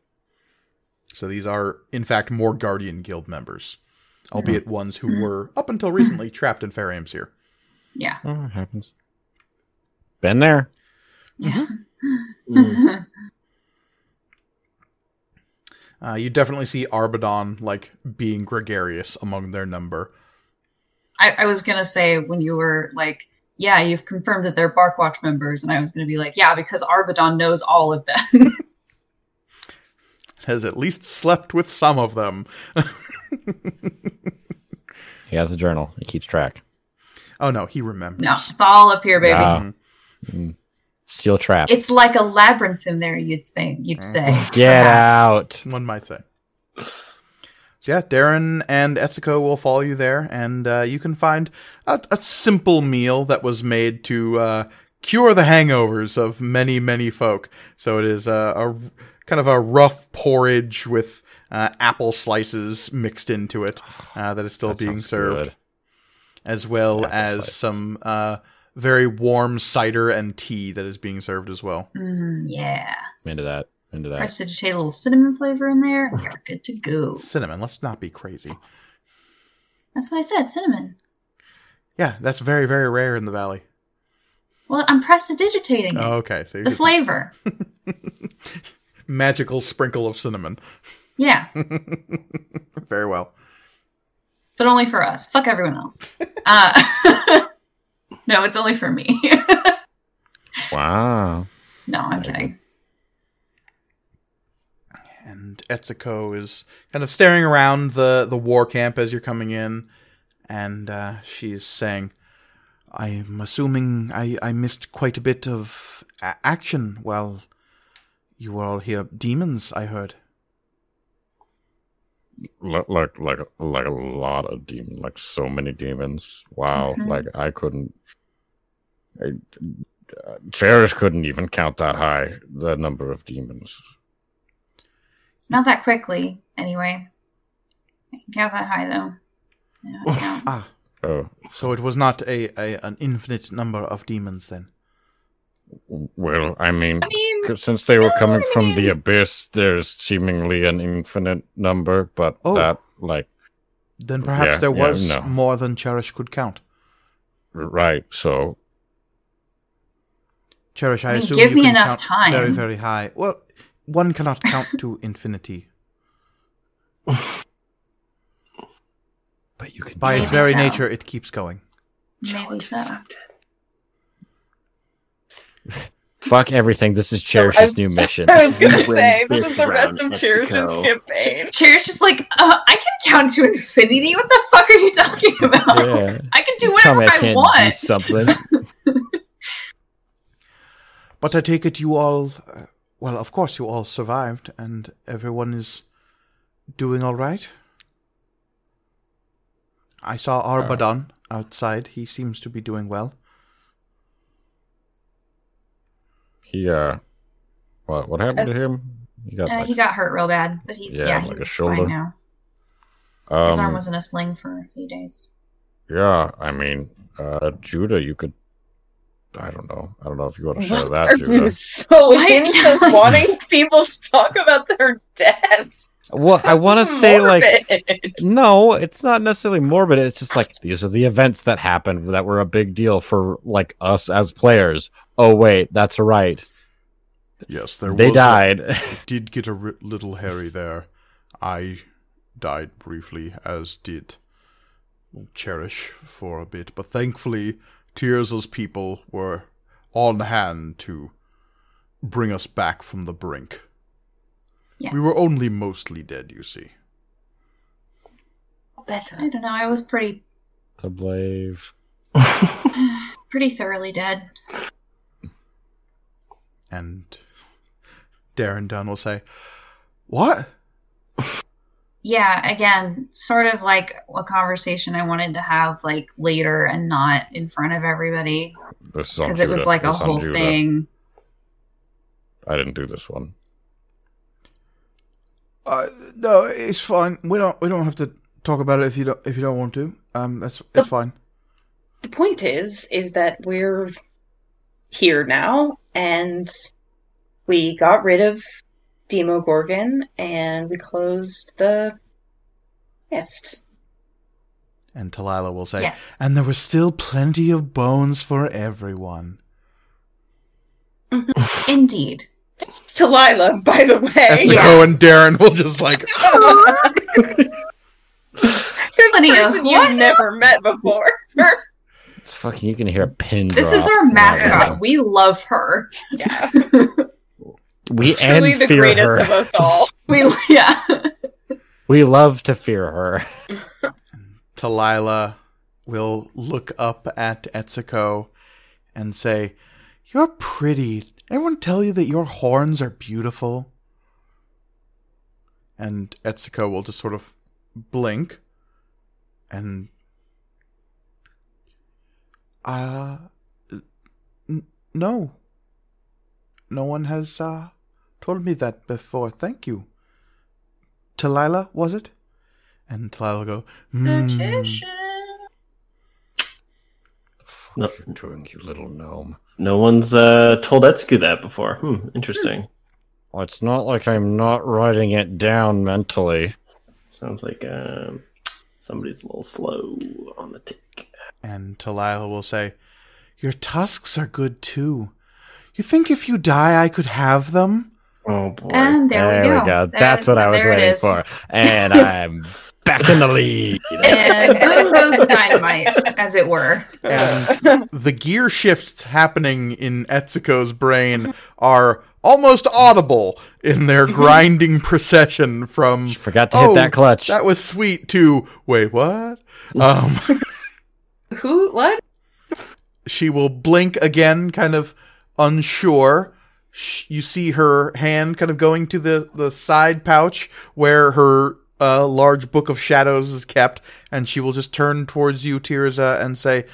So these are, in fact, more Guardian Guild members, albeit ones who were, up until recently, trapped in Fair Aimsir. Yeah. Oh, it happens. Been there. Yeah. Mm. Uh, you definitely see Arbadon, like, being gregarious among their number. I, I was gonna say when you were like, yeah, you've confirmed that they're Barkwatch members, and I was gonna be like, yeah, because Arbadon knows all of them. Has at least slept with some of them. He has a journal. He keeps track. Oh no, he remembers. no, it's all up here, baby. Ah. Mm. Steel trap. It's like a labyrinth in there. You'd think. You'd say. Get perhaps. out. One might say. So yeah, Darren and Etsuko will follow you there, and uh, you can find a, a simple meal that was made to uh, cure the hangovers of many, many folk. So it is a, a kind of a rough porridge with uh, apple slices mixed into it uh, that is still That being served, good. As well Apple as slices. some uh, very warm cider and tea that is being served as well. Mm, yeah. I'm into that. Into that. Prestidigitate a little cinnamon flavor in there. We are good to go. Cinnamon, let's not be crazy. That's what I said. Cinnamon. Yeah, that's very, very rare in the valley. Well, I'm prestidigitating it. Oh, okay, so you're the flavor. magical sprinkle of cinnamon. Yeah, Very well. But only for us. Fuck everyone else. Uh, no, it's only for me. Wow. no, I'm Very kidding. And Etsuko is kind of staring around the, the war camp as you're coming in, and uh, she's saying, I'm assuming I, I missed quite a bit of a- action while you were all here. Demons, I heard. Like, like, like, like a lot of demons, like so many demons. Wow. Mhm. Like I couldn't. I, uh, Cherish couldn't even count that high. The number of demons. Not that quickly, anyway. I can count that high though. Yeah, no. Ah, Oh, so it was not a, a an infinite number of demons then. Well, I mean, I mean, since they were no, coming I from the abyss, there's seemingly an infinite number, but Oh. that, like, Then perhaps Yeah, there yeah, was no. more than Cherish could count. right. So, Cherish, I, I mean, assume give you me can enough count very, time. very high. Well, one cannot count to infinity. but you can. By its very so. nature, it keeps going. Maybe so. Fuck everything. This is I- Cherish's new mission. I was gonna say this is the rest of Cherish's Mexico. campaign. Chair's just like, uh, I can count to infinity. What the fuck are you talking about? yeah. I can do Tell me whatever I I, can't do want. something. But I take it you all, uh, well, of course you all survived, and everyone is doing all right. I saw Arbadan outside. He seems to be doing well. He, uh, what, what happened to him? He got, Uh, like, he got hurt real bad, but he Yeah, yeah, like a shoulder. now. His arm um, was in a sling for a few days. yeah, I mean, uh, Judah, you could, I don't know. I don't know if you want to share Why that, are you Judah. so Why- into wanting people to talk about their deaths? Well, I want to is say, like. No, it's not necessarily morbid. It's just like these are the events that happened that were a big deal for like us as players. Oh wait, that's right. Yes, there they died. it did get a little hairy there. I died briefly, as did Cherish for a bit, but thankfully, Tears' people were on hand to bring us back from the brink. Yeah. We were only mostly dead, you see. Better. I don't know. I was pretty, the blave. pretty thoroughly dead. And Darren Dunn will say, What? Yeah, again, sort of like a conversation I wanted to have like later and not in front of everybody This is on because it was like a This is on whole Judah. thing. I didn't do this one. Uh, no, it's fine. We don't. We don't have to talk about it if you don't. If you don't want to. Um, that's it's fine. The point is, is that we're here now, and we got rid of Demogorgon, and we closed the rift. And Talila will say, Yes. and there was still plenty of bones for everyone. Mm-hmm. Indeed. This is Talila, by the way. Etsuko Yeah. and Darren will just like, this Plenty person uh, you've never met before. It's fucking. You can hear a pin. This is drop. our Yeah, mascot. We love her. yeah, We truly and the fear greatest her. of us all. We yeah. We love to fear her. Talila will look up at Etsuko and say, You're pretty. Everyone tell you that your horns are beautiful? And Etsuko will just sort of blink and. Uh. N- no. No one has, uh, told me that before. Thank you. Talila, was it? And Talila will go, "Hmm." No. What are doing, you little gnome? No one's uh, told Etsuko that before. Hmm, interesting. Well, it's not like I'm not writing it down mentally. Sounds like um, somebody's a little slow on the tick. And Talila will say, Your tusks are good too. You think if you die, I could have them? Oh boy. And there, we go. That's what I was waiting for. And I'm back in the lead. And boom goes the dynamite, as it were. And the gear shifts happening in Etsuko's brain are almost audible in their grinding procession from Forgot to "Oh, hit that clutch. That was sweet to wait, what? Um Who? What? she will blink again, kind of unsure. You see her hand kind of going to the, the side pouch where her uh, large book of shadows is kept, and she will just turn towards you, Tirza, and say,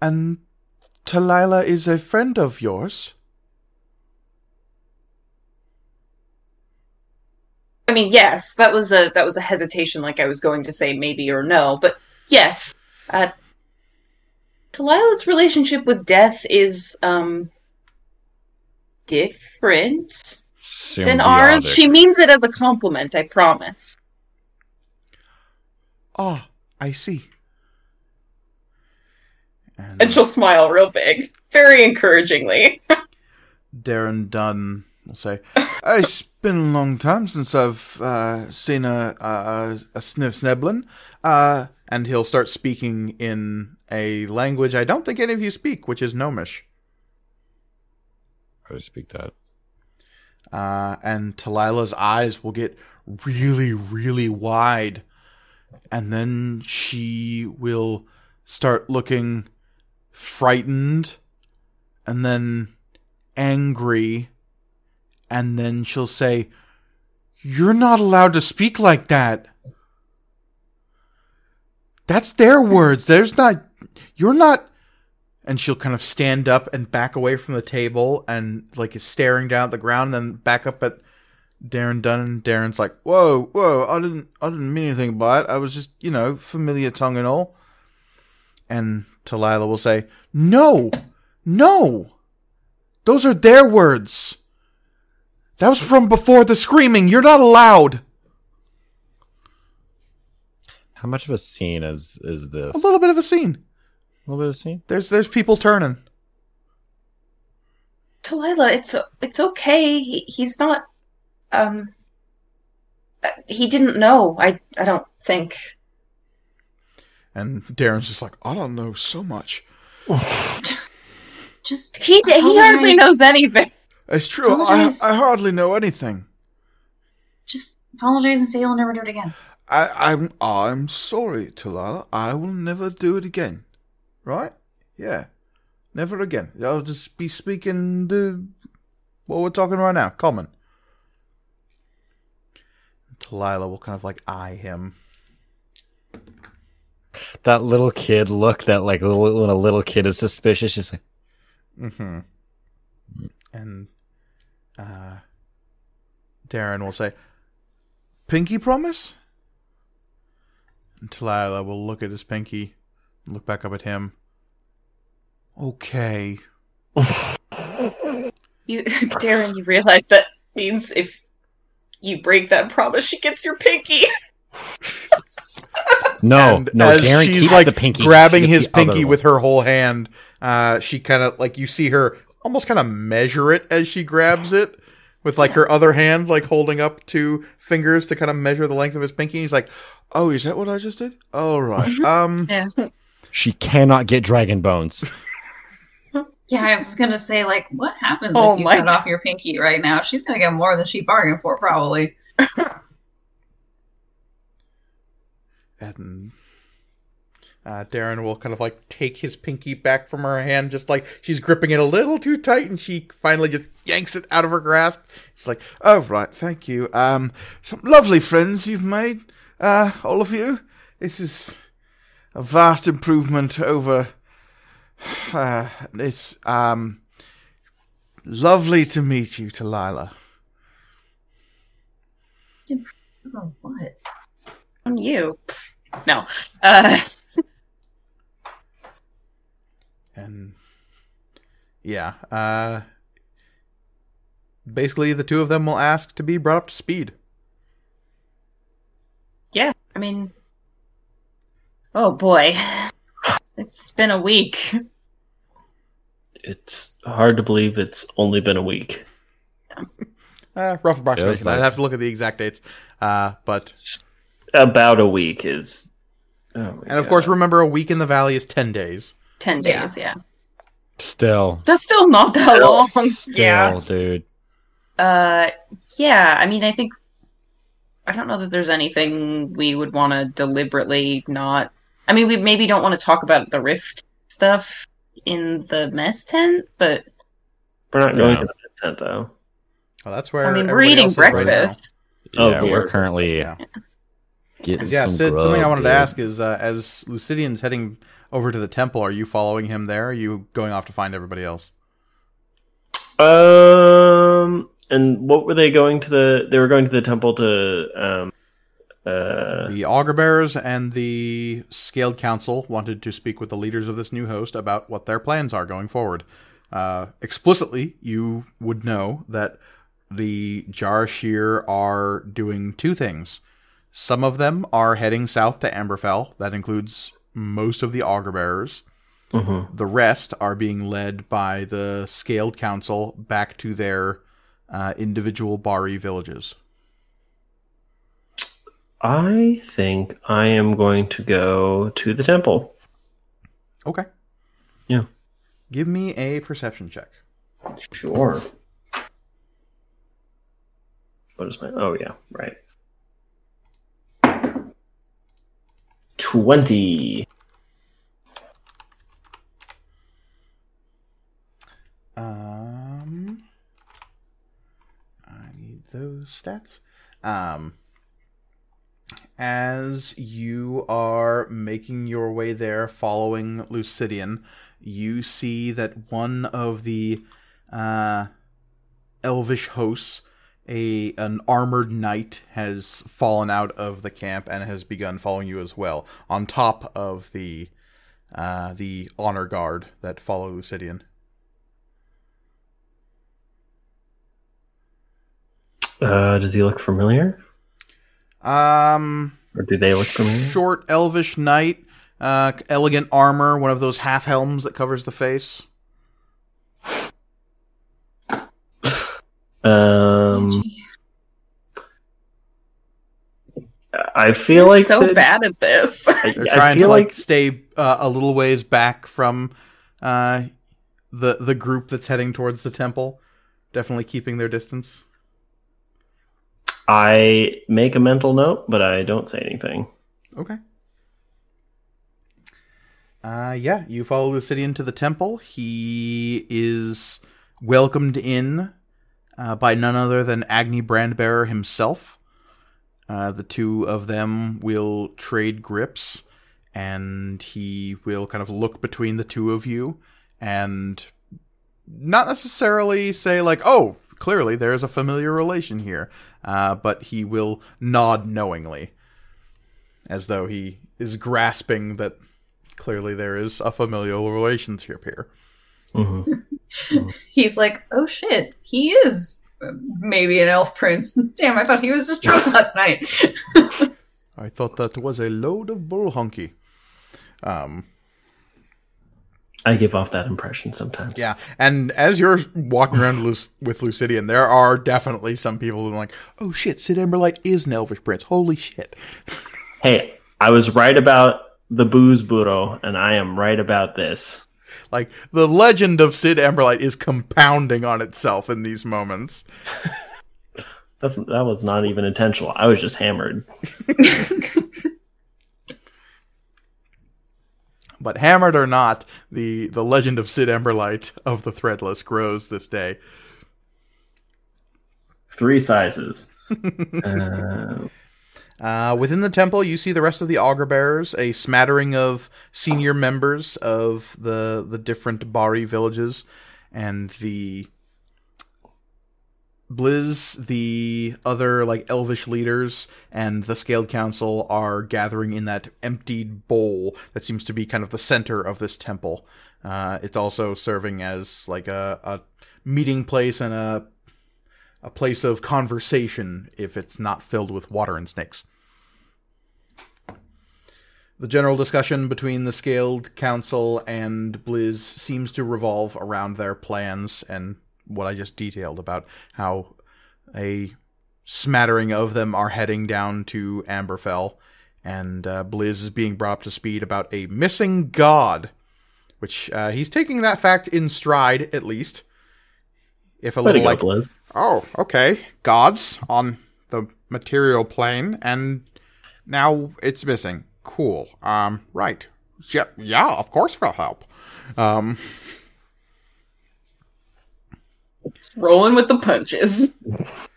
And Talila is a friend of yours? I mean, yes, that was a that was a hesitation, like I was going to say maybe or no, but yes, uh, Talila's relationship with death is um different than ours. She means it as a compliment, I promise. Oh, I see. And, And she'll smile real big, very encouragingly. Darren Dunn will say, "It's been a long time since I've uh, seen a a, a svirfneblin," uh, and he'll start speaking in a language I don't think any of you speak, which is Gnomish. I would speak that. uh, and Talila's eyes will get really, really wide, and then she will start looking frightened, and then angry, and then she'll say, "You're not allowed to speak like that. That's their words. There's not. You're not." And she'll kind of stand up and back away from the table and like is staring down at the ground and then back up at Darren Dunn and Darren's like, Whoa, whoa, I didn't I didn't mean anything by it. I was just, you know, familiar tongue and all. And Talila will say, No, no. Those are their words. That was from before the screaming. You're not allowed. How much of a scene is is this? A little bit of a scene. A little bit of a scene. There's there's people turning. Talila, it's it's okay. He, he's not. Um. uh, He didn't know. I I don't think. And Darren's just like, I don't know so much. Just He he hardly Apologize. knows anything. It's true. I, I hardly know anything. just apologize and say you'll never do it again. I, I'm I'm sorry, Talila. I will never do it again. Right? Yeah. Never again. I'll just be speaking the what we're talking right now. Common. Talila will kind of like eye him. That little kid look. That like little, when a little kid is suspicious, just like Mm-hmm. And uh Darren will say, Pinky promise? And Talila will look at his pinky, look back up at him. Okay. You, Darren, you realize that means if you break that promise, she gets your pinky. no, and no. as Darren she's keeps like the pinky, grabbing his pinky with her whole hand. Uh, she kind of like you see her almost kind of measure it as she grabs it with like her other hand, like holding up two fingers to kind of measure the length of his pinky. He's like, "Oh, is that what I just did? Oh, right. Um, Yeah. She cannot get dragon bones. Yeah, I was gonna say, like, what happens Oh if you my cut off your pinky right now? She's gonna get more than she bargained for, probably. and uh, Darren will kind of like take his pinky back from her hand, just like she's gripping it a little too tight, and she finally just yanks it out of her grasp. She's like, "Oh right, thank you. Um, some lovely friends you've made, uh, all of you. This is a vast improvement over. Uh, it's um, lovely to meet you, Talila. Oh, what? On you. No. Uh, And yeah, uh basically the two of them will ask to be brought up to speed. yeah, I mean. Oh boy. It's been a week. It's hard to believe it's only been a week. Uh, rough approximation. like- I'd have to look at the exact dates. Uh, but About a week is. Oh my and of course, remember a week in the valley is ten days. 10 Yeah. days, yeah. Still, That's still not that Still. long. still, Yeah. dude. Uh, yeah, I mean, I think. I don't know that there's anything we would want to deliberately not. I mean, we maybe don't want to talk about the Rift stuff in the mess tent, but we're not going Yeah. to mess tent though. Well, that's where I mean, we're eating else is right breakfast. Oh, yeah, we we're are. currently Yeah. getting Yeah, some Sid, grub, something I wanted dude. to ask is, uh, as Lucidian's heading over to the temple, are you following him there? Or are you going off to find everybody else? Um, and what were they going to the? They were going to the temple to. Um, uh, The augur bearers and the scaled council wanted to speak with the leaders of this new host about what their plans are going forward. uh, explicitly, you would know that the Jarashir are doing two things. Some of them are heading south to Amberfell. That includes most of the Augur Bearers. Mhm. The rest are being led by the Scaled Council back to their uh, individual Bari villages. I think I am going to go to the temple. Okay. Yeah. Give me a perception check. Sure. What is my? Oh yeah, right. Twenty. Um, I need those stats. Um, as you are making your way there, following Lucidian, you see that one of the uh, elvish hosts, a an armored knight, has fallen out of the camp and has begun following you as well. On top of the uh, the honor guard that follow Lucidian. Uh, does he look familiar, Um, or do they look familiar? short elvish knight, uh, elegant armor, one of those half helms that covers the face. Um, I feel like so Sid- bad at this. I, They're I trying feel to like, like stay uh, a little ways back from uh, the the group that's heading towards the temple. Definitely keeping their distance. I make a mental note, but I don't say anything. Okay. Uh, yeah, you follow Lucidian to the temple. He is welcomed in uh, by none other than Agni Brandbearer himself. Uh, the two of them will trade grips, and he will kind of look between the two of you and not necessarily say, like, oh, clearly there's a familiar relation here, uh, but he will nod knowingly as though he is grasping that clearly there is a familial relationship here. hmm He's like, oh shit, he is maybe an elf prince. Damn, I thought he was just drunk last night. I thought that was a load of bull honky. Um, I give off that impression sometimes. yeah, and as you're walking around with Lucidian, there are definitely some people who are like, "Oh shit, Sid Emberlight is an elvish prince. Holy shit!" Hey, I was right about the booze burro, and I am right about this. Like the legend of Sid Emberlight is compounding on itself in these moments. That's that was not even intentional. I was just hammered. But hammered or not, the the legend of Sid Emberlight of the Threadless grows this day. Three sizes. uh, Uh, within the temple, you see the rest of the augur bearers, a smattering of senior members of the the different Bari villages, and the Blizz, the other like elvish leaders, and the Scaled Council are gathering in that emptied bowl that seems to be kind of the center of this temple. Uh, it's also serving as like a, a meeting place and a a place of conversation if it's not filled with water and snakes. The general discussion between the Scaled Council and Blizz seems to revolve around their plans and what I just detailed about how a smattering of them are heading down to Amberfell, and uh, Blizz is being brought up to speed about a missing god, which uh, he's taking that fact in stride, at least. If a little go, like, Blizz. oh, okay, gods on the material plane, and now it's missing. Cool. Um, right. Yeah, yeah, of course we'll help. Um, It's rolling with the punches.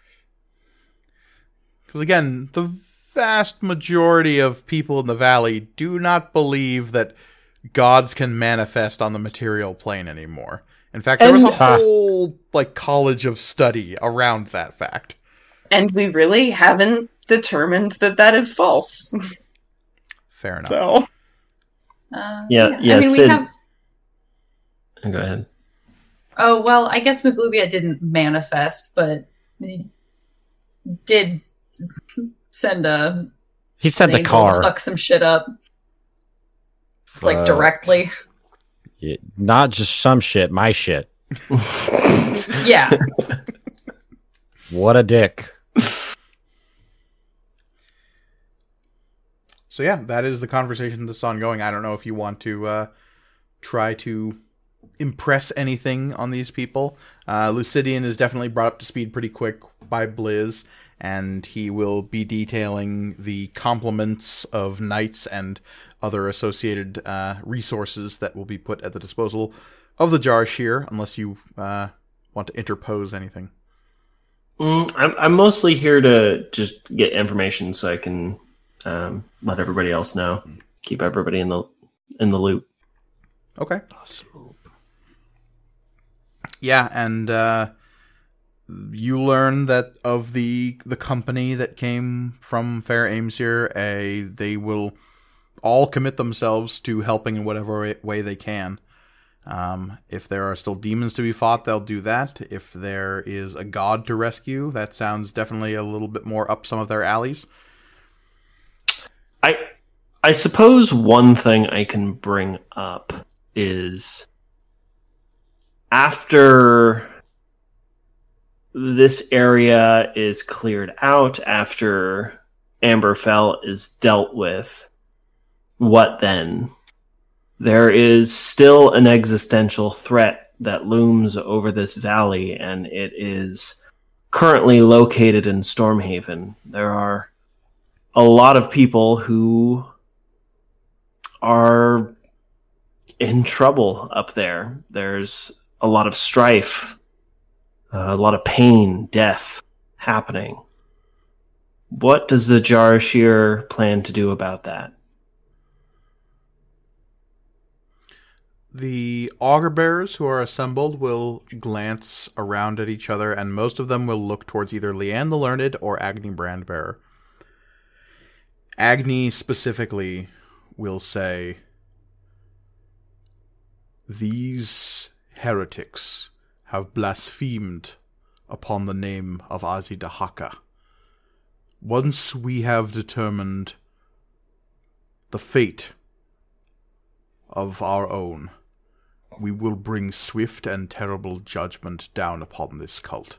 Because again, the vast majority of people in the valley do not believe that gods can manifest on the material plane anymore. In fact, there was a And- whole like college of study around that fact. And we really haven't determined that that is false. Fair enough. So, Uh, Yeah, yeah, I mean, Sid- we have Go ahead. Oh well, I guess Maglubiyet didn't manifest, but he did send a He sent a angel to car. fuck some shit up like directly. Yeah, not just some shit, my shit. Yeah, What a dick. So yeah, that is the conversation that's ongoing. I don't know if you want to uh, try to impress anything on these people. Uh, Lucidian is definitely brought up to speed pretty quick by Blizz, and he will be detailing the complements of knights and other associated uh, resources that will be put at the disposal of the Jarashir, unless you uh, want to interpose anything. Mm, I'm, I'm mostly here to just get information so I can um, let everybody else know, keep everybody in the in the loop. Okay. Yeah, and uh, you learn that of the the company that came from Fair Aimsir, a they will all commit themselves to helping in whatever way, way they can. Um, if there are still demons to be fought, they'll do that. If there is a god to rescue, that sounds definitely a little bit more up some of their alleys. I I suppose one thing I can bring up is after this area is cleared out, after Amberfell is dealt with, what then? There is still an existential threat that looms over this valley, and it is currently located in Stormhaven. There are a lot of people who are in trouble up there. There's a lot of strife, uh, a lot of pain, death happening. What does the Jarashir plan to do about that? The augur bearers who are assembled will glance around at each other, and most of them will look towards either Leanne the Learned or Agni Brandbearer. Agni specifically will say, These heretics have blasphemed upon the name of Azidahaka. Once we have determined the fate of our own, we will bring swift and terrible judgment down upon this cult.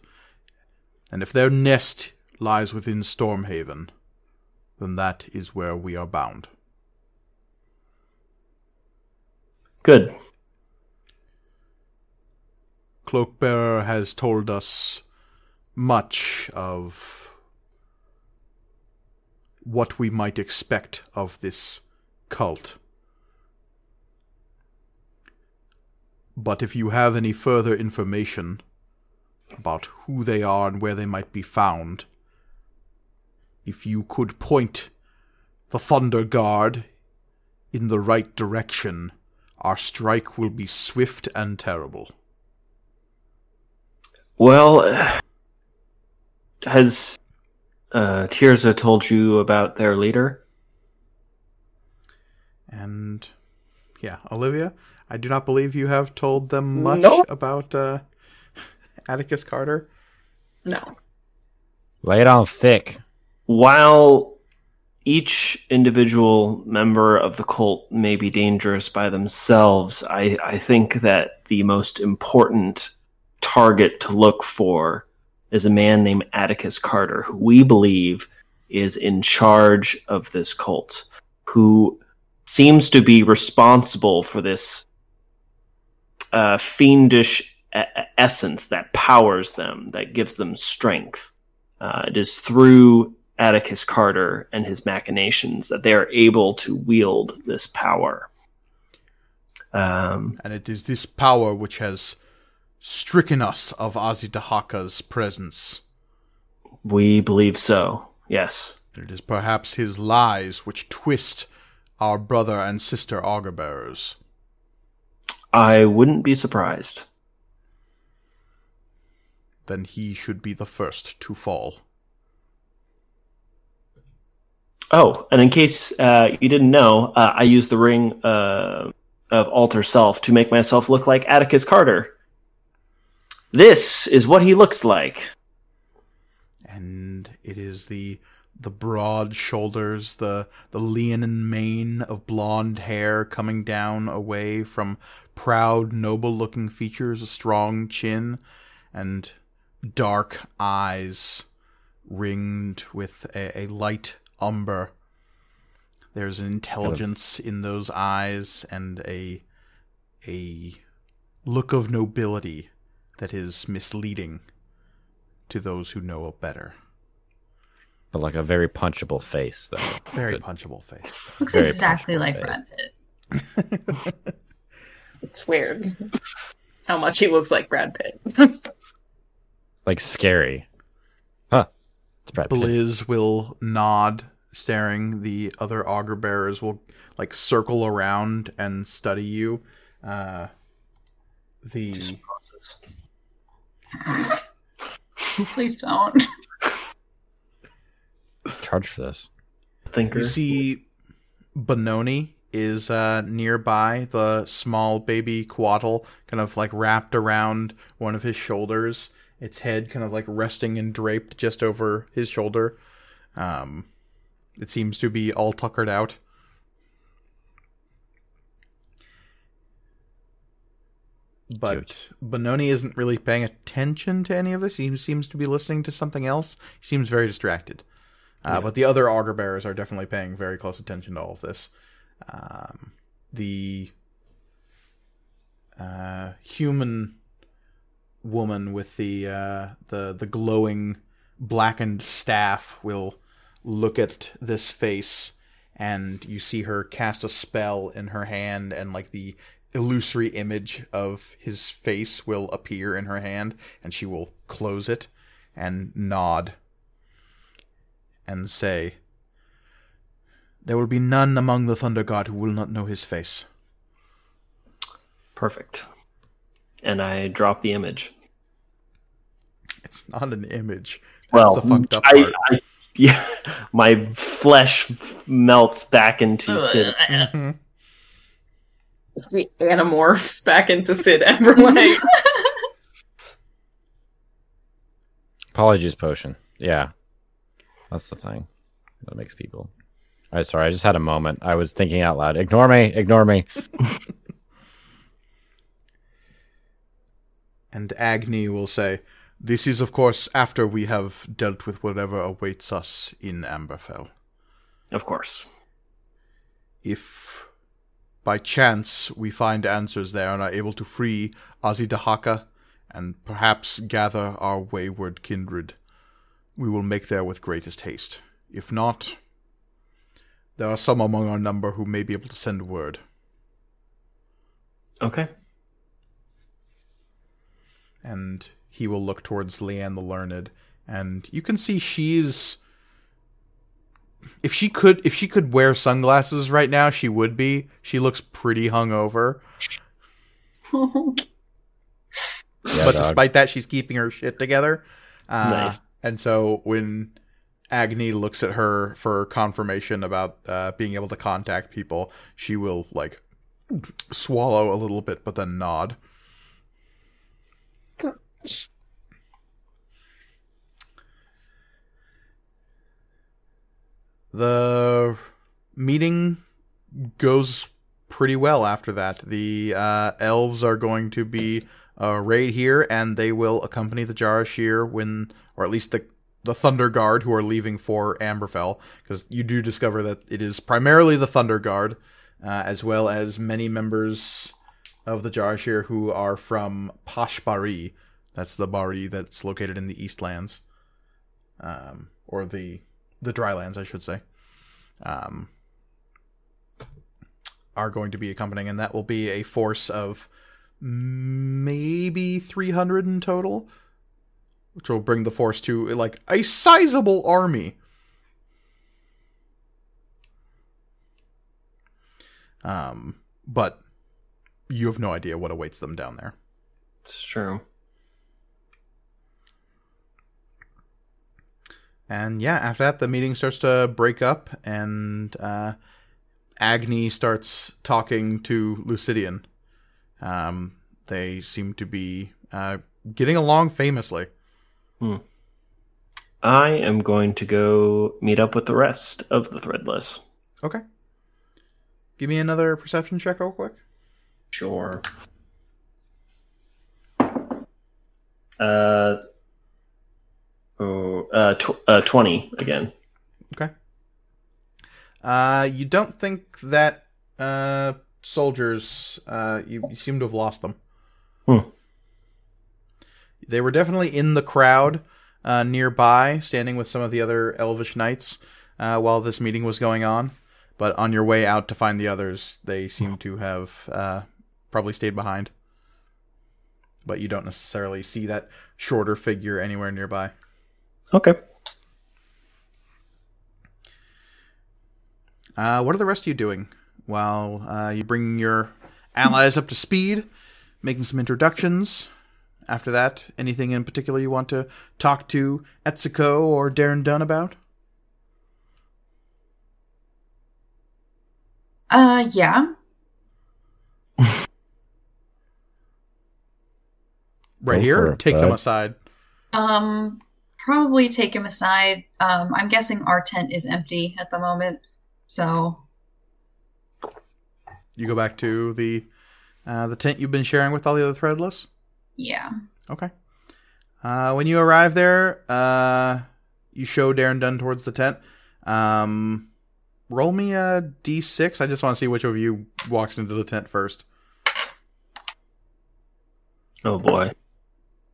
And if their nest lies within Stormhaven, then that is where we are bound. Good. Cloakbearer has told us much of what we might expect of this cult. But if you have any further information about who they are and where they might be found, if you could point the Thunder Guard in the right direction, our strike will be swift and terrible. Well, has uh, Tirza told you about their leader? And yeah, Olivia, I do not believe you have told them much Nope. about uh, Atticus Carter. No. Lay it on thick. While each individual member of the cult may be dangerous by themselves, I, I think that the most important target to look for is a man named Atticus Carter, who we believe is in charge of this cult, who seems to be responsible for this uh, fiendish e- essence that powers them, that gives them strength. Uh, it is through Atticus Carter and his machinations that they are able to wield this power. Um, And it is this power which has stricken us of Azidahaka's presence. we believe so. Yes. It is perhaps his lies which twist our brother and sister augur bearers. I wouldn't be surprised. Then he should be the first to fall. Oh, and in case uh, you didn't know, uh, I use the ring uh, of alter self to make myself look like Atticus Carter. This is what he looks like. and it is the the broad shoulders, the the leonine mane of blonde hair coming down away from proud, noble-looking features, a strong chin, and dark eyes ringed with a, a light umber. There's an intelligence in those eyes and a a look of nobility that is misleading to those who know better. But like a very punchable face, though. Very Good. punchable face. Looks Very exactly like face. Brad Pitt. It's weird how much he looks like Brad Pitt. Like scary. Huh. It's Brad Pitt. Blizz will nod, staring. The other augur bearers will like circle around and study you. Uh, the Please don't. Charge for this. Thinker. you see Benoni is uh, nearby. The small baby Quaddle kind of like wrapped around one of his shoulders. Its head kind of like resting and draped just over his shoulder. Um, it seems to be all tuckered out. But Benoni isn't really paying attention to any of this. He seems to be listening to something else. He seems very distracted. Uh, But the other augur bearers are definitely paying very close attention to all of this. Um, the uh, human woman with the uh, the the glowing blackened staff will look at this face, and you see her cast a spell in her hand, and like the illusory image of his face will appear in her hand, and she will close it and nod and say, There will be none among the Thunder Guard who will not know his face. Perfect. And I drop the image. It's not an image. That's well, the fucked up I, part. I, yeah, my flesh f- melts back into oh, Sid. Mhm. He anamorphs back into Sid Emberlight. Apologies potion. Yeah. That's the thing that makes people. I sorry, I just had a moment. I was thinking out loud. Ignore me, ignore me. And Agni will say, This is, of course, after we have dealt with whatever awaits us in Amberfell. Of course. If by chance we find answers there and are able to free Azidahaka and perhaps gather our wayward kindred, we will make there with greatest haste. If not, there are some among our number who may be able to send word. Okay. and he will look towards Leanne the Learned, and you can see she's if she could if she could wear sunglasses right now, she would be. She looks pretty hungover, Yeah, but dog. despite that, she's keeping her shit together. Uh, Nice. And so when Agni looks at her for confirmation about uh, being able to contact people, she will like swallow a little bit, but then nod. The meeting goes pretty well after that. The uh, elves are going to be uh, raid here, and they will accompany the Jarashir when, or at least the the Thunder Guard who are leaving for Amberfell, because you do discover that it is primarily the Thunder Guard, uh, as well as many members of the Jarashir who are from Pashbari. That's the Bari that's located in the Eastlands, um, or the the Drylands, I should say. Um, are going to be accompanying, and that will be a force of maybe 300 in total, which will bring the force to like a sizable army. Um, but you have no idea what awaits them down there. It's true. And yeah, after that, the meeting starts to break up, and uh, Agni starts talking to Lucidian. Um, they seem to be uh, getting along famously. I am going to go meet up with the rest of the threadless. Okay. Give me another perception check real quick. Sure. Uh, oh, uh, tw- uh, 20 again. Okay. Uh, you don't think that uh, soldiers, uh, you, you seem to have lost them. Hmm. They were definitely in the crowd uh, nearby, standing with some of the other elvish knights uh, while this meeting was going on. But on your way out to find the others, they seem to have uh, probably stayed behind. But you don't necessarily see that shorter figure anywhere nearby. Okay. Uh, what are the rest of you doing while uh, you bring your allies up to speed, making some introductions? After that, anything in particular you want to talk to Etsuko or Darren Dunn about? Uh, yeah. Right Go here, for it, take them aside. Um, probably take him aside. Um, I'm guessing our tent is empty at the moment, so You go back to the uh, the tent you've been sharing with all the other threadless. yeah. Okay. Uh, when you arrive there, uh, you show Darren Dunn towards the tent. Um, roll me a d6. I just want to see which of you walks into the tent first. Oh boy.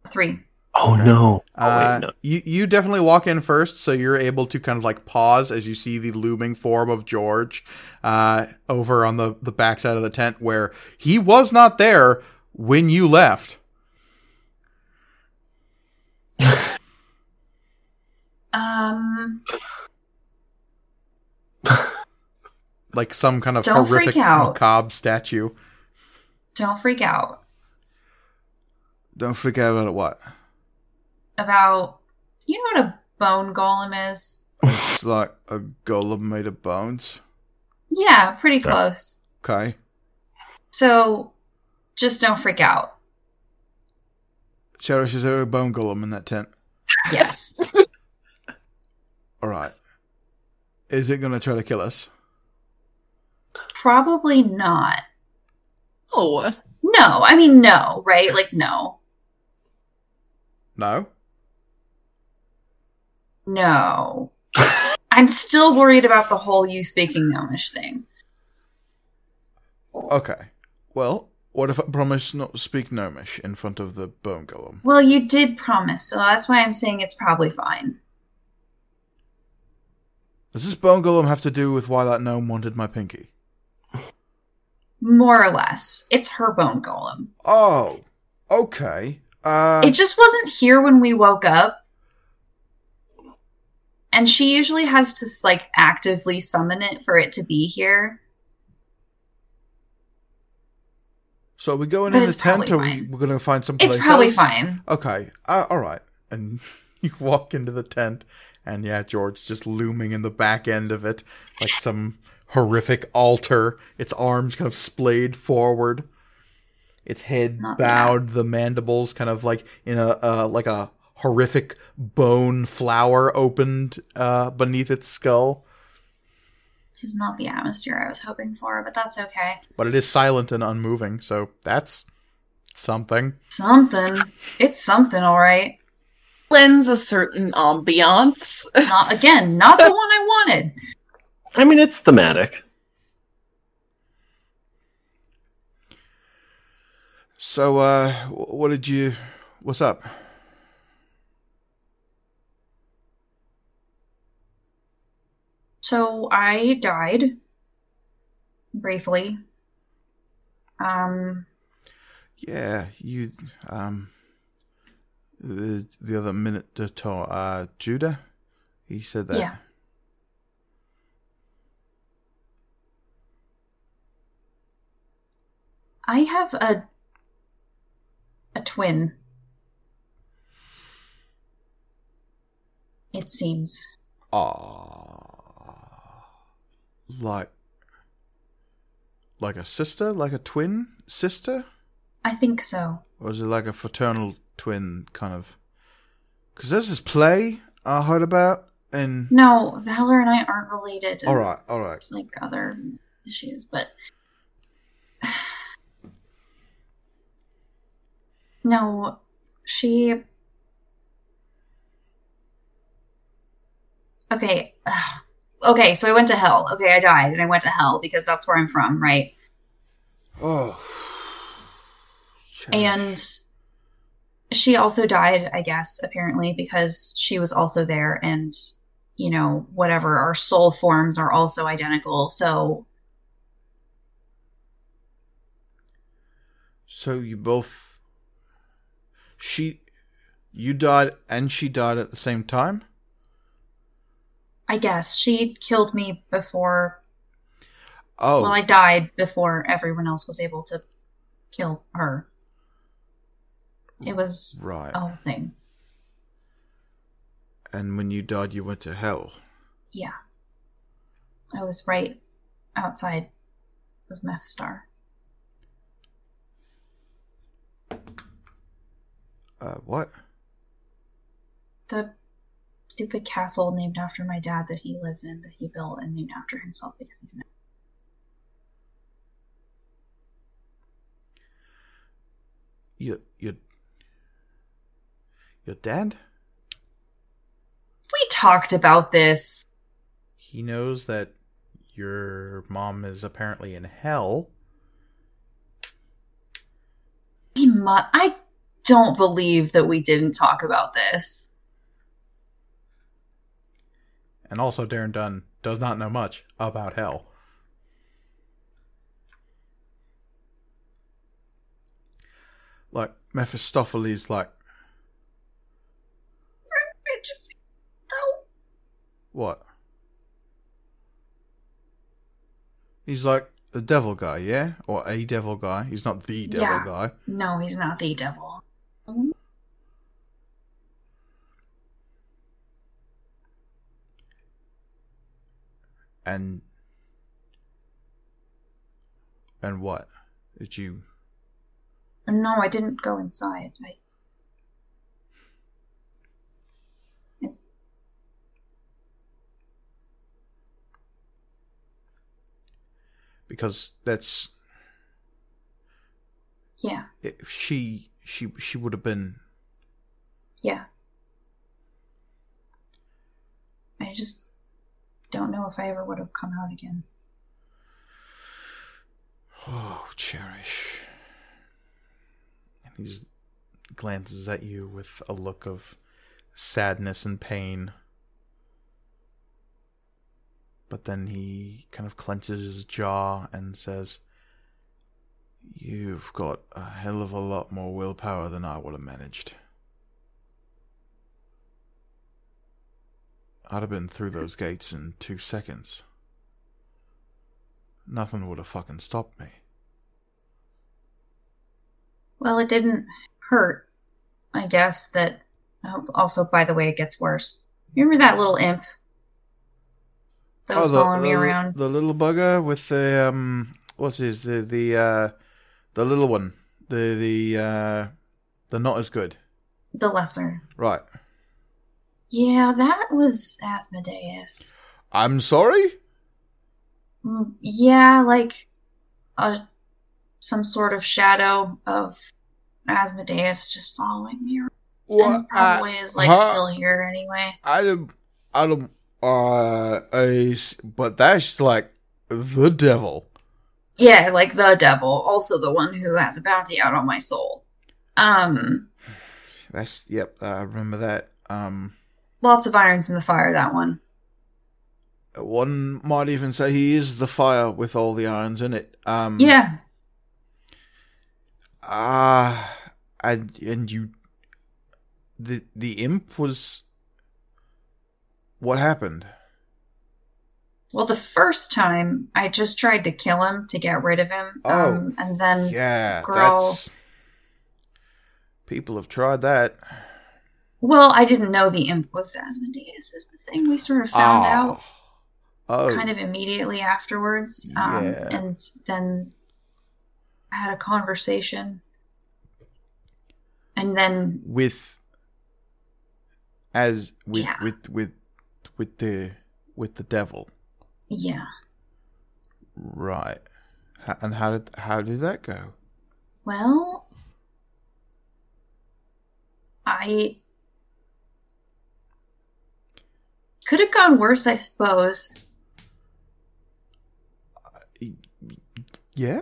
Three. Oh no. Oh Uh, wait, no. you you definitely walk in first, so you're able to kind of like pause as you see the looming form of George uh, over on the the backside of the tent, where he was not there when you left. Um, Like some kind of Don't horrific out. macabre statue. don't freak out Don't freak out about. What? About. You know what a bone golem is? It's like a golem made of bones. Yeah, pretty close. Okay. So, just don't freak out. Cherish, is there a bone golem in that tent? Yes. All right. Is it gonna try to kill us? Probably not. Oh, No, I mean no, right? Like no. No. No. I'm still worried about the whole you speaking gnomish thing. Okay. Well, what if I promise not to speak gnomish in front of the bone golem? Well, you did promise, so that's why I'm saying it's probably fine. Does this bone golem have to do with why that gnome wanted my pinky? More or less. It's her bone golem. Oh, okay. Uh, It just wasn't here when we woke up. And she usually has to like actively summon it for it to be here. so are we going but in the tent, or we, we're gonna find someplace It's probably else? fine. Okay. Uh, all right. And you walk into the tent, and yeah, George's just looming in the back end of it, like some horrific altar. Its arms kind of splayed forward, its head Not bowed, the mandibles kind of like in a uh, like a horrific bone flower opened uh, beneath its skull. This is not the atmosphere I was hoping for, but that's okay. But it is silent and unmoving, so that's something. Something. It's something, all right. lends a certain ambiance. Not again, not the one I wanted. I mean, it's thematic. So, uh, what did you? What's up? So I died briefly. Um, Yeah, you um the the other minute to talk, uh Judah, he said that. Yeah. I have a a twin. It seems. Ah, like like a sister, like a twin sister, I think so. or is it like a fraternal twin kind of because there's this play I heard about, and No, Valor and I aren't related. all right, all right. It's like other issues, but no, she. Okay, ugh. Okay. So I went to hell. Okay, I died, and I went to hell because that's where I'm from, right? Oh, And she also died, I guess, apparently, because she was also there, and you know, whatever. Our soul forms are also identical, so so you both she you died and she died at the same time. I guess she killed me before. Oh, Well, I died before everyone else was able to kill her. It was right. a whole thing. And when you died, you went to hell. Yeah. I was right outside of Mephistar. Uh, what? The stupid castle named after my dad that he lives in, that he built and named after himself because he's an Your your your dad? We talked about this. He knows that your mom is apparently in hell. We mu- I don't believe that we didn't talk about this. And also, Darren Dunn does not know much about hell. Like, Mephistopheles, like, what? He's like the devil guy, yeah? Or a devil guy. He's not the devil Yeah. guy. No, he's not the devil. And. And what? Did you. No, I didn't go inside. I Because that's. yeah, If she. She, she would have been yeah. I just know if I ever would have come out again. Oh, cherish. And he just glances at you with a look of sadness and pain. But then he kind of clenches his jaw and says, You've got a hell of a lot more willpower than I would have managed. I'd have been through those gates in two seconds. Nothing would have fucking stopped me. Well, it didn't hurt. I guess that. oh, Also, by the way, it gets worse. Remember that little imp that was Oh, the, following me around? The little bugger with the um, what's his the the uh, the little one, the the uh, the not as good. The lesser. Right. Yeah, that was Asmodeus. I'm sorry. Mm, Yeah, like a some sort of shadow of Asmodeus just following me around. and probably is like huh? still here anyway. I don't. I don't. Uh, I, but that's like the devil. Yeah, like the devil, also the one who has a bounty out on my soul. Um, That's yep. I remember that. Um, lots of irons in the fire. That one. one might even say he is the fire with all the irons in it. Um, Yeah, Ah, and and you, the the imp was. What happened? Well, the first time I just tried to kill him to get rid of him, Oh, um, and then Yeah, girl- that's. People have tried that. Well, I didn't know the imp was Asmodeus. Is the thing we sort of found Ah. out Oh, kind of immediately afterwards, um, and then I had a conversation. And then with as with Yeah. with with with the with the devil, yeah. right? And how did how did that go? Well, I could have gone worse, I suppose. Yeah.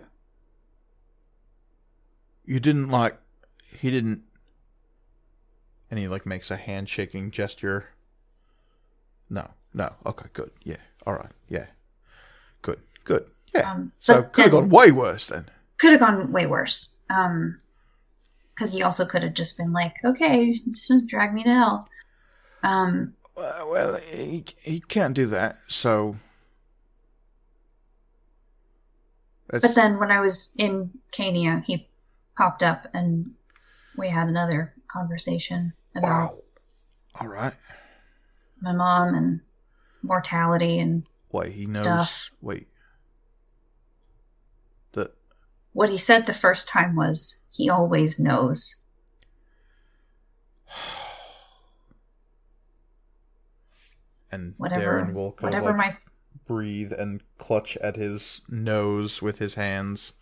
You didn't like. He didn't. And he like makes a handshaking gesture. No, no. Okay, good. Yeah. All right. Yeah. Good. Good. Yeah. Um, so could have gone way worse then. Could have gone way worse. Um, because he also could have just been like, "Okay, just drag me to hell." Um, Uh, well, he he can't do that. So. but then when I was in Cania, he popped up and we had another conversation about wow. All right. my mom and mortality and Wait, he knows. Stuff. Wait. The what he said the first time was he always knows. and Whatever Darren will kind whatever of like my breathe and clutch at his nose with his hands,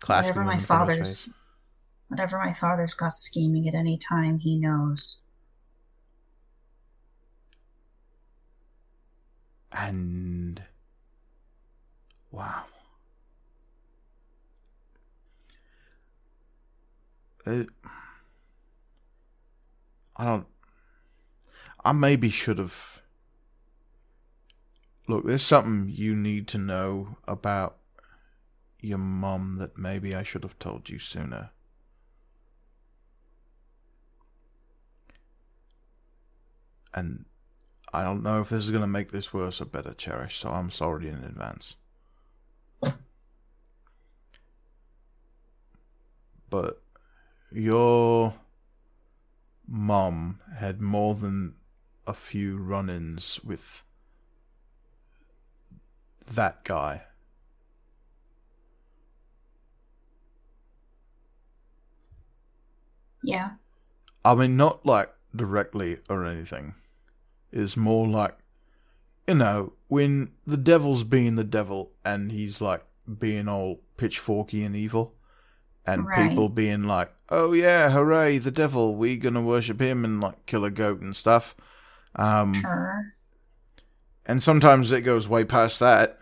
clasping Whatever them my father's- whatever my father's got scheming at any time, he knows. And wow. Uh, I don't. I maybe should have. Look, there's something you need to know about your mum that maybe I should have told you sooner. And I don't know if this is going to make this worse or better, Cherish, so I'm sorry in advance. But your mum had more than a few run ins with that guy. Yeah. I mean, not like directly or anything. It's more like, you know, when the devil's being the devil and he's like being all pitchforky and evil, and Right. people being like, oh yeah, hooray, the devil, we're gonna worship him and like kill a goat and stuff. Um, Sure. and sometimes it goes way past that.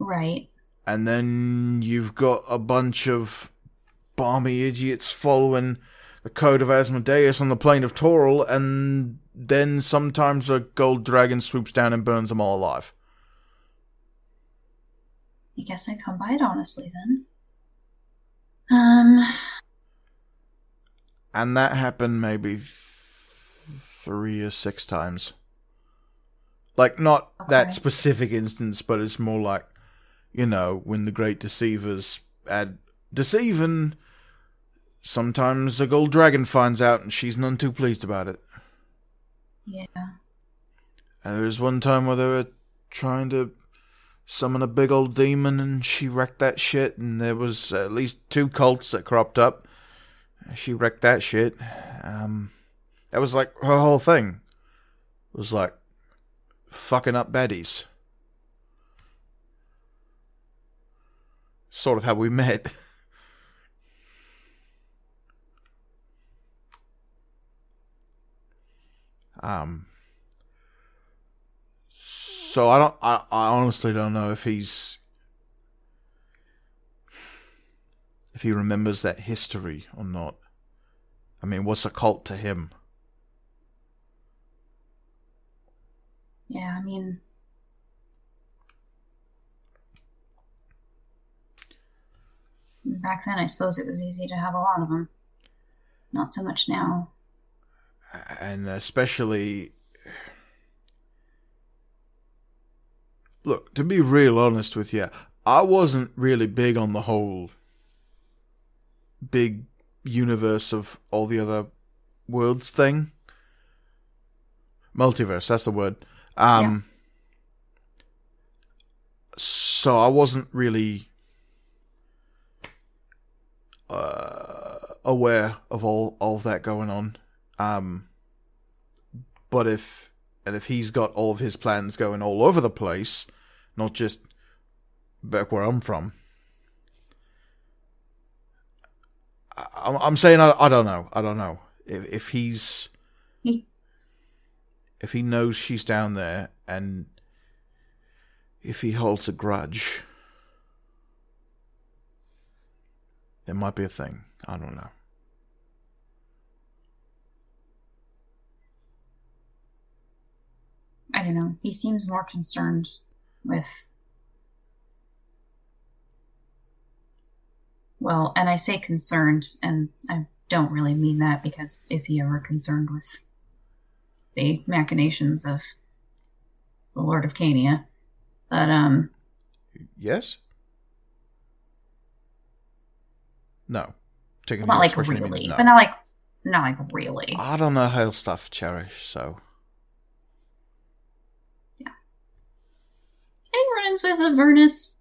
Right. and then you've got a bunch of balmy idiots following the code of Asmodeus on the plane of Toril, and then sometimes a gold dragon swoops down and burns them all alive. I guess I come by it honestly then. Um, And that happened maybe th- three or six times. Like, not that specific instance, but it's more like, you know, when the great deceivers had deceiving, sometimes a gold dragon finds out and she's none too pleased about it. yeah. And there was one time where they were trying to summon a big old demon and she wrecked that shit and there was at least two cults that cropped up. She wrecked that shit. Um that was like her whole thing. It Was like fucking up baddies. Sort of how we met. um so I don't. I, I honestly don't know if he's if he remembers that history or not. I mean, what's a cult to him? Yeah, I mean, back then I suppose it was easy to have a lot of them. Not so much now. and especially look to be real honest with you i wasn't really big on the whole big universe of all the other worlds thing multiverse that's the word um so i wasn't really uh aware of all all of that going on. Um, but if and if he's got all of his plans going all over the place, not just back where I'm from. I, I'm I'm saying I, I don't know. I don't know if if he's if he knows she's down there and if he holds a grudge, it might be a thing. I don't know. I don't know. He seems more concerned with. Well, and I say concerned, and I don't really mean that because is he ever concerned with the machinations of the Lord of Cania? But um, Yes? No. Taking not like it means really, no. but not like not like really. I don't know how stuff cherish, so Any run-ins with Avernus?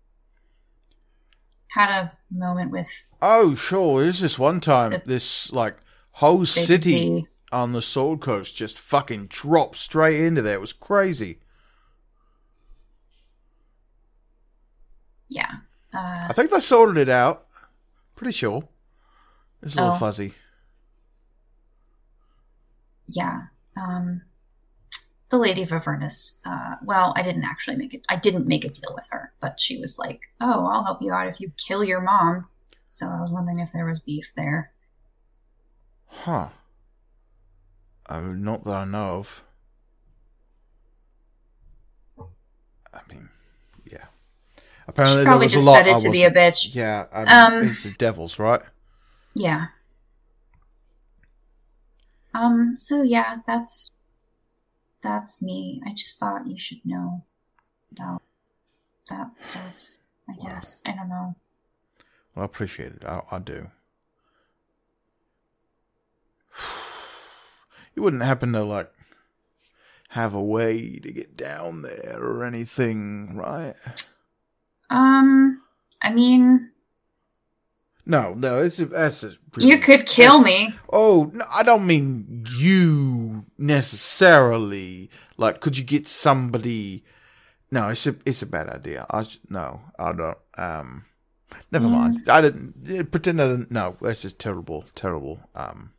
Had a moment with Oh sure, there's this one time this like whole city Z. on the Sword Coast just fucking dropped straight into there. It was crazy. Yeah. Uh, I think they sorted it out. Pretty sure. It's a little Oh. fuzzy. yeah. Um, the Lady of Avernus. Uh, well, I didn't actually make it. I didn't make a deal with her, but she was like, "Oh, I'll help you out if you kill your mom." So I was wondering if there was beef there. Huh. Oh, not that I know of. I mean. Apparently she there was just a lot. said it I to be a bitch. Yeah, I mean, Um, it's the devils, right? Yeah. Um. So yeah, that's that's me. I just thought you should know about that stuff. I Wow. guess I don't know. Well, I appreciate it. I, I do. You wouldn't happen to like have a way to get down there or anything, right? Um. I mean, No, no, it's that's just you could kill me. Oh, no, I don't mean you necessarily. Like, could you get somebody? No, it's a it's a bad idea. I no, I don't. Um, never Yeah. mind. I didn't pretend I didn't. No, that's just terrible, terrible. Um,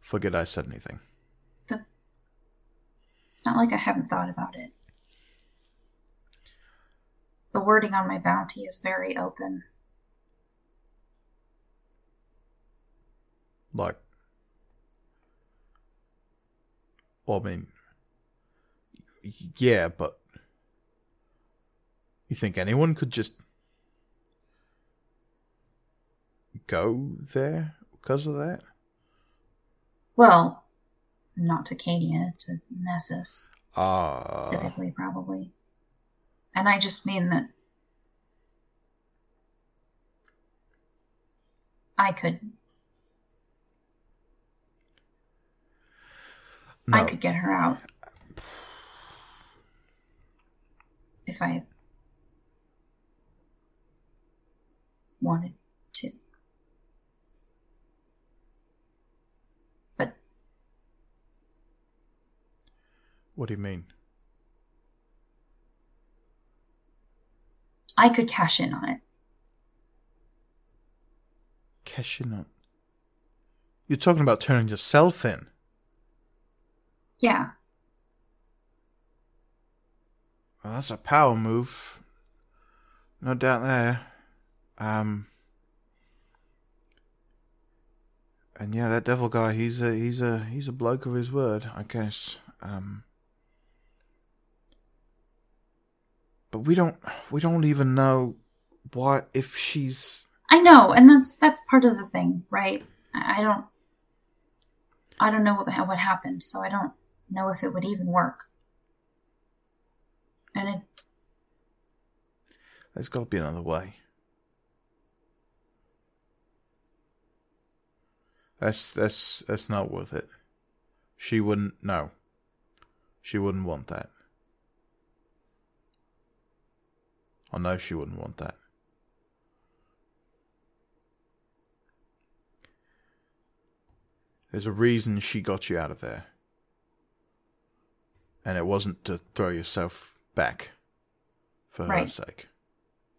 forget I said anything. It's not like I haven't thought about it. The wording on my bounty is very open. Like, well, I mean, yeah, but you think anyone could just go there because of that? Well, not to Cania, to Nessus. Ah, typically probably and i just mean that i could no. i could get her out if i wanted to but What do you mean? I could cash in on it Cash in on. You're talking about turning yourself in. yeah Well, that's a power move. No doubt there. Um. And yeah, that devil guy, he's a he's a he's a bloke of his word, I guess. Um. But we don't we don't even know what if she's I know, and that's that's part of the thing, right? I don't, I don't know what what happened, so I don't know if it would even work. And it, there's got to be another way. That's that's that's not worth it. She wouldn't no. She wouldn't want that. I know she wouldn't want that. There's a reason she got you out of there. And it wasn't to throw yourself back for her sake.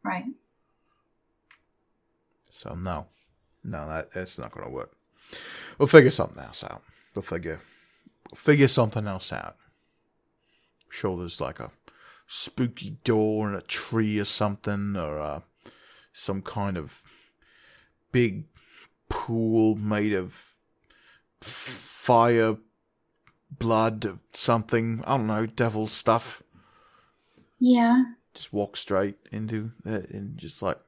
Right. So no. No, that that's not gonna work. We'll figure something else out. We'll figure we'll figure something else out. I'm sure there's like a spooky door in a tree or something, or uh, some kind of big pool made of fire, blood, something. I don't know, devil stuff. Yeah. Just walk straight into it and just like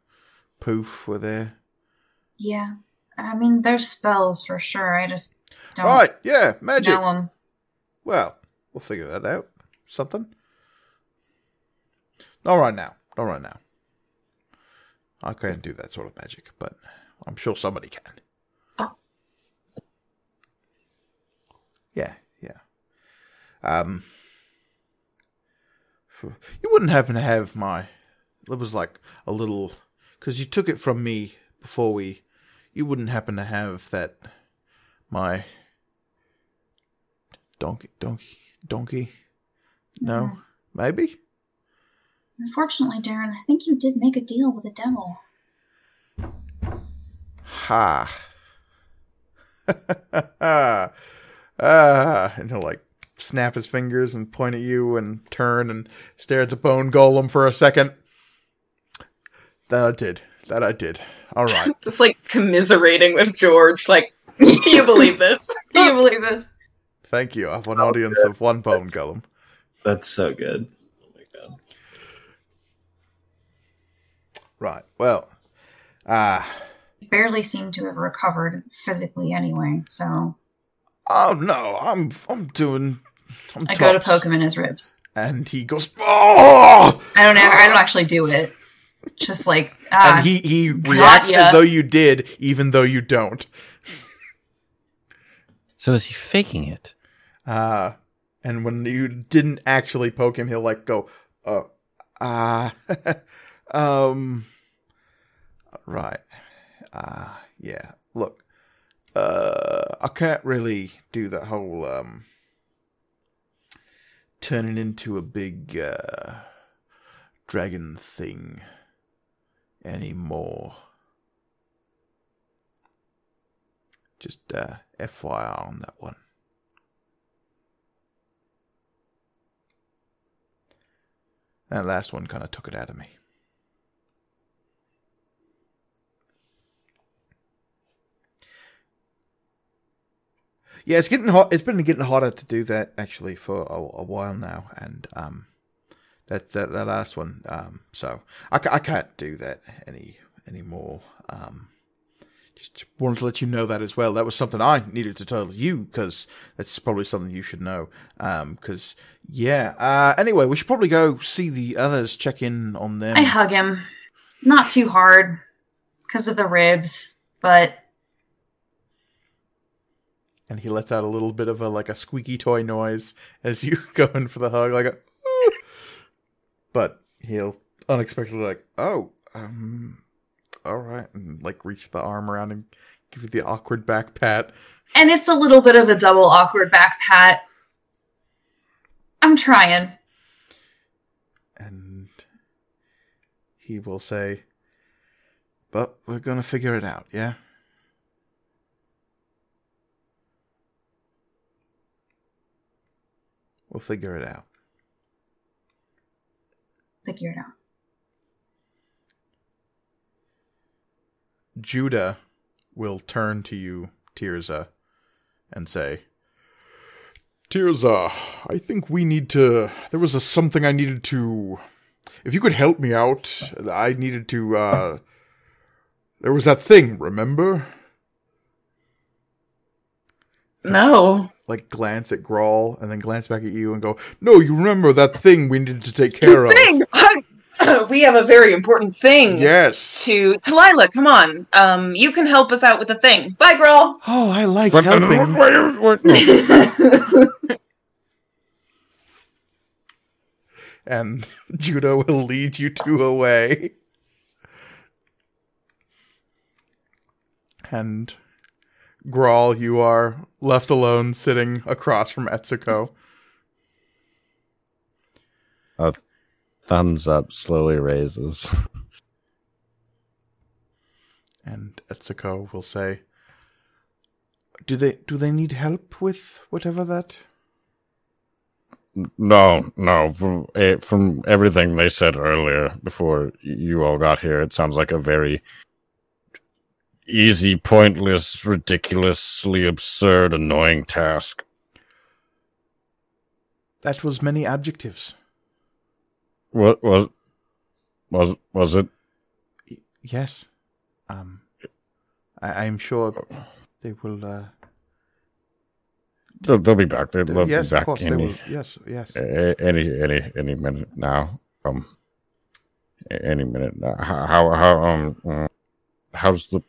poof, we're there. Yeah. I mean, there's spells for sure. I just don't Right, yeah, magic. Well, we'll figure that out. Something. Not right now. Not right now. I can't do that sort of magic, but I'm sure somebody can. Yeah, yeah. Um, you wouldn't happen to have my. It was like a little, because you took it from me before we. You wouldn't happen to have that. My donkey, donkey, donkey. No, maybe. Unfortunately, Darren, I think you did make a deal with the devil. Ha. ah, and he'll like snap his fingers and point at you and turn and stare at the bone golem for a second. That I did. That I did. All right. Just like commiserating with George. Like, can you believe this? Can you believe this? Thank you. I have an audience of one bone That's- golem. That's so good. Oh my god. Right. Well, ah. He barely seemed to have recovered physically anyway, so oh no, I'm I'm doing. I'm I go to poke him in his ribs. and he goes, "Oh!" I don't ever, I don't actually do it. Just like ah, and he he reacts ya. as though you did, even though you don't. So is he faking it? Uh, and when you didn't actually poke him, he'll like go, "Oh, ah, um, right, uh, yeah. Look, uh, I can't really do that whole um turning into a big uh dragon thing anymore. Just uh, FYI on that one. That last one kind of took it out of me. Yeah, it's getting hot. It's been getting hotter to do that actually for a, a while now, and um, that's that, that last one. Um, so I, I can't do that any anymore. Um, just wanted to let you know that as well. That was something I needed to tell you because that's probably something you should know. Um, because yeah. Uh, anyway, we should probably go see the others, check in on them. I hug him, not too hard because of the ribs, but and he lets out a little bit of a like a squeaky toy noise as you go in for the hug, like a. "Ooh." But he'll unexpectedly like, oh, um, all right, and like reach the arm around and give you the awkward back pat. and it's a little bit of a double awkward back pat. I'm trying. and he will say, "But we're gonna figure it out, yeah." We'll figure it out. Figure it out. Judah will turn to you, Tirza, and say, Tirza, I think we need to. There was a, something I needed to. If you could help me out, I needed to. uh There was that thing, remember? No. Like glance at Grawl and then glance back at you and go, No, you remember that thing we needed to take care of. Thing! we have a very important thing Yes. to Delilah. Come on. Um, you can help us out with the thing. Bye, Grawl. Oh, I like helping. and Judah will lead you two away. And Grawl, you are left alone sitting across from Etsuko. A thumbs up slowly raises. And Etsuko will say, "Do they do they need help with whatever that?" No, no. From eh, from everything they said earlier before you all got here, it sounds like a very easy, pointless, ridiculously absurd, annoying task. That was many adjectives. What was was was it? Yes. Um, I, I'm sure they will. Uh, They'll, they'll be back. They'll, they'll yes, be of back course they will. Yes, yes. any any any minute now. Um, any minute now. How how, how um uh, how's the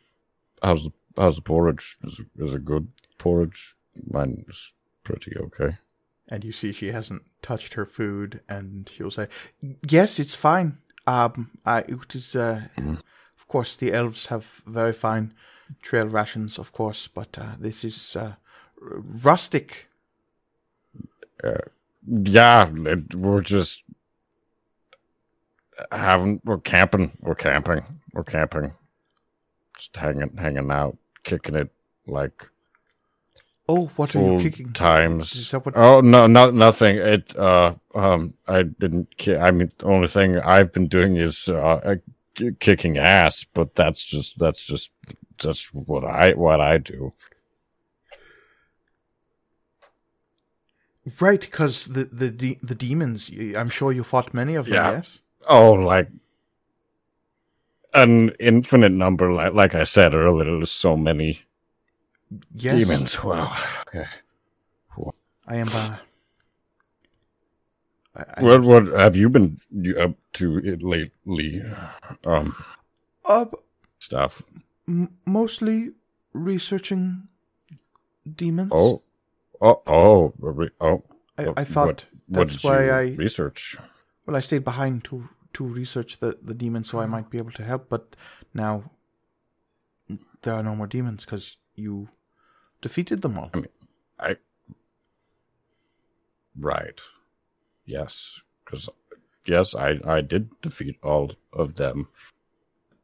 how's the how's the porridge? Is it, is it good porridge? Mine is pretty okay. and you see she hasn't touched her food, and she'll say, "Yes, it's fine. Um, I it is. Uh, Mhm. Of course, the elves have very fine trail rations, of course, but uh, this is uh, r- rustic. Yeah, it, we're just having we're camping. We're camping. We're camping. Just hanging hanging out, kicking it like Oh, what are you kicking? times. What? Oh no, no, nothing. It. Uh, um, I didn't. Ki- I mean, the only thing I've been doing is uh, uh, kicking ass. But that's just that's just that's what I what I do. Right, because the the the demons. I'm sure you fought many of them. Yeah. Yes. Oh, like an infinite number. Like like I said earlier, there's so many Yes. demons. Wow. Okay. I am. Uh, I, I What what have you been up to it lately? Um, uh, stuff. m- mostly researching demons. Oh, oh, oh, oh. I, I thought what, what that's did why I research. well I stayed behind to to research the the demons so I might be able to help. But now there are no more demons because you defeated them all. I right, yes, because yes, I I did defeat all of them,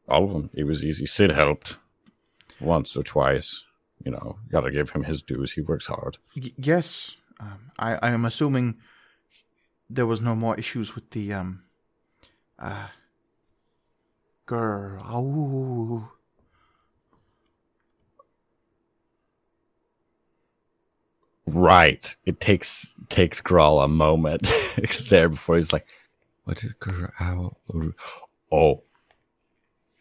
all of them. It was easy. Sid helped once or twice. You know, got to give him his dues. He works hard. Y- yes, um, I I am assuming there was no more issues with the um uh girl. Ow. Right. It takes takes Grawl a moment there before he's like, "What did Grawl?" Oh,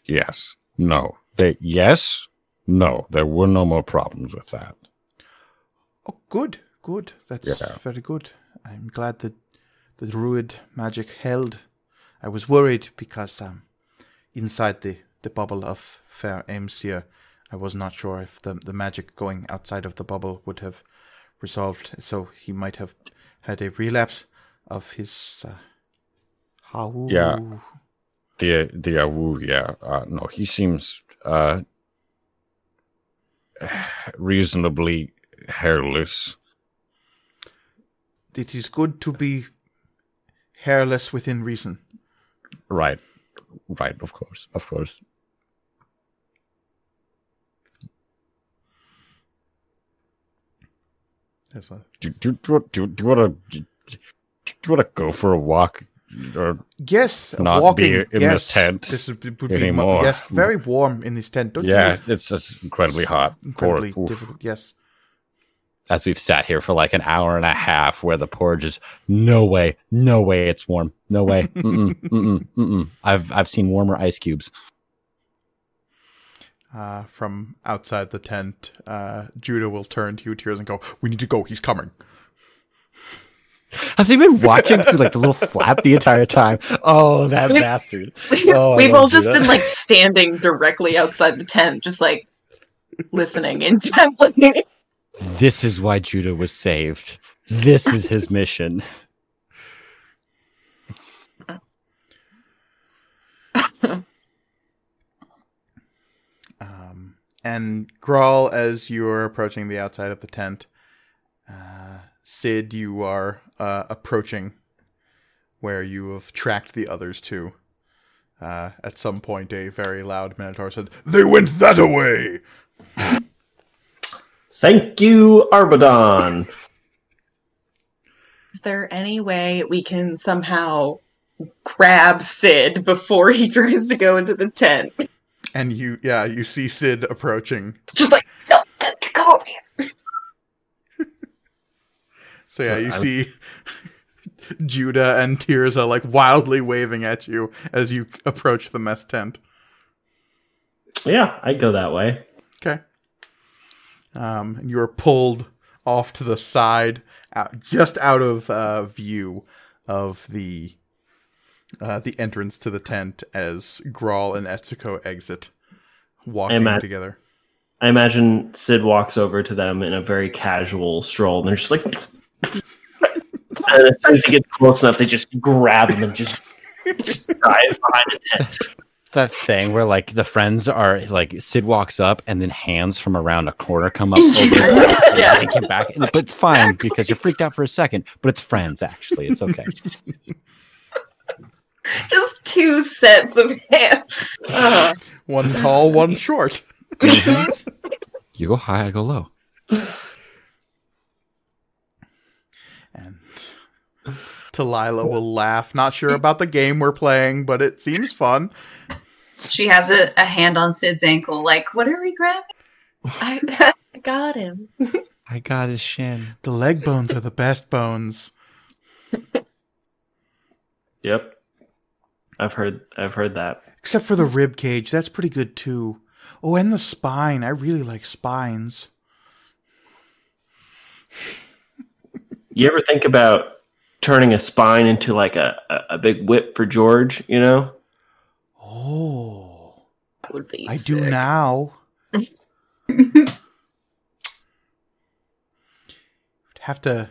yes, no. They yes, no. There were no more problems with that. Oh, good, good. That's Yeah. very good. I'm glad that the druid magic held. I was worried because um, inside the, the bubble of Fair Aimsir, I was not sure if the the magic going outside of the bubble would have resolved. So he might have had a relapse of his. Uh, how? Yeah. The the Awu, yeah. Uh, no, he seems uh reasonably hairless. It is good to be hairless within reason. Right. Right, of course. Of course. Yes, uh, Do do do do, do you want to do you want to go for a walk or Yes, Not walking. be in this tent This would be, would be anymore. yes, very warm in this tent. Don't yeah, you? it's it's incredibly hot. incredibly difficult. Yes. As we've sat here for like an hour and a half, where the porridge is no way, no way, it's warm, no way. Mm-mm, mm-mm, mm-mm. I've I've seen warmer ice cubes. Uh, from outside the tent, uh, Judah will turn to you, Tirza, and go, "We need to go. He's coming." Has he been watching through like the little flap the entire time? Oh, that We've- bastard! Oh, We've all just that. been like standing directly outside the tent, just like listening intently. This is why Judah was saved. This is his mission. Um, and Grawl, as you are approaching the outside of the tent, uh, Sid, you are uh, approaching where you have tracked the others to. Uh, at some point, a very loud Minotaur said, They went that away! Thank you, Arbadon. Is there any way we can somehow grab Sid before he tries to go into the tent? And you, yeah, you see Sid approaching. Just like, no, come over here. So yeah, you I- see Judah and Tirza like wildly waving at you as you approach the mess tent. Yeah, I go that way. Um, and you are pulled off to the side, out, just out of uh, view of the uh, the entrance to the tent as Grawl and Etsuko exit, walking imagine- together. I imagine Sid walks over to them in a very casual stroll, and they're just like. and as soon as he gets close enough, they just grab him and just, just dive behind a tent. It's that thing where like the friends are like Sid walks up and then hands from around a corner come up over and Yeah. yank him back. And, but it's fine because you're freaked out for a second, but it's friends actually. It's okay. Just two sets of hands. One tall, one short. You go high, I go low. And Talila will laugh. Not sure about the game we're playing, but it seems fun. She has a, a hand on Sid's ankle, like, what are we grabbing? I, I got him. I got his shin. The leg bones are the best bones. Yep, I've heard. I've heard that. Except for the rib cage, that's pretty good too. Oh, and the spine. I really like spines. You ever think about turning a spine into like a, a, a big whip for George? You know, Oh, That would be I do sick. now. Have to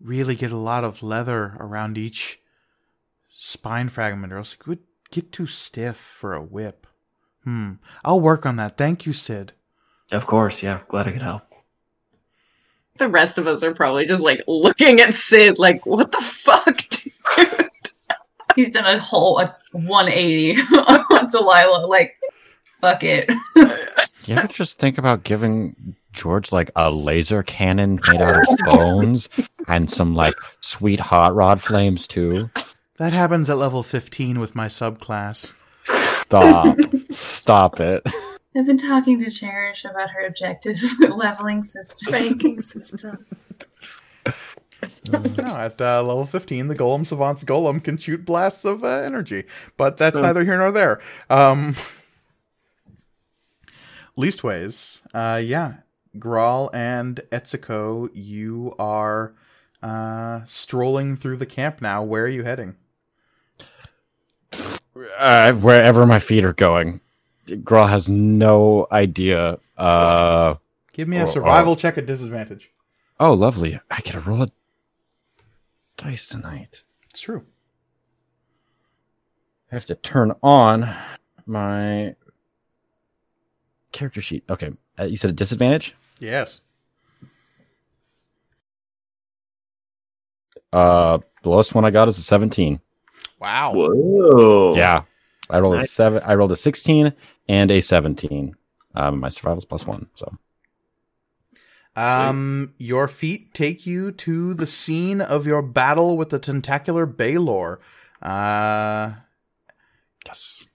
really get a lot of leather around each spine fragment, or else it would get too stiff for a whip. Hmm. I'll work on that. Thank you, Sid. of course. Yeah, glad I could help. The rest of us are probably just like looking at Sid like, what the fuck? Dude?" He's done a whole a 180 on Delilah, like, fuck it. You ever just think about giving George like a laser cannon made out of bones and some like sweet hot rod flames too? That happens at level 15 with my subclass. Stop. Stop it. I've been talking to Cherish about her objective leveling system. Ranking system. No, at uh, level 15, the Golem Savant's Golem can shoot blasts of uh, energy, but that's Oh. neither here nor there. Um, leastways, uh, yeah, Grawl and Etsuko, you are uh, strolling through the camp now. Where are you heading? Uh, wherever my feet are going. Grawl has no idea. Uh Give me a survival oh. check at disadvantage. oh, lovely. I get to roll a dice tonight. It's true. I have to turn on my character sheet. Okay, uh, you said a disadvantage. Yes. Uh, the lowest one I got is a seventeen. Wow. Whoa. Yeah, I rolled a seven. I rolled a sixteen and a seventeen. Um, my survival's plus one. So Um, your feet take you to the scene of your battle with the tentacular Balor. Uh, yes,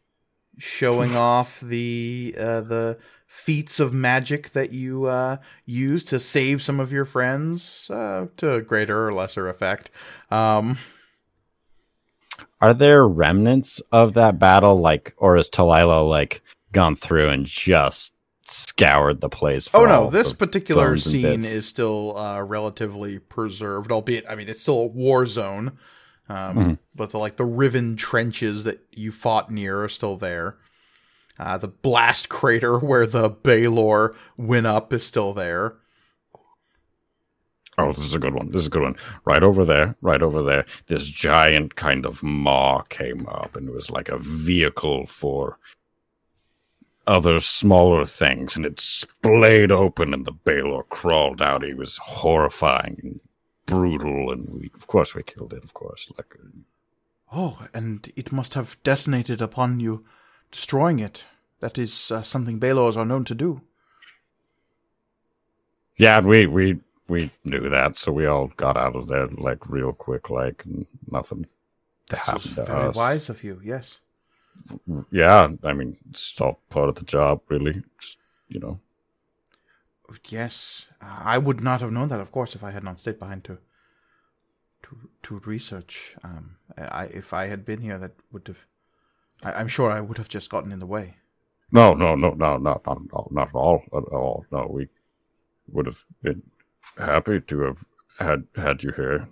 showing off the uh, the feats of magic that you uh, use to save some of your friends uh, to greater or lesser effect. Um, are there remnants of that battle? Like, or is Talila like gone through and just scoured the place? for oh no, this particular scene is still uh, relatively preserved, albeit I mean it's still a war zone. Um, Mhm. But the, like the riven trenches that you fought near are still there. Uh, the blast crater where the Balor went up is still there. Oh, this is a good one. This is a good one. Right over there, right over there. This giant kind of maw came up and it was like a vehicle for other smaller things, and it splayed open, and the Balor crawled out. He was horrifying and brutal, and we, of course, we killed it. Of course, like Oh, and it must have detonated upon you, destroying it. That is uh, something Balors are known to do. yeah, we we we knew that, so we all got out of there like real quick, like nothing This was to very us. wise of you. Yes. Yeah, I mean, it's all part of the job, really. Just, you know. Yes, I would not have known that, of course, if I had not stayed behind to to to research. Um, I if I had been here, that would have. I, I'm sure I would have just gotten in the way. No, no, no, no, not not at all, not at all, at all. No, we would have been happy to have had had you here.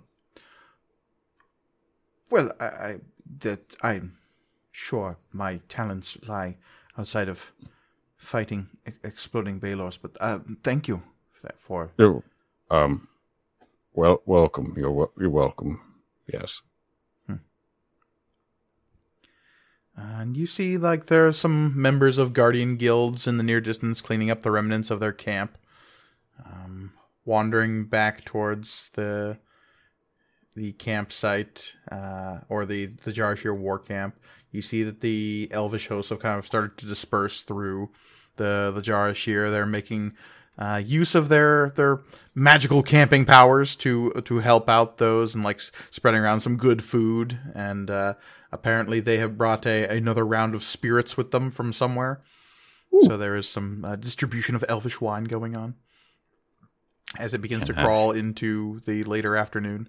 Well, I, I that I'm sure my talents lie outside of fighting e- exploding Balors, but uh, thank you for that. For um, well, welcome. You're you're welcome. Yes. and you see, like there are some members of guardian guilds in the near distance cleaning up the remnants of their camp, um, wandering back towards the the campsite uh, or the the Jarashir war camp. You see that the elvish hosts have kind of started to disperse through the the Jarashir. They're making uh, use of their their magical camping powers to to help out those and like spreading around some good food. And uh, apparently, they have brought a another round of spirits with them from somewhere. So there is some uh, distribution of elvish wine going on as it begins to crawl into the later afternoon.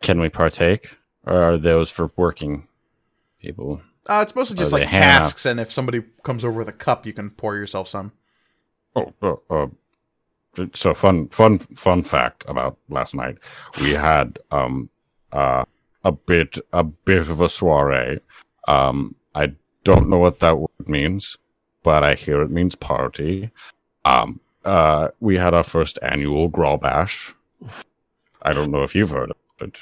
Can we partake, or are those for working people? Uh, it's mostly just Are like out- casks, and if somebody comes over with a cup, you can pour yourself some. Oh, uh, uh, so fun, fun, fun fact about last night. We had um uh a bit, a bit of a soiree. Um, I don't know what that word means, but I hear it means party. Um, uh, we had our first annual Grawl Bash. I don't know if you've heard of it.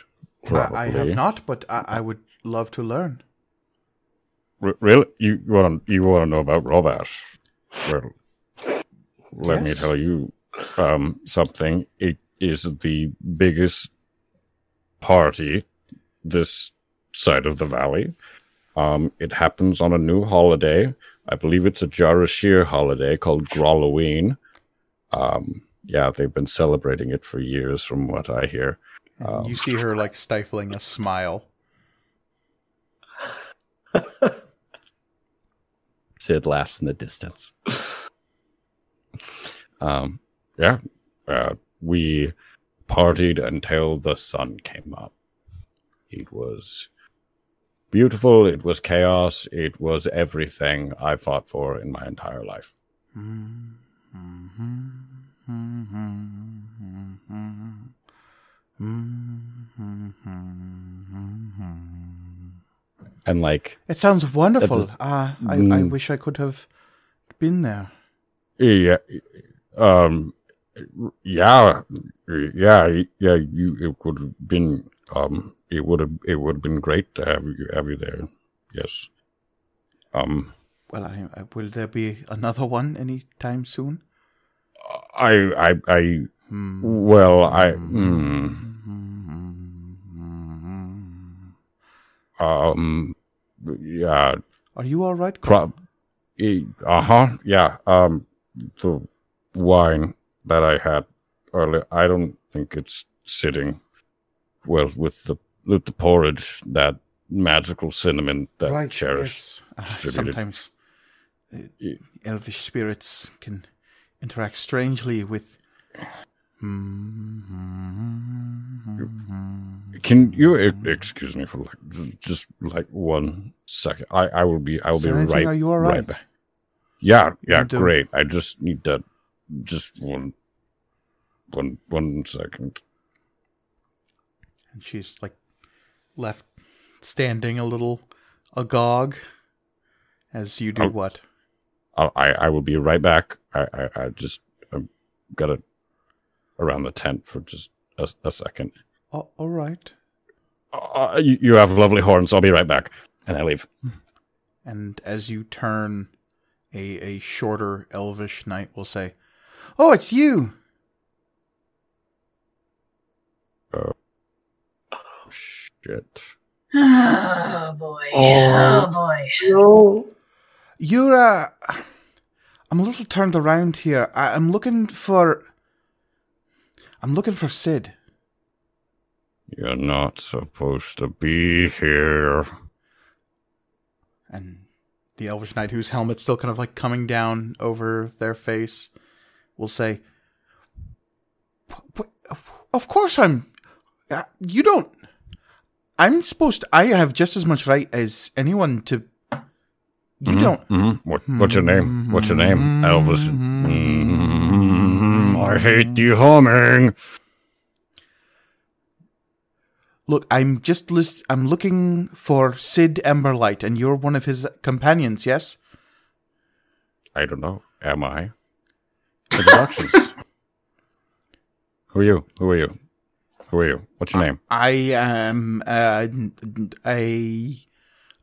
I, I have not, but I, I would love to learn. R- really? You want to you want to know about Grawl Bash? Well, let me tell you um, something. It is the biggest party this side of the valley. Um, it happens on a new holiday. I believe it's a Jarashir holiday called Gralloween. Um, yeah, they've been celebrating it for years, from what I hear. And Um, you see her like stifling a smile. Sid laughs in the distance. um, yeah, uh, we partied until the sun came up. It was beautiful. It was chaos. It was everything I fought for in my entire life. And like, It sounds wonderful. That Uh, I, I Mm. wish I could have been there. yeah, um, yeah, yeah, yeah. You, it would have been, um, it would have, it would have been great to have you, have you there. Yes. Um, Well, I, I, will there be another one anytime soon? I, I, I. well, I, mm, um, yeah, Are you all right? Pro- uh huh. Yeah. Um, the wine that I had earlier, I don't think it's sitting well with the with the porridge, that magical cinnamon that right. Cherish. yes. Uh, sometimes uh, elvish spirits can interact strangely with. Can you excuse me for like just like one second? I I will be I will be right. Are you all right? back. Yeah. Yeah. Great. I just need that. Just one. One one second. And she's like left standing a little agog as you do Oh. what? I'll, I I will be right back. I I, I just um, got to around the tent for just a, a second. Oh, all right. Uh, you, you have lovely horns. I'll be right back, and I leave. And as you turn, a, a shorter elvish knight will say, Oh, it's you! Oh shit. Oh boy. Oh. Oh, boy. No. You're, uh, I'm a little turned around here. I, I'm looking for. I'm looking for Sid. You're not supposed to be here. And the elvish knight, whose helmet's still kind of like coming down over their face, will say, Of course I'm. uh, You don't. I'm supposed to. I have just as much right as anyone to. You Mhm, don't. mhm. What, what's your name? What's your name? Elvis. Mm, I hate the humming. Look, I'm just list- I'm looking for Sid Emberlight, and you're one of his companions, yes? I don't know. Am I? Introductions. Who are you? Who are you? Who are you? What's your name? I am uh, a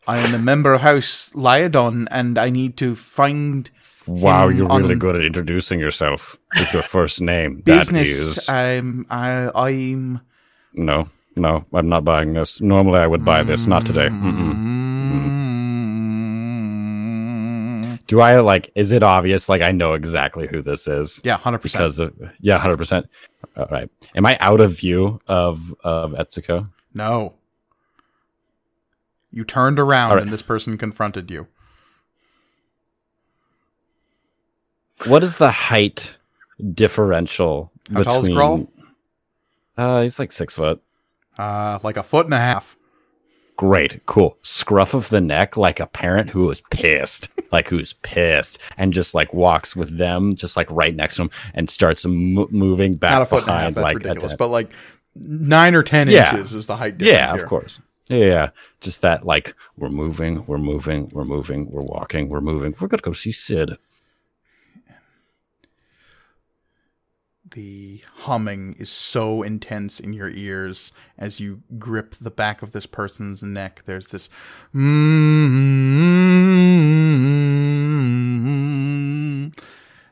I am a member of House Lyodon, and I need to find Wow, you're really good at introducing yourself with your first name. business. That is I'm I, I'm no, no. I'm not buying this. Normally, I would buy this. Not today. Mm-mm. Mm. Do I like? Is it obvious? Like I know exactly who this is Yeah, hundred percent. because of yeah, hundred percent. All right. Am I out of view of of Etsuko? No, you turned around, right. and this person confronted you. What is the height differential How tall is Grawl? Uh, he's like six foot. Uh, like a foot and a half. Great, cool. Scruff of the neck, like a parent who is pissed, like who's pissed, and just like walks with them, just like right next to him, and starts mo- moving back Not a foot and a half. behind, That's like ridiculous. But like nine or ten Yeah. inches is the height difference. yeah, here. of course. Yeah, yeah, just that. Like we're moving, we're moving, we're moving, we're walking, we're moving. We're gonna go see Sid. The humming is so intense in your ears as you grip the back of this person's neck. There's this mm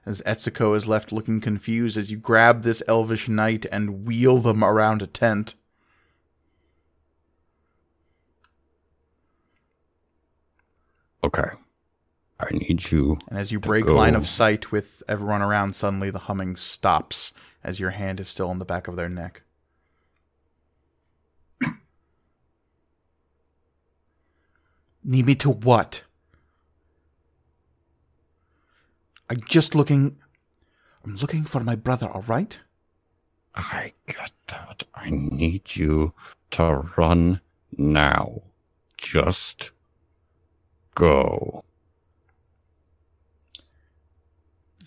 as Etsuko is left looking confused as you grab this elvish knight and wheel them around a tent. Okay, I need you. And as you break go. line of sight with everyone around, suddenly the humming stops as your hand is still on the back of their neck. Need me to what? I'm just looking. I'm looking for my brother, alright? I got that. I need you to run now. Just go.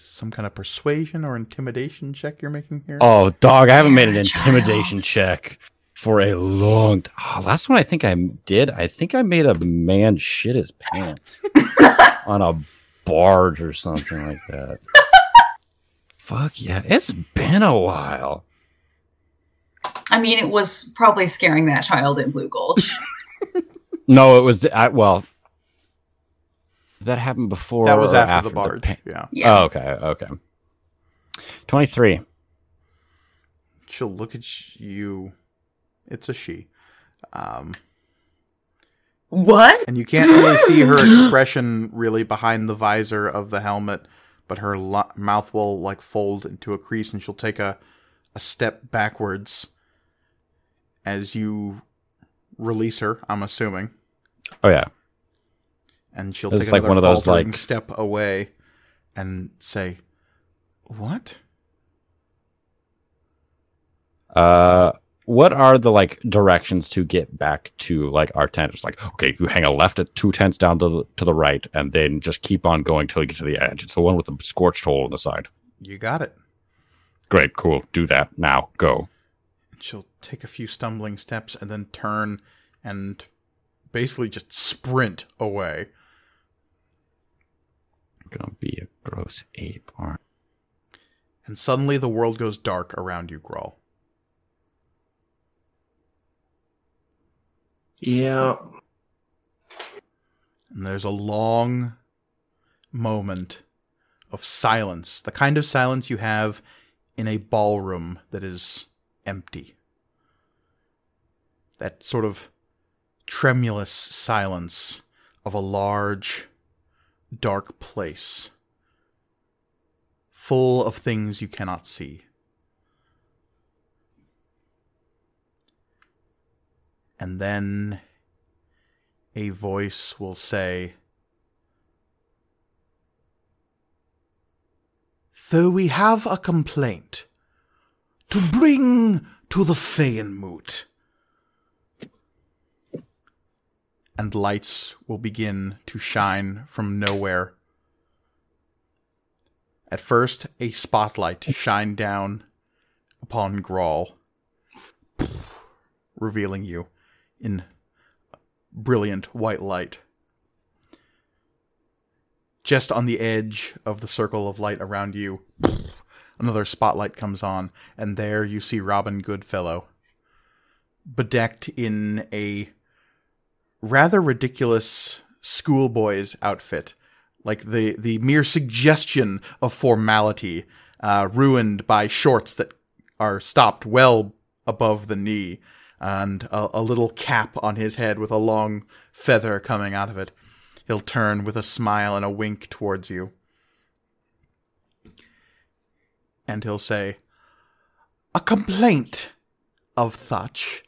Some kind of persuasion or intimidation check you're making here? Oh, dog, I haven't made an intimidation child. check for a long t- oh, last one I think I did. I think I made a man shit his pants on a barge or something like that. Fuck yeah. It's been a while. I mean, it was probably scaring that child in Blue Gulch. No, it was I well did that happened before that was or after, the barge. pa- yeah. Yeah. Oh, okay, okay. 23. She'll look at you. It's a she. Um, What? and you can't really see her expression really behind the visor of the helmet, but her lo- mouth will like fold into a crease, and she'll take a a step backwards as you release her. I'm assuming, Oh yeah. And she'll It's take like another one of those, like- step away and say, "What?" Uh, what are the like directions to get back to like our tent? It's like okay, you hang a left at two tents down to the to the right, and then just keep on going till you get to the edge. It's the one with the scorched hole on the side. You got it. Great, cool. Do that now. Go. And she'll take a few stumbling steps and then turn and basically just sprint away. Gonna be a gross ape. Aren't And suddenly the world goes dark around you, Grawl. Yeah. And there's a long moment of silence, the kind of silence you have in a ballroom that is empty. That sort of tremulous silence of a large, dark place, full of things you cannot see. And then a voice will say, Though we have a complaint to bring to the Feyenmoot. And lights will begin to shine from nowhere. At first, a spotlight shined down upon Grawl, revealing you in brilliant white light. Just on the edge of the circle of light around you, another spotlight comes on, and there you see Robin Goodfellow, bedecked in a rather ridiculous schoolboy's outfit, like the the mere suggestion of formality, uh, ruined by shorts that are stopped well above the knee, and a, a little cap on his head with a long feather coming out of it. He'll turn with a smile and a wink towards you. And he'll say, A complaint of such,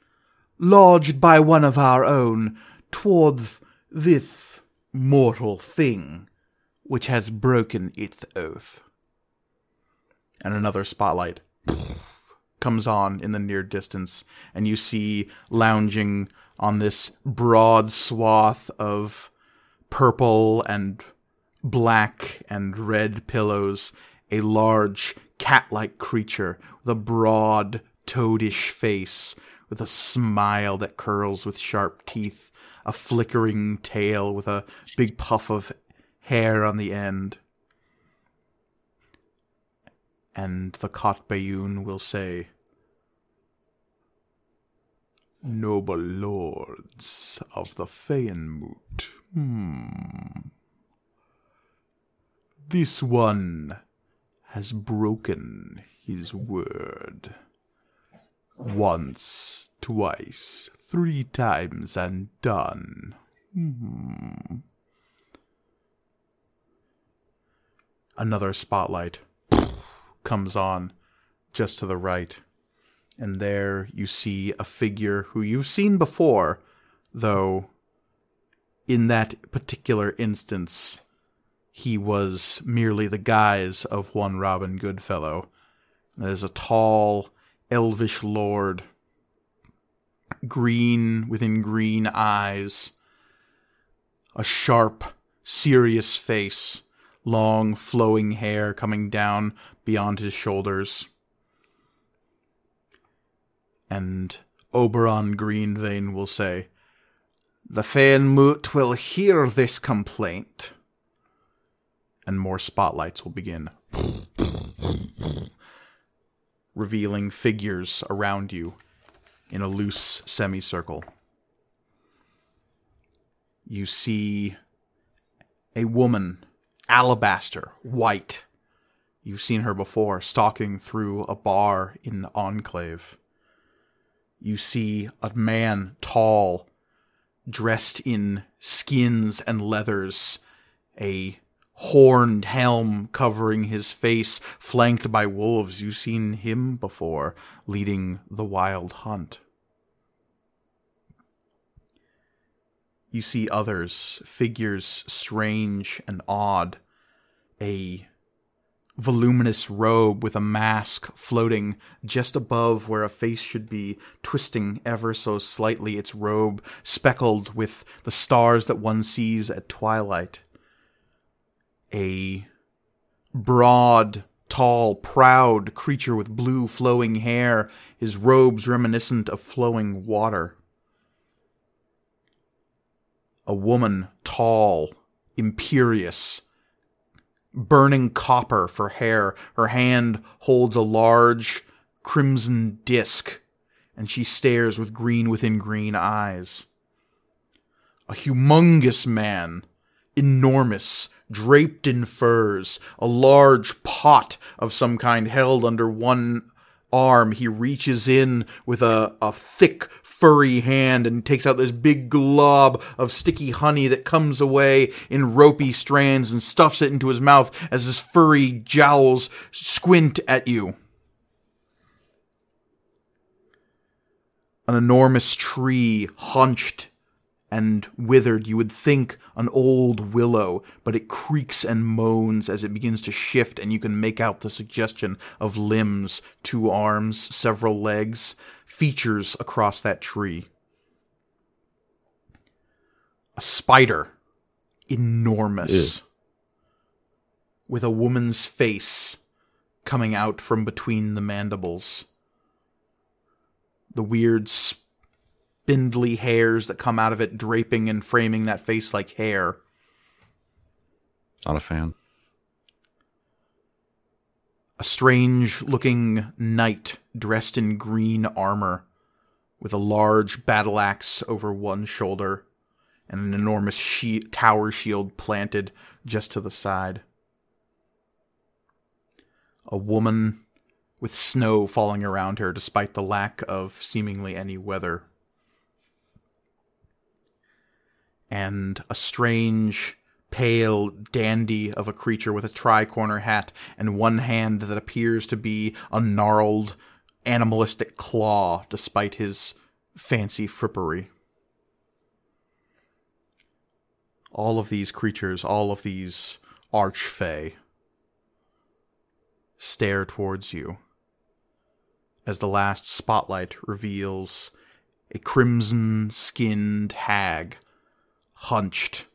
lodged by one of our own towards this mortal thing, which has broken its oath. And another spotlight comes on in the near distance, and you see lounging on this broad swath of purple and black and red pillows a large cat like creature with a broad toadish face with a smile that curls with sharp teeth a flickering tail with a big puff of hair on the end and the Kot Bayun will say Noble lords of the Feyenmoot. Hmm. This one has broken his word. Once, twice, three times, and done. Hmm. Another spotlight comes on just to the right and there you see a figure who you've seen before, though in that particular instance he was merely the guise of one Robin Goodfellow. That is a tall, elvish lord, green within green eyes, a sharp, serious face, long flowing hair coming down beyond his shoulders and Oberon Greenvein will say, The Feyenmoot will hear this complaint. And more spotlights will begin. Revealing figures around you in a loose semicircle. You see a woman, alabaster, white. You've seen her before, stalking through a bar in Enclave you see a man tall, dressed in skins and leathers, a horned helm covering his face, flanked by wolves. You've seen him before, leading the wild hunt. You see others, figures strange and odd, a voluminous robe with a mask floating just above where a face should be, twisting ever so slightly its robe, speckled with the stars that one sees at twilight. A broad, tall, proud creature with blue flowing hair, his robes reminiscent of flowing water. A woman, tall, imperious, burning copper for hair. Her hand holds a large crimson disk, and she stares with green within green eyes. A humongous man, enormous, draped in furs, a large pot of some kind held under one arm. He reaches in with a, a thick, furry hand and takes out this big glob of sticky honey that comes away in ropey strands and stuffs it into his mouth as his furry jowls squint at you. An enormous tree hunched and withered. You would think an old willow, but it creaks and moans as it begins to shift, and you can make out the suggestion of limbs, two arms, several legs, features across that tree. A spider, enormous, with a woman's face coming out from between the mandibles. The weird spindly hairs that come out of it draping and framing that face like hair. Not a fan. A strange looking knight dressed in green armor with a large battle axe over one shoulder and an enormous she- tower shield planted just to the side. A woman with snow falling around her despite the lack of seemingly any weather. And a strange, pale dandy of a creature with a tri-corner hat and one hand that appears to be a gnarled, animalistic claw despite his fancy frippery. All of these creatures, all of these archfey, stare towards you as the last spotlight reveals a crimson skinned hag, hunched,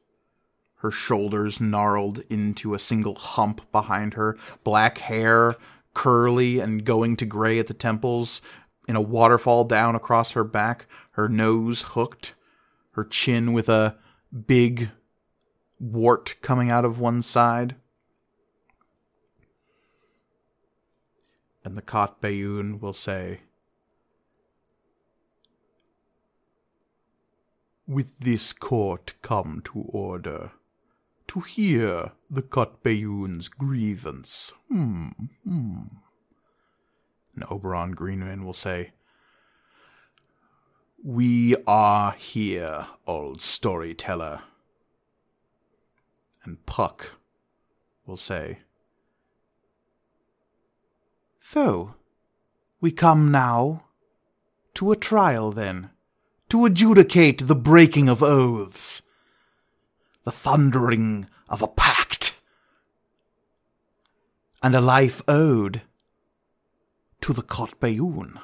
her shoulders gnarled into a single hump behind her, black hair curly and going to gray at the temples, in a waterfall down across her back, her nose hooked, her chin with a big wart coming out of one side. and the Kot Bayun will say, With this court come to order, to hear the Kot Bayun's grievance. Hmm, hmm. And Oberon Greenman will say, We are here, old storyteller. And Puck will say, so, we come now to a trial, then, to adjudicate the breaking of oaths, the thundering of a pact, and a life owed to the Kot Bayun.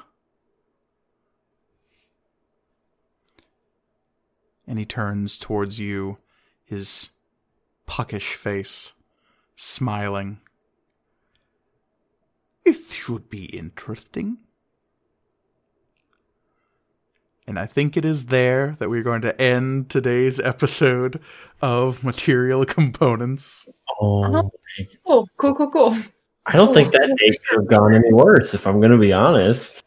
And he turns towards you, his puckish face smiling. It should be interesting. And I think it is there that we're going to end today's episode of Material Components. Oh, Oh, cool, cool, cool. I don't think that date could have gone any worse, if I'm going to be honest.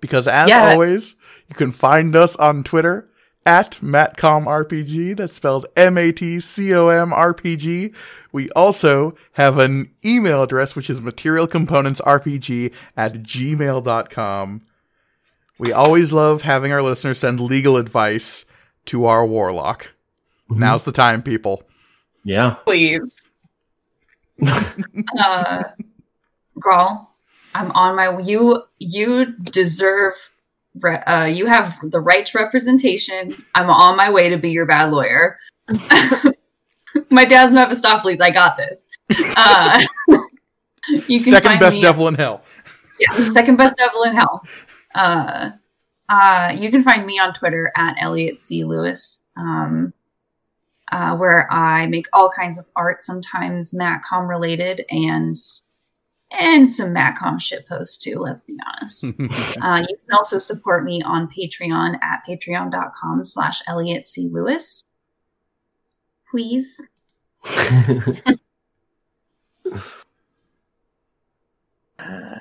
Because as Yeah. always, you can find us on Twitter at MatcomRPG. That's spelled M A T C O M R P G. We also have an email address, which is materialcomponentsrpg at gmail.com. We always love having our listeners send legal advice to our warlock. Now's the time, people. Yeah. Please. uh, Grawl, I'm on my. You you deserve. Re- uh, you have the right to representation. I'm on my way to be your bad lawyer. my dad's Mephistopheles. I got this. Uh, you Second find best me- devil in hell. yeah, second best devil in hell. Uh, uh, you can find me on Twitter at Elliot C. Lewis, um, uh, where I make all kinds of art, sometimes Matcom related, and and some Matcom shit posts too. Let's be honest. uh, you can also support me on Patreon at patreon.com slash Elliot C. Lewis. Please. Uh,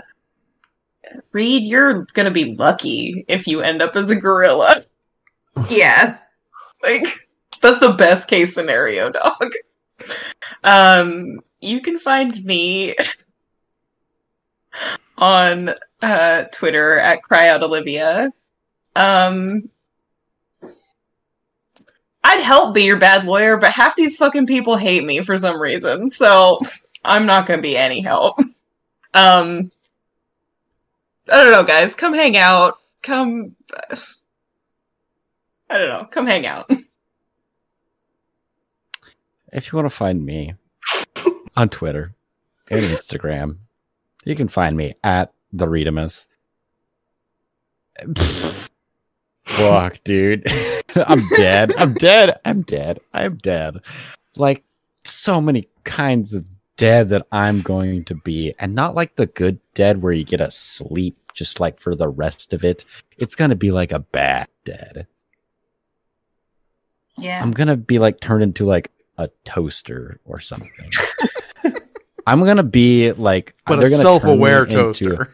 Reed, you're gonna be lucky if you end up as a gorilla. Yeah. Like, That's the best case scenario, dog. Um, you can find me on uh, Twitter at cryoutolivia. Um, I'd help be your bad lawyer, but half these fucking people hate me for some reason, so I'm not gonna be any help. Um, I don't know, guys. Come hang out. Come. I don't know. Come hang out. If you want to find me on Twitter and Instagram, you can find me at the Readamus. Fuck, dude. I'm dead. I'm dead. I'm dead. I'm dead. Like so many kinds of dead that I'm going to be, and not like the good dead where you get a sleep just like for the rest of it. It's gonna be like a bad dead. Yeah. I'm gonna be like turned into like a toaster or something. I'm gonna be like, But they're a gonna self-aware turn me into- toaster.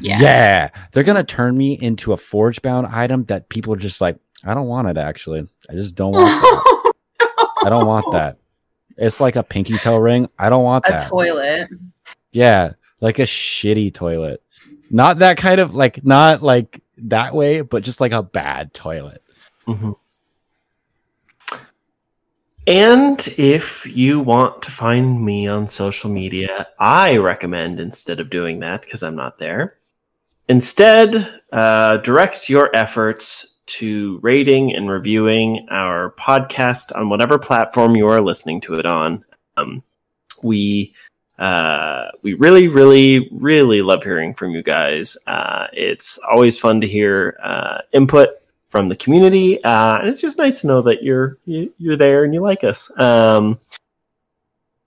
yeah. yeah. they're gonna turn me into a forge bound item that people are just like, I don't want it. Actually, I just don't want. that. I don't want that. It's like a pinky toe ring. I don't want A that. A toilet. Yeah, like a shitty toilet. Not that kind of like, not like that way, but just like a bad toilet. Mhm. And if you want to find me on social media, I recommend instead of doing that because I'm not there, instead uh, direct your efforts to rating and reviewing our podcast on whatever platform you are listening to it on. Um, we uh, we really, really, really love hearing from you guys. Uh, it's always fun to hear uh, input from the community, uh, and it's just nice to know that you're you, you're there and you like us. Um,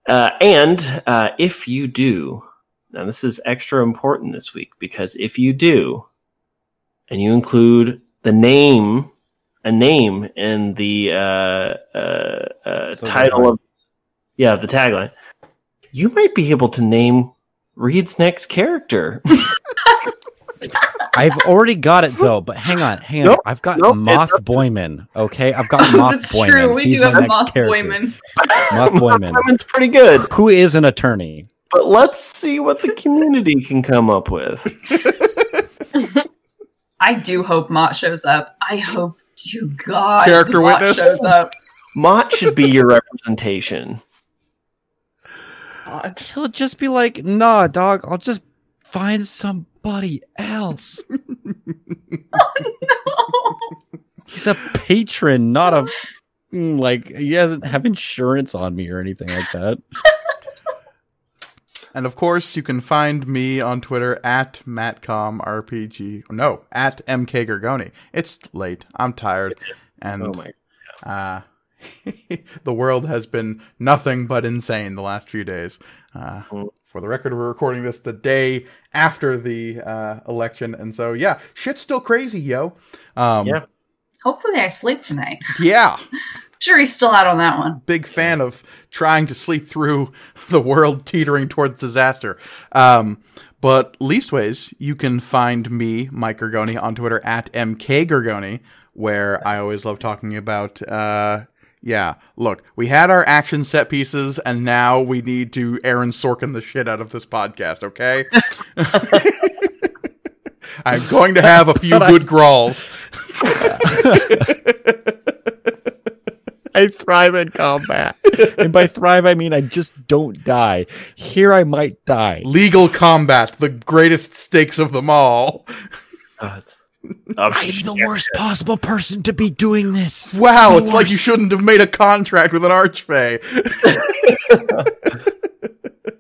uh, and uh, if you do, now this is extra important this week because if you do, and you include the name, a name in the uh, uh, uh, title of yeah the tagline, you might be able to name Reed's next character. I've already got it though, but hang on, hang on. Nope, I've got nope, Moth Boyman. Okay, I've got Moth Boyman. That's Boyman. true. We He's do have Moth character. Boyman. Moth Boyman, Boyman's pretty good, who is an attorney. but let's see what the community can come up with. I do hope Mott shows up. I hope to God Character Mott witness? shows up. Mott should be your representation. God. He'll just be like, "Nah, dog. I'll just find somebody else." oh, no. He's a patron, not a mm, like. He doesn't have insurance on me or anything like that. And of course, you can find me on Twitter at matcomrpg. No, at MK Gargoni. It's late. I'm tired. And Oh my! uh, the world has been nothing but insane the last few days. Uh, Mm. for the record, we're recording this the day after the uh, election. And so, yeah, shit's still crazy, yo. Um, Yeah. Hopefully, I sleep tonight. yeah. Jury's still out on that one. big fan of trying to sleep through the world teetering towards disaster. Um, but leastways, you can find me, Mike Gergoni, on Twitter at MK Gergoni, where I always love talking about. Uh, yeah, look, we had our action set pieces, and now we need to Aaron Sorkin the shit out of this podcast. Okay. I'm going to have a few good grawls. I thrive in combat, and by thrive I mean I just don't die. Here I might die. Legal combat, the greatest stakes of them all. Oh, it's, I'm the worst possible person to be doing this. Wow, The it's like you shouldn't have made a contract with an archfey.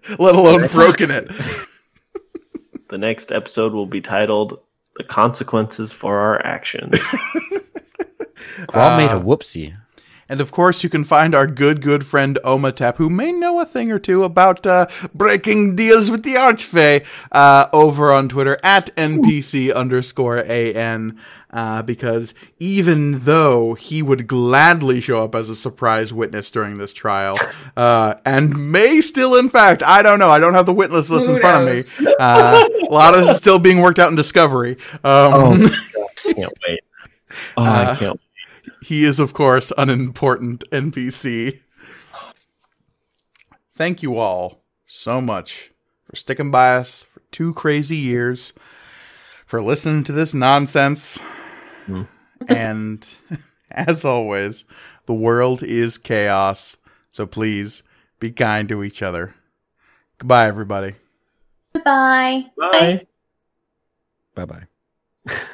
Let alone broken it. the next episode will be titled "The Consequences for Our Actions." Qual made Uh, a whoopsie. And of course, you can find our good, good friend Omatep, who may know a thing or two about uh, breaking deals with the Archfey, uh, over on Twitter at NPC underscore AN. Uh, because even though he would gladly show up as a surprise witness during this trial, uh, and may still, in fact, I don't know, I don't have the witness list in front knows? of me. Uh, a lot of this is still being worked out in Discovery. Um, oh, I can't wait! Oh, Uh, I can't. He is, of course, an important NPC. Thank you all so much for sticking by us for two crazy years, for listening to this nonsense. Hmm. and as always, the world is chaos. So please be kind to each other. Goodbye, everybody. Goodbye. Bye. Bye bye.